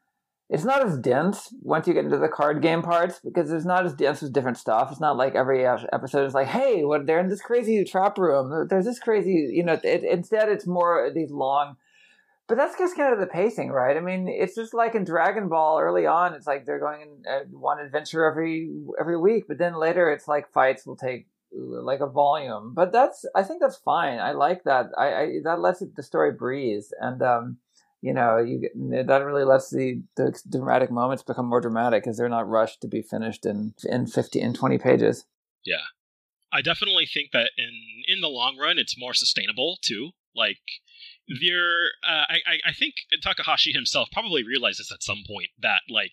it's not as dense once you get into the card game parts because it's not as dense with different stuff. It's not like every episode is like, hey, what they're in this crazy trap room. There's this crazy, you know. It, instead, it's more these long. But that's just kind of the pacing, right? I mean, it's just like in Dragon Ball early on. It's like they're going in uh, one adventure every every week, but then later it's like fights will take like a volume. But that's I think that's fine. I like that. I, I that lets it, the story breathe, and um, you know, you that really lets the the dramatic moments become more dramatic because they're not rushed to be finished in in fifty in twenty pages. Yeah, I definitely think that in in the long run, it's more sustainable too. Like there, uh, I I- I think Takahashi himself probably realizes at some point that like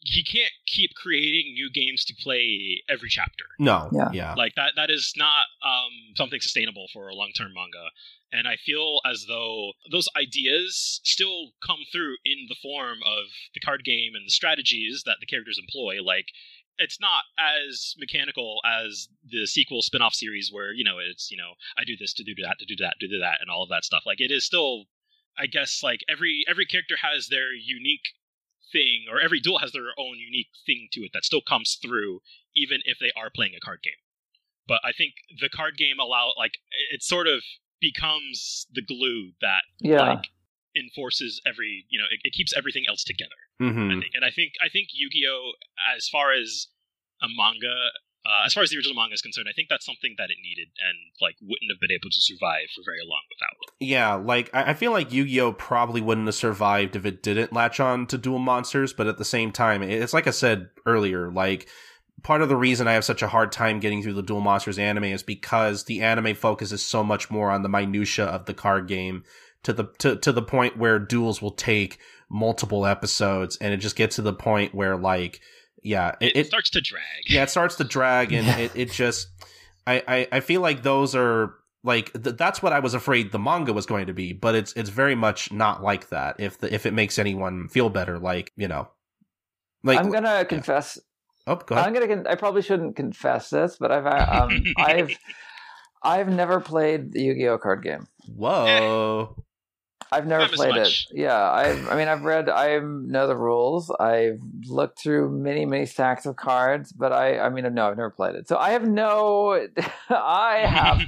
he can't keep creating new games to play every chapter. No. Yeah. Yeah. Like that that is not um, something sustainable for a long term manga. And I feel as though those ideas still come through in the form of the card game and the strategies that the characters employ. Like it's not as mechanical as the sequel spin-off series where, you know, it's, you know, I do this to do that, to do that, to do that, and all of that stuff. Like it is still I guess like every every character has their unique thing or every duel has their own unique thing to it that still comes through even if they are playing a card game. But I think the card game allow like it sort of becomes the glue that Yeah. like enforces every you know it, it keeps everything else together. Mm-hmm. think, and I think I think Yu-Gi-Oh as far as a manga. Uh, as far as the original manga is concerned, I think that's something that it needed and like wouldn't have been able to survive for very long without. Yeah, like I I feel like Yu-Gi-Oh probably wouldn't have survived if it didn't latch on to Duel Monsters, but at the same time, it's like I said earlier, like part of the reason I have such a hard time getting through the Duel Monsters anime is because the anime focuses so much more on the minutia of the card game to the to, to the point where duels will take multiple episodes and it just gets to the point where like yeah, It, it, it starts to drag. yeah, it starts to drag, and it, it just, I, I, I feel like those are like th- that's what I was afraid the manga was going to be, but it's it's very much not like that. If the if it makes anyone feel better, like you know, like I'm gonna confess. oh, go ahead. I'm gonna. Con- I probably shouldn't confess this, but I've uh, um, I've I've never played the Yu-Gi-Oh card game. Whoa, I've never Not as played it. Yeah, I I mean I've read I know the rules. I've looked through many many stacks of cards, but I I mean no, I've never played it. So I have no I have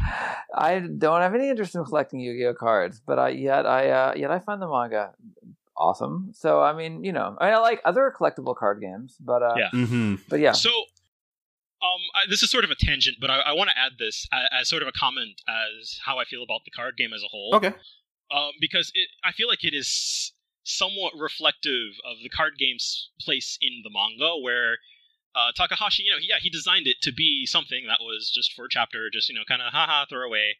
I don't have any interest in collecting Yu-Gi-Oh cards, but I yet I uh, yet I find the manga awesome. So I mean, you know, I mean I like other collectible card games, but uh Yeah. mm-hmm. but yeah. So, um, I, this is sort of a tangent, but I, I want to add this as, as sort of a comment as how I feel about the card game as a whole. okay, um, because it, I feel like it is somewhat reflective of the card game's place in the manga, where uh, Takahashi, you know, yeah, he designed it to be something that was just for a chapter, just you know, kind of haha, throw away,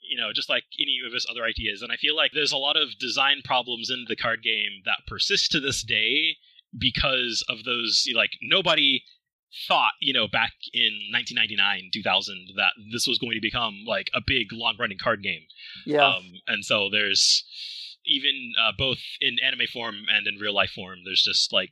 you know, just like any of his other ideas. And I feel like there's a lot of design problems in the card game that persist to this day because of those. Like nobody thought, you know, back in 1999, 2000, that this was going to become like a big, long-running card game. Yeah. Um, and so there's even uh, both in anime form and in real life form, there's just like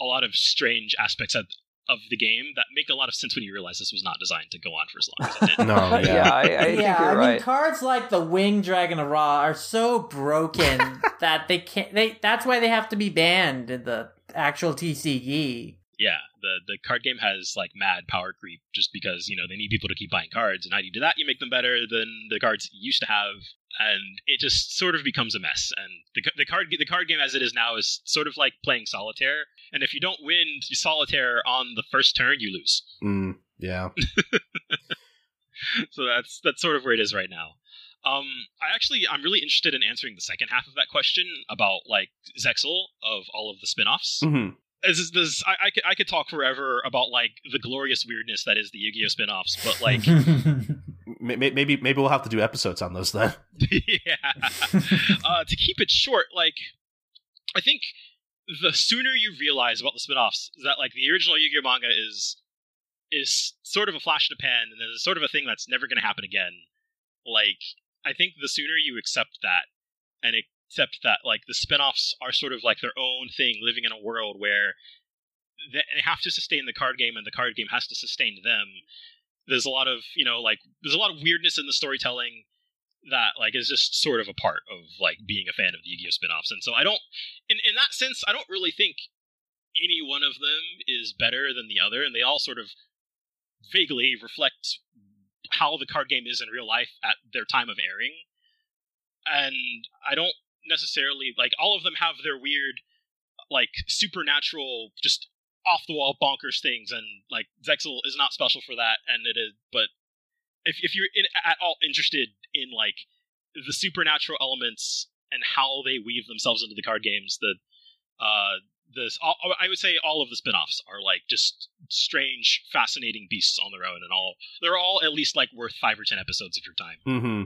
a lot of strange aspects of, of the game that make a lot of sense when you realize this was not designed to go on for as long as it did. no, yeah, yeah, I, I think yeah, you're I right. mean, cards like the Wing Dragon of Ra are so broken that they can't. They that's why they have to be banned in the actual TCG. Yeah, the the card game has like mad power creep just because you know they need people to keep buying cards, and how do you do that? You make them better than the cards you used to have, and it just sort of becomes a mess. And the the card the card game as it is now is sort of like playing solitaire, and if you don't win solitaire on the first turn, you lose. mm, yeah, so that's that's sort of where it is right now. Um, I actually I'm really interested in answering the second half of that question about like Zexal of all of the spin-offs. hmm This is this I, I could I could talk forever about like the glorious weirdness that is the Yu-Gi-Oh spin-offs, but like maybe maybe we'll have to do episodes on those then. yeah. Uh, to keep it short, like I think the sooner you realize about the spin-offs is that like the original Yu-Gi-Oh manga is is sort of a flash in the pan and is sort of a thing that's never going to happen again. Like I think the sooner you accept that and accept that like the spin-offs are sort of like their own thing living in a world where they have to sustain the card game and the card game has to sustain them. There's a lot of, you know, like there's a lot of weirdness in the storytelling that like is just sort of a part of like being a fan of the Yu-Gi-Oh spin-offs. And so I don't in in that sense I don't really think any one of them is better than the other and they all sort of vaguely reflect how the card game is in real life at their time of airing. And I don't necessarily like all of them have their weird like supernatural just off the wall bonkers things and like Zexal is not special for that and it is but if if you're in, at all interested in like the supernatural elements and how they weave themselves into the card games the uh this all, I would say all of the spin-offs are like just strange fascinating beasts on their own and all they're all at least like worth 5 or 10 episodes of your time. hmm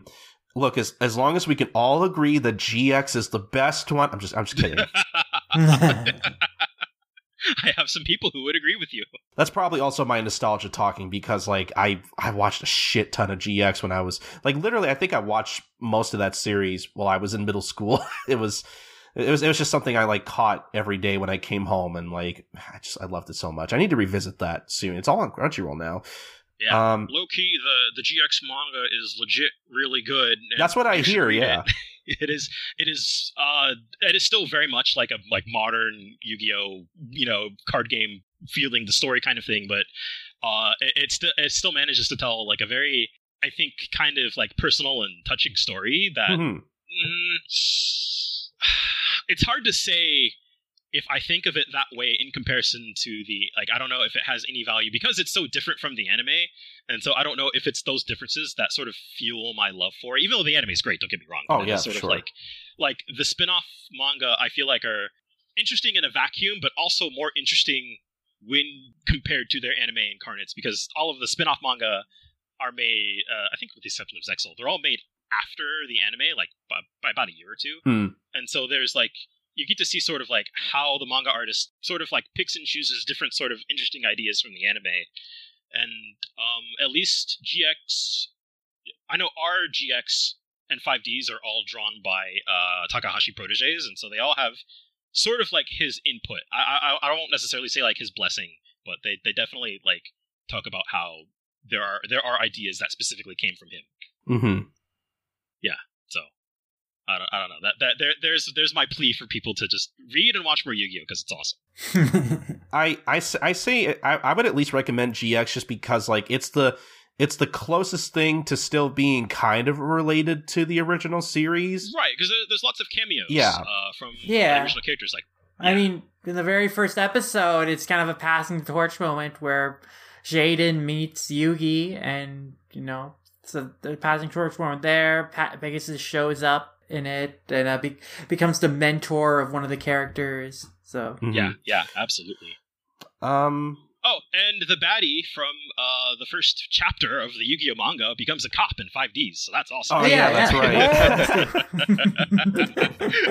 Look, as as long as we can all agree that GX is the best one, I'm just I'm just kidding. I have some people who would agree with you. That's probably also my nostalgia talking because like I I watched a shit ton of GX when I was like literally I think I watched most of that series while I was in middle school. it was it was it was just something I like caught every day when I came home and like I just I loved it so much. I need to revisit that soon. It's all on Crunchyroll now. Yeah. Um Low key, the the GX manga is legit really good. That's what I hear, yeah. it. It is. It is. Uh, it is still very much like a like modern Yu-Gi-Oh. You know, card game feeling the story kind of thing, but uh, it, it still it still manages to tell like a very I think kind of like personal and touching story that Mhm. mm, it's hard to say if I think of it that way in comparison to the like I don't know if it has any value because it's so different from the anime and so I don't know if it's those differences that sort of fuel my love for it even though the anime is great don't get me wrong Oh, yeah, sort sure. of like like the spin-off manga I feel like are interesting in a vacuum but also more interesting when compared to their anime incarnates because all of the spin-off manga are made uh, I think with the exception of Zexal they're all made after the anime like by, by about a year or two Hmm. and so there's like you get to see sort of like how the manga artist sort of like picks and chooses different sort of interesting ideas from the anime. And um at least gx i know our gx and 5ds are all drawn by uh takahashi proteges and so they all have sort of like his input. I i, I won't necessarily say like his blessing but they, they definitely like talk about how there are there are ideas that specifically came from him. Hmm so I don't, I don't know that, that there there's there's my plea for people to just read and watch more Yu-Gi-Oh because it's awesome. I, I, s- I say I, I would at least recommend GX just because like it's the it's the closest thing to still being kind of related to the original series. Right, because there, there's lots of cameos. Yeah. uh, from Yeah. the original characters. Like I mean, in the very first episode, it's kind of a passing torch moment where Jaden meets Yugi, and you know, so the passing torch moment there. Pa- Pegasus shows up in it and uh, be- becomes the mentor of one of the characters. So Mhm. yeah, yeah, absolutely. Um. Oh, and the baddie from uh, the first chapter of the Yu-Gi-Oh manga becomes a cop in 5Ds, so that's awesome. Oh, yeah, that's right.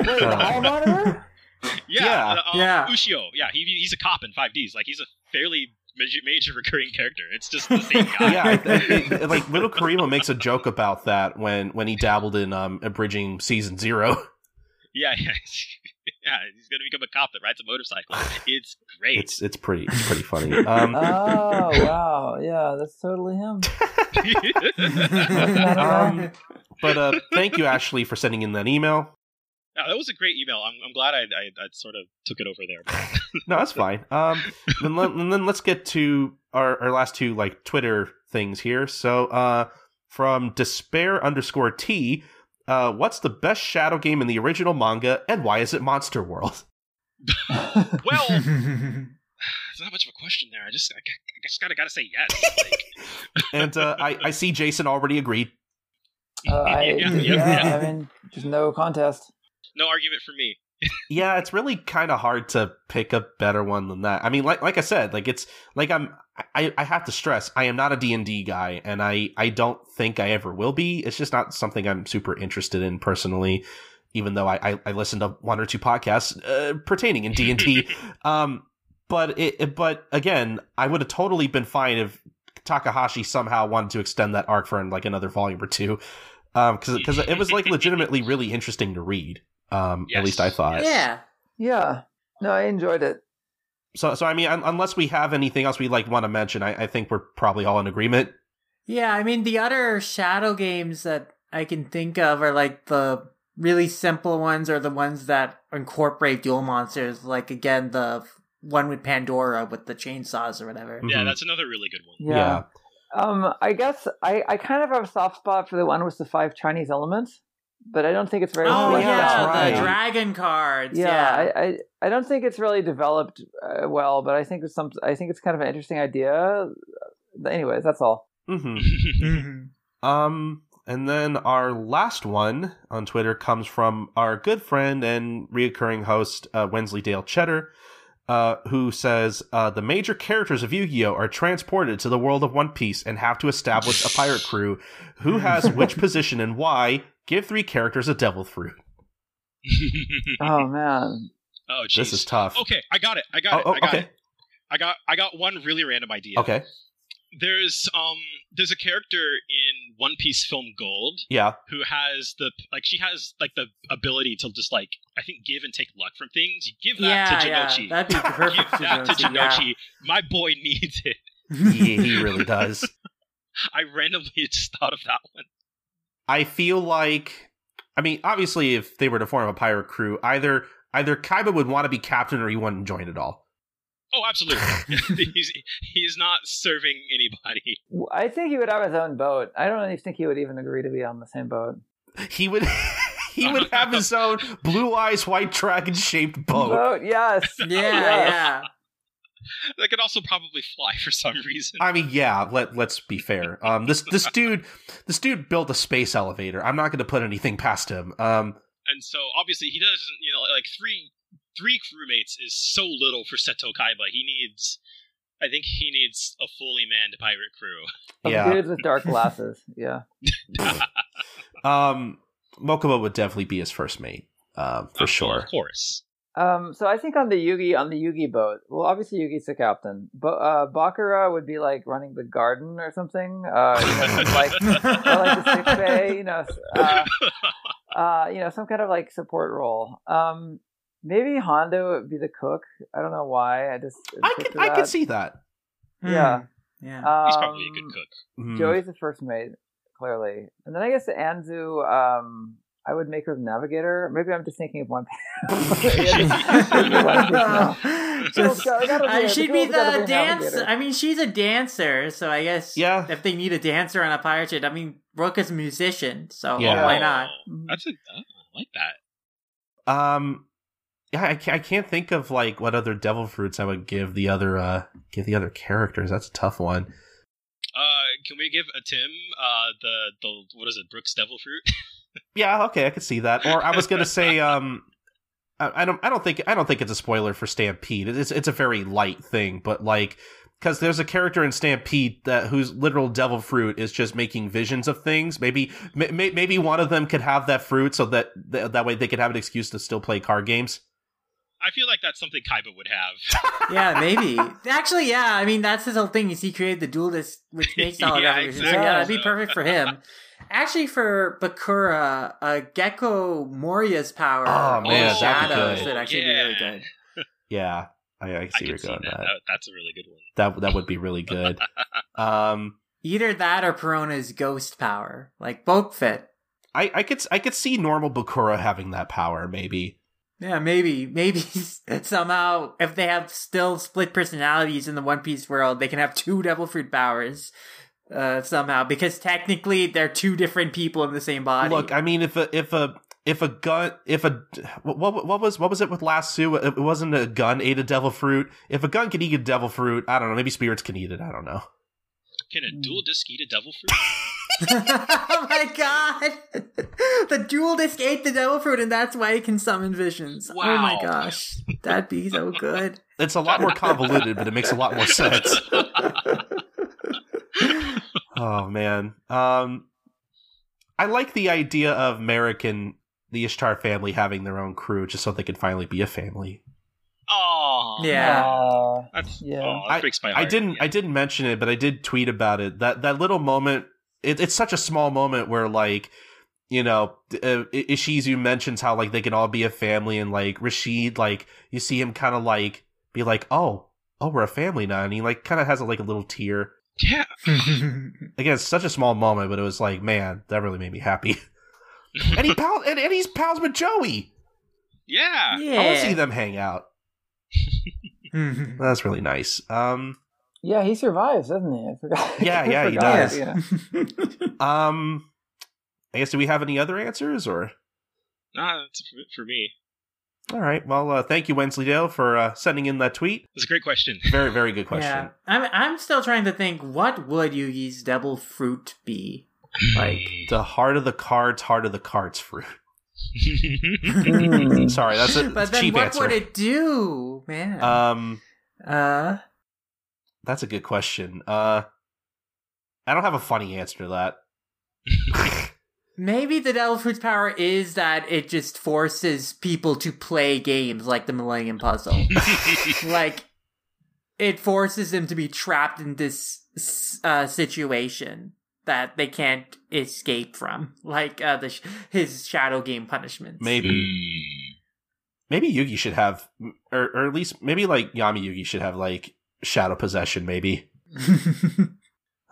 Wait, the monitor? yeah, Yeah. uh, um, Yeah. Ushio. Yeah, he, he's a cop in 5Ds. Like he's a fairly major, major recurring character. It's just the same guy. Yeah, it- it- it- like LittleKuriboh makes a joke about that when when he dabbled in um abridging season zero. Yeah, yeah, yeah. He's gonna become a cop that rides a motorcycle. It's great. It's it's pretty it's pretty funny. Um, Oh wow, yeah, that's totally him. um, but uh, thank you, Ashley, for sending in that email. Yeah, that was a great email. I'm, I'm glad I, I, I sort of took it over there. No, that's fine. Um, then, let, and then let's get to our, our last two like Twitter things here. So, uh, from despair underscore T, uh, what's the best shadow game in the original manga, and why is it Monster World? well, there's not much of a question there. I just I, I just gotta gotta say yes. Like, And uh, I, I see Jason already agreed. Uh, I, yeah, yeah, yeah, yeah. I mean, just no contest. No argument for me. Yeah, it's really kind of hard to pick a better one than that. I mean, like like I said, like it's like I'm I, I have to stress I am not a D&D guy and I I don't think I ever will be. It's just not something I'm super interested in personally even though I I, I listen to one or two podcasts uh, pertaining in D&D. um but it but again, I would have totally been fine if Takahashi somehow wanted to extend that arc for like another volume or two. Um cuz cuz it was like legitimately really interesting to read. Um at least I thought. yeah. Yeah, no, I enjoyed it. So, so I mean, un- unless we have anything else we like want to mention, I, I think we're probably all in agreement. Yeah, I mean the other shadow games that I can think of are like the really simple ones or the ones that incorporate duel monsters, like again the one with Pandora with the chainsaws or whatever. Yeah, Mhm. that's another really good one. Yeah. Um, I guess I, I kind of have a soft spot for the one with the five Chinese elements, but I don't think it's very. Oh, Oh, yeah, yeah, that's the dragon cards. Yeah, Yeah, I, I I don't think it's really developed uh, well, but I think it's some. I think it's kind of an interesting idea. Anyways, that's all. hmm Mhm. Um, and then our last one on Twitter comes from our good friend and reoccurring host uh, Wensleydale Cheddar, uh, who says uh, the major characters of Yu-Gi-Oh are transported to the world of One Piece and have to establish a pirate crew. Who has which position and why? Give three characters a devil fruit. Oh man, oh, jeez. This is tough. Okay, I got it. I got Oh, it. oh, I got okay. it. I got I got one really random idea. Okay. There's um there's a character in One Piece film Gold Yeah. who has the like she has like the ability to just like I think give and take luck from things. You give that yeah, to yeah, that'd be the perfect give that to Jonouchi, yeah. My boy needs it. he, he really does. I randomly just thought of that one. I feel like I mean, obviously, if they were to form a pirate crew, either either Kaiba would want to be captain or he wouldn't join at all. Oh, absolutely. he's he's not serving anybody. I think he would have his own boat. I don't even think he would even agree to be on the same boat. He would. he would have his own blue eyes, white dragon shaped boat. Boat, yes. Yeah, yeah. That could also probably fly for some reason. I mean, yeah. Let Let's be fair. Um, this this dude, this dude built a space elevator. I'm not going to put anything past him. Um, and so obviously he doesn't. You know, like three three crewmates is so little for Seto Kaiba. He needs. I think he needs a fully manned pirate crew. Of Yeah. dudes with dark glasses. Yeah. um, Mokuba would definitely be his first mate. Um, for Of sure. Of course. Um, so I think on the Yugi on the Yugi boat. Well, obviously Yugi's the captain, but uh, Bakura would be like running the garden or something. Uh, you know, like or like the sick bay. You know, uh, uh, you know, some kind of like support role. Um, maybe Honda would be the cook. I don't know why. I just I could I could see that. Yeah. Yeah. Um, He's probably a good cook. Mhm. Joey's the first mate, clearly, and then I guess Anzu. Um, I would make her the navigator. Maybe I'm just thinking of one. Just- Girl, gotta be Uh, she'd be girl's the be a dance. navigator. I mean, she's a dancer, so I guess Yeah. if they need a dancer on a pirate ship, I mean, Rook is a musician, so Yeah. why not? Oh, That's a. oh, I like that. Um, yeah, I can't, I can't think of like what other devil fruits I would give the other uh give the other characters. That's a tough one. Uh, can we give a Tim uh the the what is it Brooks Devil Fruit? Yeah, okay, I could see that. Or I was gonna say, um, I, I don't, I don't think, I don't think it's a spoiler for Stampede. It's, it's a very light thing, but like, because there's a character in Stampede that whose literal devil fruit is just making visions of things. Maybe, may, may- maybe one of them could have that fruit, so that th- that way they could have an excuse to still play card games. I feel like that's something Kaiba would have. Yeah, maybe. Actually, yeah. I mean, that's his whole thing. Is he created the duel disk, which makes all Yeah, revolution. So exactly. yeah, that'd be perfect for him. Actually, for Bakura, uh, Gecko Moria's power, Oh, man, or that'd shadows would actually be really good. Yeah, I, I can I see can where see you're that. going that. That- That's a really good one. That that would be really good. Um, Either that or Perona's ghost power. Like, both fit. I, I could I could see normal Bakura having that power. Maybe. Yeah, maybe, maybe somehow if they have still split personalities in the One Piece world, they can have two Devil Fruit powers uh, somehow because technically they're two different people in the same body. Look, I mean, if a if a if a gun if a what what what was what was it with last Lasso? It wasn't a gun ate a devil fruit. If a gun can eat a devil fruit, I don't know. Maybe spirits can eat it. I don't know. Can a duel disk eat a devil fruit? oh my god! the duel disk ate the Devil Fruit, and that's why it can summon visions. Wow. Oh my gosh, that'd be so good. It's a lot more convoluted, but it makes a lot more sense. Oh man, um, I like the idea of Marik and the Ishtar family having their own crew, just so they can finally be a family. Oh, Yeah. That's, Yeah. oh, that breaks my heart. I didn't Yeah. I didn't mention it, but I did tweet about it. That that little moment. It, it's such a small moment where like you know uh, Ishizu mentions how like they can all be a family, and like Rishid like you see him kind of like be like oh oh we're a family now, and he like kind of has a, like a little tear. Yeah. Again, it's such a small moment, but it was like man, that really made me happy. and he pal and, and he's pals with Joey. yeah. yeah. I want to see them hang out. That's really nice. Um. yeah, he survives, doesn't he? I forgot. Yeah, I yeah, he does. you know. Um, I guess do we have any other answers or? Nah, that's for, for me. All right. Well, uh, thank you, Wensleydale, for uh, sending in that tweet. It's a great question. Very, very good question. Yeah, I'm. I'm still trying to think. What would Yugi's Devil Fruit be? Like, The heart of the cards, heart of the cards fruit. Sorry, that's a but then cheap what answer. would it do, man? Um, uh, that's a good question. Uh, I don't have a funny answer to that. maybe the Devil Fruit's power is that it just forces people to play games like the Millennium Puzzle. like it forces them to be trapped in this uh, situation that they can't escape from, like uh, the sh- his shadow game punishments. maybe, Mm. maybe Yugi should have, or, or at least maybe like Yami Yugi should have like shadow possession. Maybe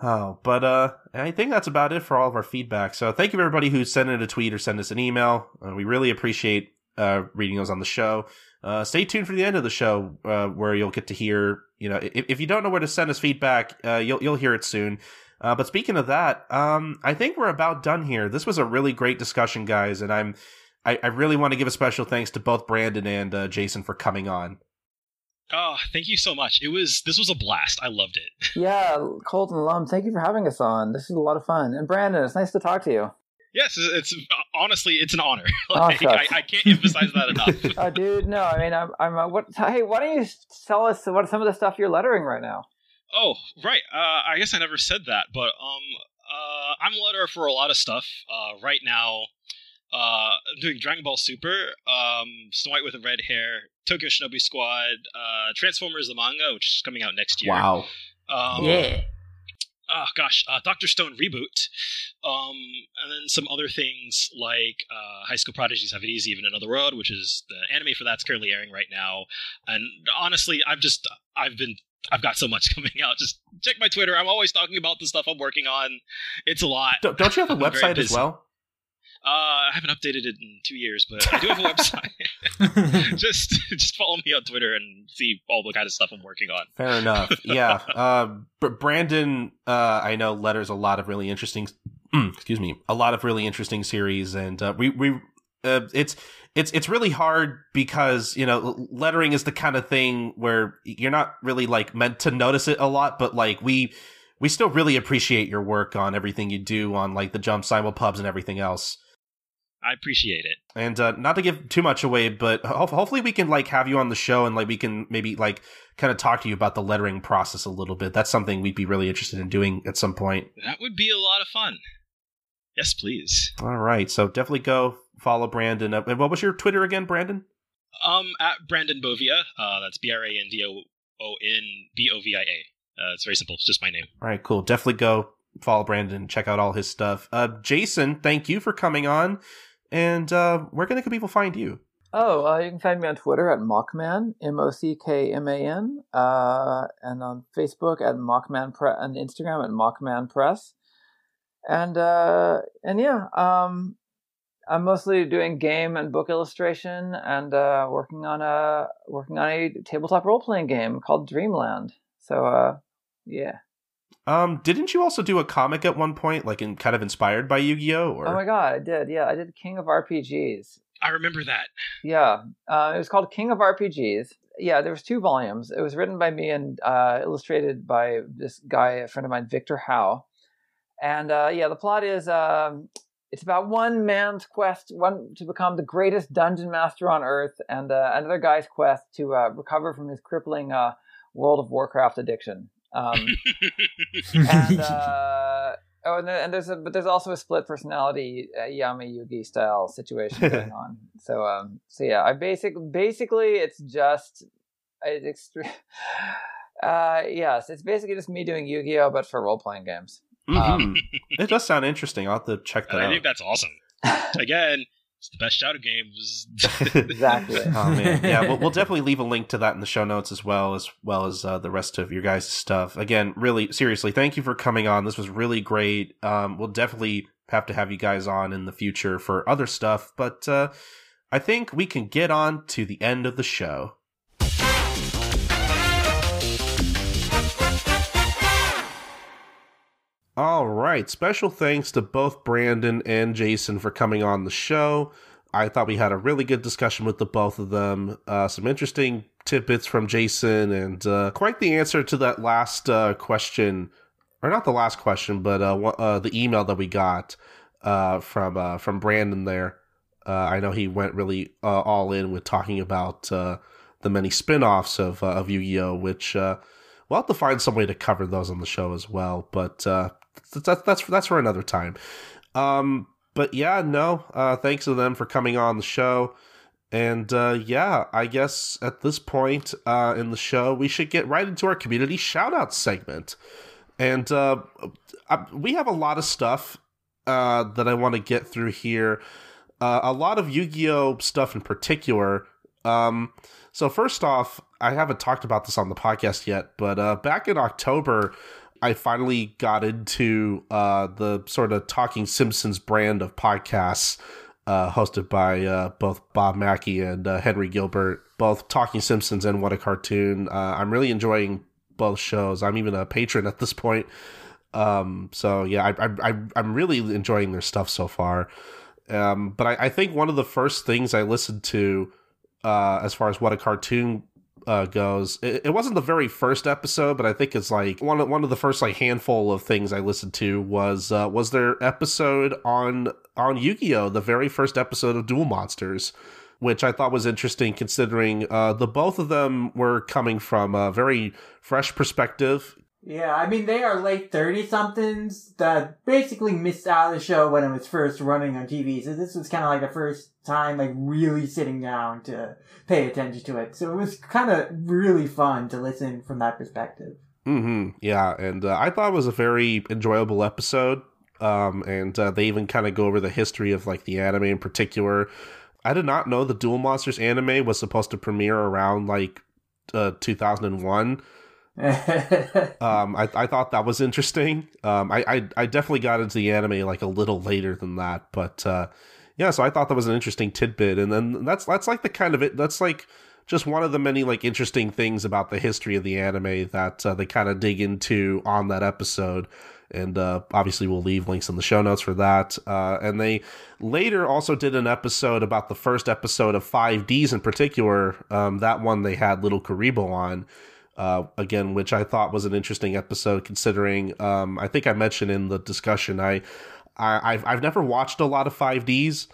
Oh, but uh, I think that's about it for all of our feedback. So thank you everybody who sent in a tweet or sent us an email. Uh, we really appreciate uh, reading those on the show. Uh, stay tuned for the end of the show uh, where you'll get to hear. You know, if, if you don't know where to send us feedback, uh, you'll you'll hear it soon. Uh, but speaking of that, um, I think we're about done here. This was a really great discussion, guys, and I'm I, I really want to give a special thanks to both Brandon and uh, Jason for coming on. Oh, thank you so much. It was this was a blast. I loved it. Yeah, Colton Lum, thank you for having us on. This is a lot of fun. And Brandon, it's nice to talk to you. Yes, it's, it's honestly it's an honor. like, oh, I, I, can't emphasize that enough. oh, dude, no, I mean, I'm, I'm uh, what? Hey, why don't you tell us what some of the stuff you're lettering right now? Oh, right. Uh, I guess I never said that, but um, uh, I'm a letterer for a lot of stuff. Uh, right now, uh, I'm doing Dragon Ball Super, um, Snow White with a Red Hair, Tokyo Shinobi Squad, uh, Transformers the manga, which is coming out next year. Wow. Um, yeah. Oh gosh, uh, Doctor Stone reboot, um, and then some other things like uh, High School Prodigies Have It Easy, Even Another World, which is the anime for that's currently airing right now. And honestly, I've just I've been I've got so much coming out. Just check my Twitter. I'm always talking about the stuff I'm working on. It's a lot. Don't, don't you have a website as well? Uh, I haven't updated it in two years, but I do have a website. just just follow me on Twitter and see all the kind of stuff I'm working on. Fair enough. Yeah. Uh, but Brandon, uh, I know letters a lot of really interesting. excuse me, a lot of really interesting series, and uh, we we uh, it's it's it's really hard because you know lettering is the kind of thing where you're not really like meant to notice it a lot, but like we we still really appreciate your work on everything you do on like the jump simulpubs and everything else. I appreciate it. And uh, not to give too much away, but ho- hopefully we can like have you on the show and like we can maybe like kind of talk to you about the lettering process a little bit. That's something we'd be really interested in doing at some point. That would be a lot of fun. Yes, please. All right, so definitely go follow Brandon. Uh, and what was your Twitter again, Brandon? Um, at Brandon Bovia. Uh, that's B R A N D O O N B O V I A. Uh, it's very simple. It's just my name. All right, cool. Definitely go follow Brandon check out all his stuff. Uh, Jason, thank you for coming on. And uh, where can the people find you? Oh, uh, you can find me on Twitter at Mockman, M O C K M A N, uh, and on Facebook at Mockman Press, and Instagram at Mockman Press, and uh, and yeah, um, I'm mostly doing game and book illustration, and uh, working on a working on a tabletop role playing game called Dreamland. So, uh, yeah. Um, didn't you also do a comic at one point, like in kind of inspired by Yu Gi Oh? Or... Oh my god, I did. Yeah, I did King of RPGs. I remember that. Yeah, uh, it was called King of RPGs. Yeah, there was two volumes. It was written by me and uh, illustrated by this guy, a friend of mine, Victor Howe. And uh, yeah, the plot is um, it's about one man's quest, one to become the greatest dungeon master on Earth, and uh, another guy's quest to uh, recover from his crippling uh, World of Warcraft addiction. Um, and uh, oh, and, and, there's a but there's also a split personality uh, Yami Yugi style situation going on. So um, so yeah, I basic basically it's just it's extreme. Uh, yes, it's basically just me doing Yu-Gi-Oh, but for role-playing games. Mm-hmm. Um, it does sound interesting. I'll have to check that I out. I think that's awesome. Again, it's the best Shadow games. exactly. oh man, yeah. We'll, we'll definitely leave a link to that in the show notes as well as well as uh, the rest of your guys' stuff. Again, really seriously, thank you for coming on. This was really great. Um, we'll definitely have to have you guys on in the future for other stuff, but uh, I think we can get on to the end of the show. All right. Special thanks to both Brandon and Jason for coming on the show. I thought we had a really good discussion with the both of them. Uh, some interesting tidbits from Jason, and uh, quite the answer to that last uh, question, or not the last question, but uh, uh, the email that we got uh, from from Brandon. There, I know he went really all in with talking about the many spin-offs of of Yu-Gi-Oh, which we'll have to find some way to cover those on the show as well. But that's that's that's for another time. Um, but yeah, no. Uh, thanks to them for coming on the show. And uh, yeah, I guess at this point uh, in the show, we should get right into our community shout out segment. And uh, we have a lot of stuff uh, that I want to get through here. Uh, a lot of Yu Gi Oh! stuff in particular. Um, so, first off, I haven't talked about this on the podcast yet, but uh, back in October, I finally got into uh, the sort of Talking Simpsons brand of podcasts uh, hosted by uh, both Bob Mackey and uh, Henry Gilbert, both Talking Simpsons and What a Cartoon. Uh, I'm really enjoying both shows. I'm even a patron at this point. Um, so yeah, I, I'm really enjoying their stuff so far. Um, but I, I think one of the first things I listened to, uh, as far as What a Cartoon uh, goes. It, it, wasn't the very first episode, but I think it's like one of, one of the first like handful of things I listened to was uh, was their episode on on Yu Gi Oh, the very first episode of Duel Monsters. Which I thought was interesting, considering uh, the both of them were coming from a very fresh perspective. Yeah, I mean, they are late 30 somethings that basically missed out the show when it was first running on TV. So this was kind of like the first time, like, really sitting down to pay attention to it. So it was kind of really fun to listen from that perspective. hmm Yeah, and uh, I thought it was a very enjoyable episode. Um, and uh, they even kind of go over the history of like the anime in particular. I did not know the Duel Monsters anime was supposed to premiere around like uh, 2001 um, I, I thought that was interesting. Um, I, I, I definitely got into the anime like a little later than that, but uh, yeah. So I thought that was an interesting tidbit, and then that's that's like the kind of it. That's like just one of the many like interesting things about the history of the anime that uh, they kind of dig into on that episode. And uh, obviously, we'll leave links in the show notes for that. Uh, and they later also did an episode about the first episode of 5Ds in particular. Um, that one they had Little Kuriboh on uh, again, which I thought was an interesting episode, considering um, I think I mentioned in the discussion I, I have I've never watched a lot of 5Ds.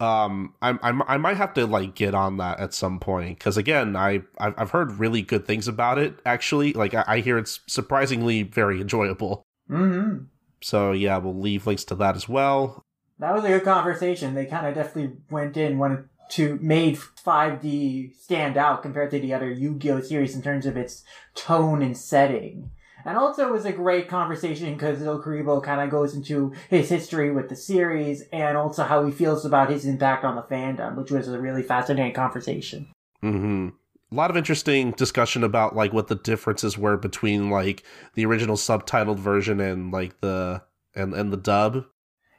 Um, I I I might have to like get on that at some point because again I I've, I've heard really good things about it. Actually, like I, I hear it's surprisingly very enjoyable. Mm-hmm. So yeah, we'll leave links to that as well. That was a good conversation. They kind of definitely went in when to made 5D stand out compared to the other Yu-Gi-Oh series in terms of its tone and setting. And also it was a great conversation because Little Kuriboh kind of goes into his history with the series and also how he feels about his impact on the fandom, which was a really fascinating conversation. Mm-hmm. A lot of interesting discussion about like what the differences were between like the original subtitled version and like the and and the dub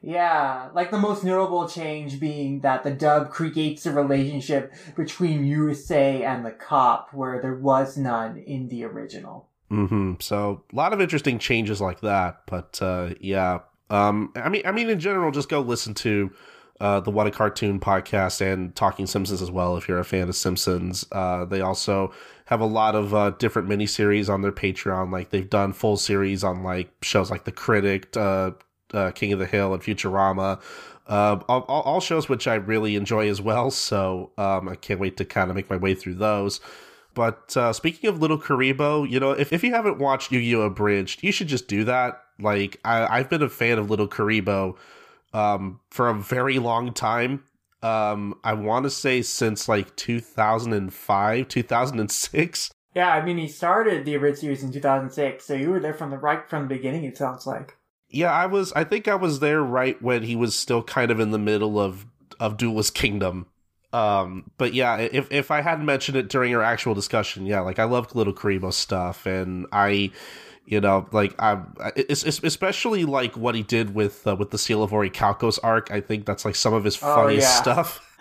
yeah, like the most notable change being that the dub creates a relationship between Yusei and the cop where there was none in the original. Mm-hmm. So a lot of interesting changes like that, but uh, yeah. Um, I mean, I mean, in general, just go listen to uh, the What a Cartoon podcast and Talking Simpsons as well if you're a fan of Simpsons. Uh, they also have a lot of uh, different miniseries on their Patreon. Like they've done full series on like shows like The Critic, uh, uh, King of the Hill and Futurama. Uh, all, all, shows which I really enjoy as well. So um, I can't wait to kind of make my way through those. But uh, speaking of LittleKuriboh, you know, if, if you haven't watched Yu Gi Oh! Abridged, you should just do that. Like, I, have been a fan of LittleKuriboh um, for a very long time. Um, I want to say since like 2005, 2006. Yeah, I mean, he started the Abridged series in 2006, so you were there from the right from the beginning, it sounds like. Yeah, I was. I think I was there right when he was still kind of in the middle of of Duelist Kingdom. Um, but yeah, if if I hadn't mentioned it during our actual discussion, yeah, like I love LittleKuriboh stuff, and I, you know, like I, it's, it's especially like what he did with uh, with the Seal of Orichalcos arc. I think that's like some of his oh, funniest oh,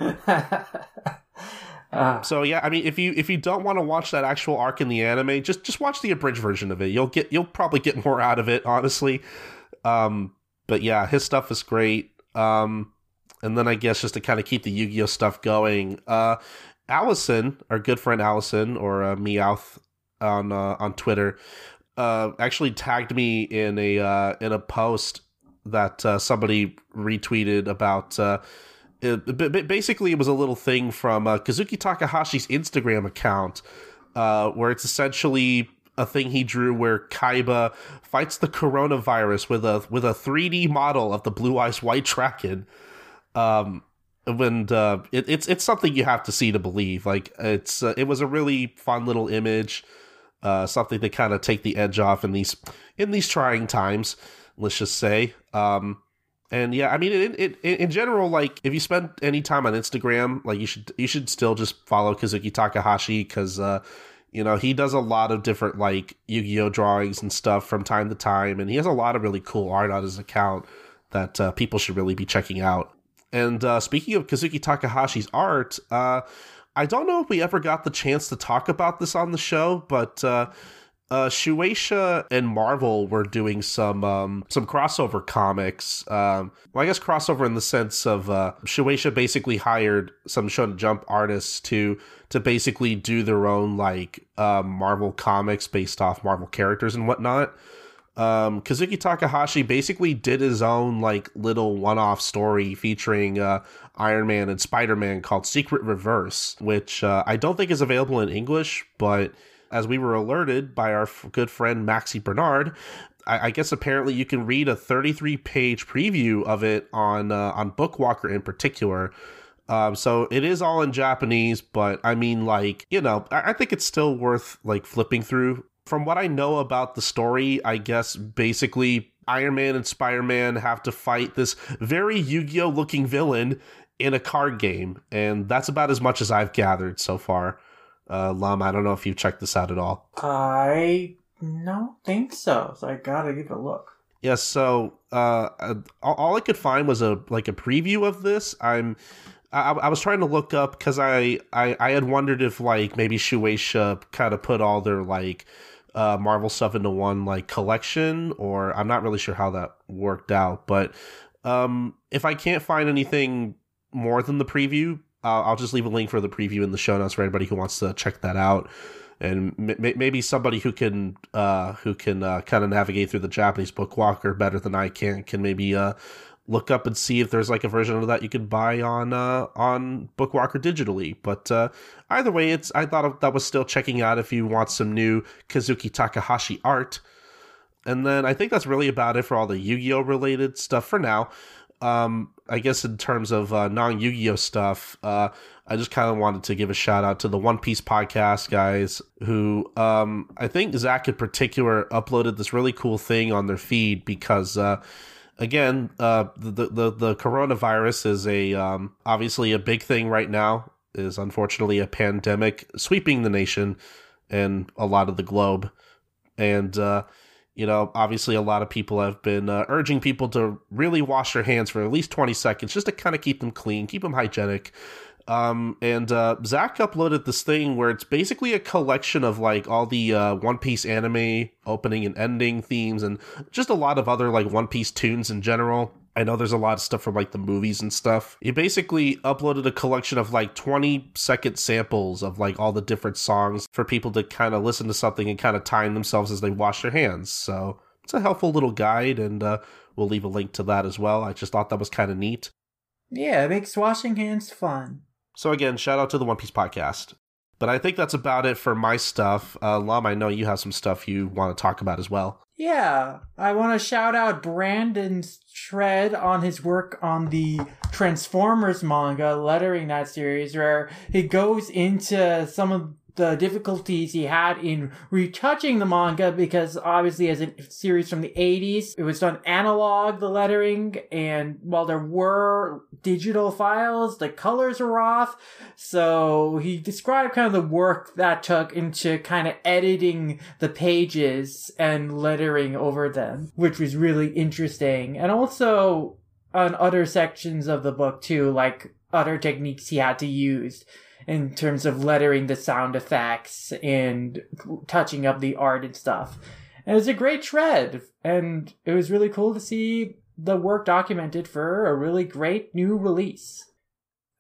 yeah. stuff. Uh, so yeah, I mean, if you if you don't want to watch that actual arc in the anime, just just watch the abridged version of it. You'll get you'll probably get more out of it, honestly. Um, but yeah, his stuff is great. Um, and then I guess just to kind of keep the Yu Gi Oh stuff going, uh, Allison, our good friend Allison, or uh, Meowth on uh, on Twitter, uh, actually tagged me in a uh, in a post that uh, somebody retweeted about. Uh, it, basically, it was a little thing from uh, Kazuki Takahashi's Instagram account, uh, where it's essentially a thing he drew where Kaiba fights the coronavirus with a with a 3D model of the Blue Eyes White Dragon. Um, and uh, it, it's it's something you have to see to believe. Like it's uh, it was a really fun little image, uh, something to kind of take the edge off in these in these trying times. Let's just say. Um, and yeah, I mean, it, it, it, in general, like if you spend any time on Instagram, like you should you should still just follow Kazuki Takahashi because uh, You know, he does a lot of different like Yu-Gi-Oh drawings and stuff from time to time, and he has a lot of really cool art on his account that uh, people should really be checking out. And uh, speaking of Kazuki Takahashi's art, uh, I don't know if we ever got the chance to talk about this on the show, but uh, uh, Shueisha and Marvel were doing some um, some crossover comics. Um, well, I guess crossover in the sense of uh, Shueisha basically hired some Shonen Jump artists to to basically do their own like uh, Marvel comics based off Marvel characters and whatnot. Um, Kazuki Takahashi basically did his own like little one-off story featuring uh, Iron Man and Spider-Man called Secret Reverse, which uh, I don't think is available in English, but as we were alerted by our f- good friend Maxie Bernard, I, I, guess apparently you can read a 33 page preview of it on uh, on Bookwalker in particular. Um, so it is all in Japanese, but I mean, like you know, I, I think it's still worth like flipping through. From what I know about the story, I guess basically Iron Man and Spider Man have to fight this very Yu Gi Oh looking villain in a card game, and that's about as much as I've gathered so far. Uh, Lum, I don't know if you've checked this out at all. I don't think so. So I gotta give it a look. Yes. Yeah, so uh, all I could find was a like a preview of this. I'm. I, I was trying to look up because I, I I had wondered if like maybe Shueisha kind of put all their like uh, Marvel stuff into one like collection, or I'm not really sure how that worked out. But um, if I can't find anything more than the preview, uh, I'll just leave a link for the preview in the show notes for anybody who wants to check that out, and m- maybe somebody who can uh, who can uh, kind of navigate through the Japanese Bookwalker better than I can can maybe uh, look up and see if there's like a version of that you could buy on uh, on Bookwalker digitally. But uh, either way, it's I thought that was still checking out if you want some new Kazuki Takahashi art. And then I think that's really about it for all the Yu-Gi-Oh related stuff for now um, I guess in terms of uh, non Yu Gi Oh stuff, uh, I just kind of wanted to give a shout out to the One Piece podcast guys who um, I think Zach in particular uploaded this really cool thing on their feed because. Uh, again, uh, the, the the coronavirus is a um, obviously a big thing right now. Is unfortunately a pandemic sweeping the nation and a lot of the globe, and uh, you know, obviously, a lot of people have been uh, urging people to really wash their hands for at least 20 seconds just to kind of keep them clean, keep them hygienic. Um, and uh, Zach uploaded this thing where it's basically a collection of like all the uh, One Piece anime opening and ending themes and just a lot of other like One Piece tunes in general. I know there's a lot of stuff from like the movies and stuff. He basically uploaded a collection of like 20 second samples of like all the different songs for people to kind of listen to something and kind of time themselves as they wash their hands. So it's a helpful little guide, and uh, we'll leave a link to that as well. I just thought that was kind of neat. Yeah, it makes washing hands fun. So again, shout out to the One Piece podcast. But I think that's about it for my stuff. Uh, Lum, I know you have some stuff you want to talk about as well. Yeah, I want to shout out Brandon's Tread on his work on the Transformers manga, lettering that series, where he goes into some of the difficulties he had in retouching the manga because obviously as a series from the 80s it was done analog the lettering and while there were digital files the colors were off. So he described kind of the work that took into kind of editing the pages and lettering over them which was really interesting. And also on other sections of the book too like other techniques he had to use in terms of lettering the sound effects and touching up the art and stuff. And it was a great shred, and it was really cool to see the work documented for a really great new release.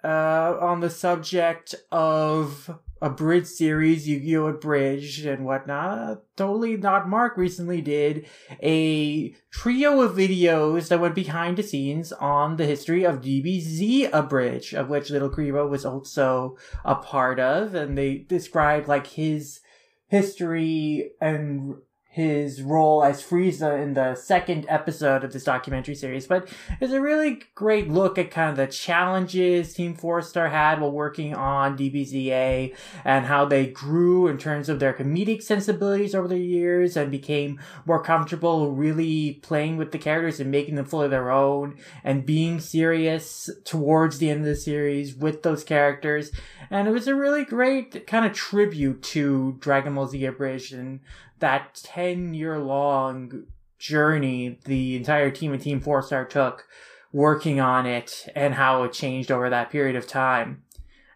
Uh, on the subject of a bridge series, Yu-Gi-Oh! Abridged and whatnot. Uh, totally Not Mark recently did a trio of videos that went behind the scenes on the history of DBZ Abridged, of which LittleKuriboh was also a part of, and they described like his history and his role as Frieza in the second episode of this documentary series, but it's a really great look at kind of the challenges Team Four Star had while working on DBZA and how they grew in terms of their comedic sensibilities over the years and became more comfortable really playing with the characters and making them fully their own and being serious towards the end of the series with those characters. And it was a really great kind of tribute to Dragon Ball Z Abridged and that 10 year long journey the entire team and Team Four Star took working on it and how it changed over that period of time.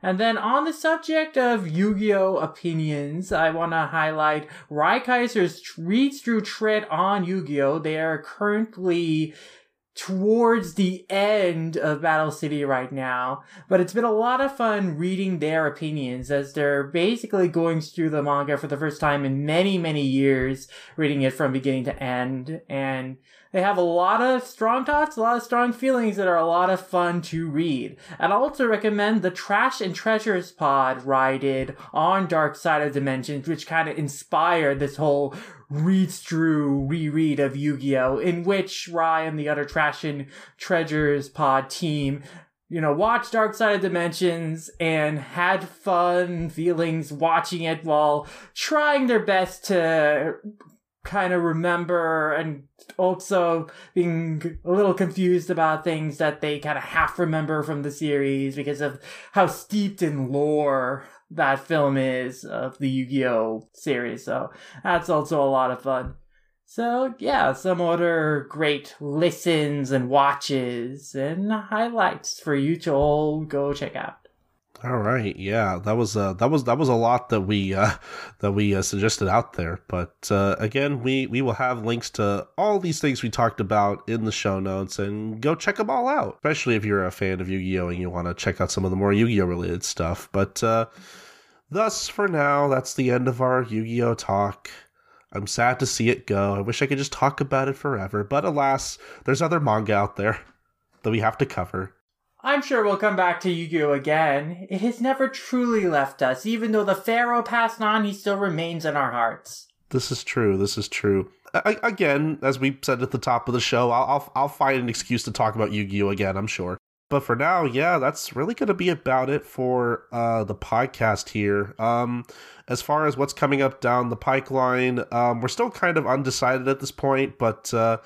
And then on the subject of Yu-Gi-Oh opinions, I want to highlight Rai Kaiser's reads through tread on Yu-Gi-Oh. They are currently towards the end of Battle City right now, but it's been a lot of fun reading their opinions as they're basically going through the manga for the first time in many, many years, reading it from beginning to end, and they have a lot of strong thoughts, a lot of strong feelings that are a lot of fun to read. And I also recommend the Trash and Treasures pod did on Dark Side of Dimensions, which kind of inspired this whole reads through reread of Yu-Gi-Oh! in which Rye and the other Trash and Treasures pod team you know, watched Dark Side of Dimensions and had fun feelings watching it while trying their best to kind of remember and also being a little confused about things that they kind of half remember from the series because of how steeped in lore that film is of the Yu-Gi-Oh series. So that's also a lot of fun. So yeah, some other great listens and watches and highlights for you to all go check out. All right, yeah, that was uh, that was that was a lot that we uh, that we uh, suggested out there. But uh, again, we we will have links to all these things we talked about in the show notes, and go check them all out. Especially if you're a fan of Yu-Gi-Oh and you want to check out some of the more Yu-Gi-Oh related stuff. But uh, thus, for now, that's the end of our Yu-Gi-Oh talk. I'm sad to see it go. I wish I could just talk about it forever, but alas, there's other manga out there that we have to cover. I'm sure we'll come back to Yu-Gi-Oh again. It has never truly left us. Even though the Pharaoh passed on, he still remains in our hearts. This is true. This is true. I, again, as we said at the top of the show, I'll, I'll, I'll find an excuse to talk about Yu-Gi-Oh again. I'm sure. But for now, yeah, that's really going to be about it for uh, the podcast here. Um, as far as what's coming up down the pipeline, um, we're still kind of undecided at this point, but uh,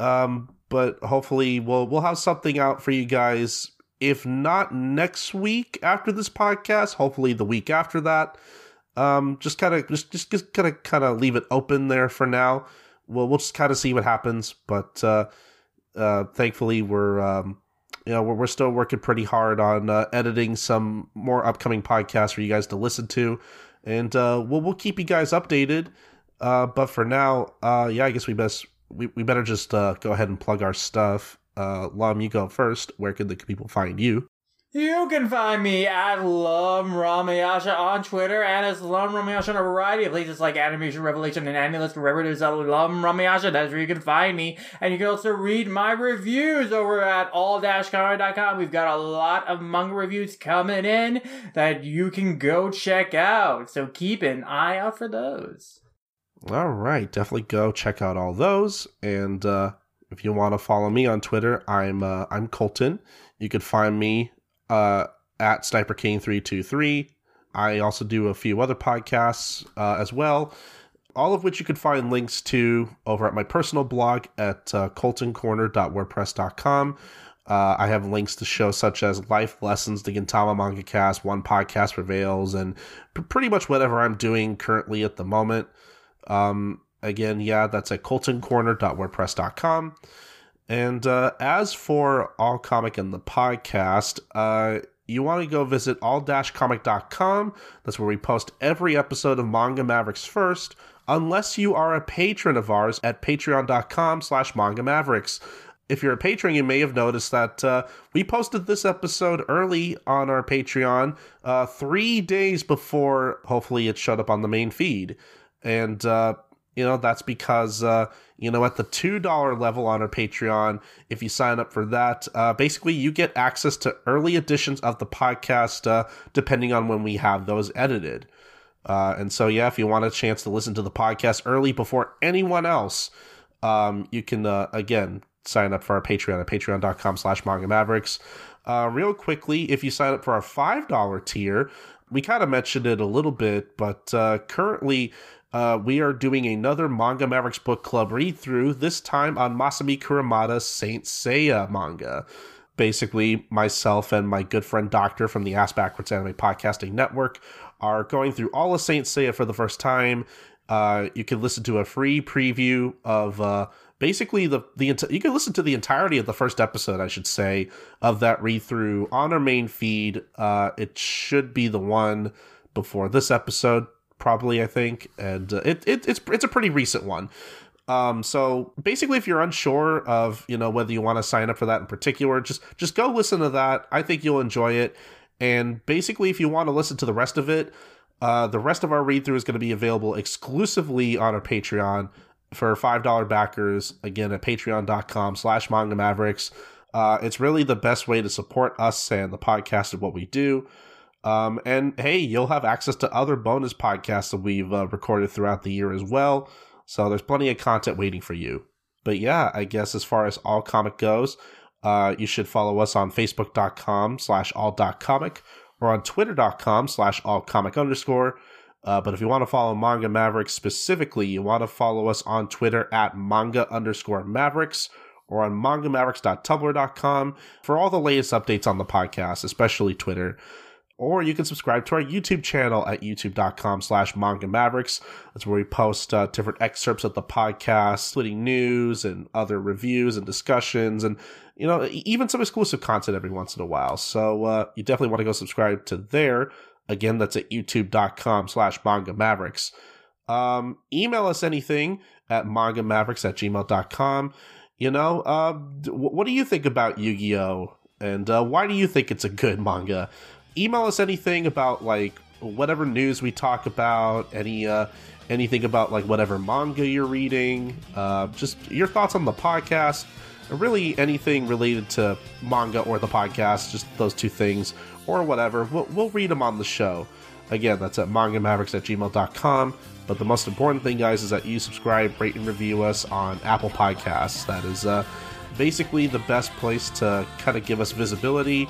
um, but hopefully we'll we'll have something out for you guys. If not next week after this podcast, hopefully the week after that. Um, just kind of just just, just kind of kind of leave it open there for now. We'll we'll just kind of see what happens. But uh, uh, thankfully we're um, you know we're, we're still working pretty hard on uh, editing some more upcoming podcasts for you guys to listen to, and uh, we'll we'll keep you guys updated. Uh, but for now, uh, yeah, I guess we best we, we better just uh, go ahead and plug our stuff. Uh, Lum, you go first. Where can the people find you? You can find me at Lum Ramayasha on Twitter and as Lum Ramayasha on a variety of places like Animation Revelation and Anilist wherever there's a Lum Ramayasha. That's where you can find me. And you can also read my reviews over at all-comic.com. We've got a lot of manga reviews coming in that you can go check out. So keep an eye out for those. All right, definitely go check out all those. And uh, if you want to follow me on Twitter, I'm uh, I'm Colton. You can find me uh, at Sniper King three two three. I also do a few other podcasts uh, as well, all of which you can find links to over at my personal blog at uh, coltoncorner.wordpress.com. Uh, I have links to shows such as Life Lessons, the Gintama Manga Cast, One Podcast Prevails, and p- pretty much whatever I'm doing currently at the moment. Um, again, yeah, that's at coltoncorner.wordpress.com. And uh, as for All Comic and the podcast, uh, you want to go visit all-comic.com. That's where we post every episode of Manga Mavericks first, unless you are a patron of ours at patreon.com slash manga mavericks. If you're a patron, you may have noticed that uh, we posted this episode early on our Patreon, uh, three days before hopefully it showed up on the main feed. And uh, you know, that's because, uh, you know, at the $2 level on our Patreon, if you sign up for that, uh, basically you get access to early editions of the podcast, uh, depending on when we have those edited. Uh, and so, yeah, if you want a chance to listen to the podcast early before anyone else, um, you can, uh, again, sign up for our Patreon at patreon.com slash manga mavericks. Uh, real quickly, if you sign up for our $5 tier, we kind of mentioned it a little bit, but uh, currently uh, we are doing another Manga Mavericks book club read through, this time on Masami Kurumada's Saint Seiya manga. Basically, myself and my good friend Doctor from the Ass Backwards Anime Podcasting Network are going through all of Saint Seiya for the first time. Uh, you can listen to a free preview of uh, basically the the you can listen to the entirety of the first episode, I should say, of that read through on our main feed. Uh, it should be the one before this episode, probably I think, and uh, it, it it's it's a pretty recent one. Um, so basically, if you're unsure of you know whether you want to sign up for that in particular, just just go listen to that. I think you'll enjoy it. And basically, if you want to listen to the rest of it, uh, the rest of our read through is going to be available exclusively on our Patreon for $5 backers, again, at patreon.com slash manga mavericks. Uh, it's really the best way to support us and the podcast and what we do. Um, and hey, you'll have access to other bonus podcasts that we've uh, recorded throughout the year as well. So there's plenty of content waiting for you. But yeah, I guess as far as all comic goes, uh, you should follow us on facebook.com slash all.comic or on twitter.com slash all comic underscore. Uh, but if you want to follow Manga Mavericks specifically, you want to follow us on Twitter at manga underscore mavericks or on mangamavericks.tumblr.com for all the latest updates on the podcast, especially Twitter. Or you can subscribe to our YouTube channel at youtube.com slash manga mavericks. That's where we post uh, different excerpts of the podcast, including news and other reviews and discussions and, you know, even some exclusive content every once in a while. So uh, you definitely want to go subscribe to there. Again, that's at youtube.com slash manga mavericks. Um, email us anything at manga mavericks at gmail.com. You know, uh, what do you think about Yu Gi Oh! And uh, why do you think it's a good manga? Email us anything about like whatever news we talk about, any uh, anything about like whatever manga you're reading, uh, just your thoughts on the podcast, really anything related to manga or the podcast, just those two things or whatever, we'll, we'll read them on the show. Again, that's at mangamavericks at gmail.com. But the most important thing, guys, is that you subscribe, rate, and review us on Apple Podcasts. That is uh, basically the best place to kind of give us visibility.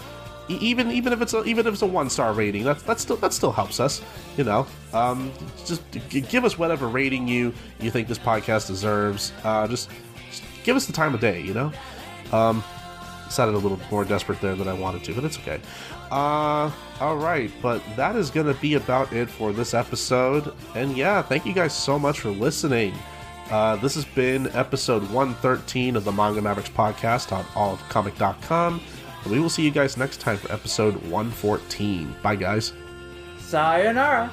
Even even if it's a, even if it's a one star rating, that that still that still helps us. You know, um, just give us whatever rating you you think this podcast deserves. Uh, just, just give us the time of day. You know. Um, sounded a little more desperate there than I wanted to, but it's okay. Uh, all right, but that is to be about it for this episode. And yeah, thank you guys so much for listening. Uh, this has been episode 113 of the Manga Mavericks podcast on allcomic.com. We will see you guys next time for episode 114. Bye, guys. Sayonara.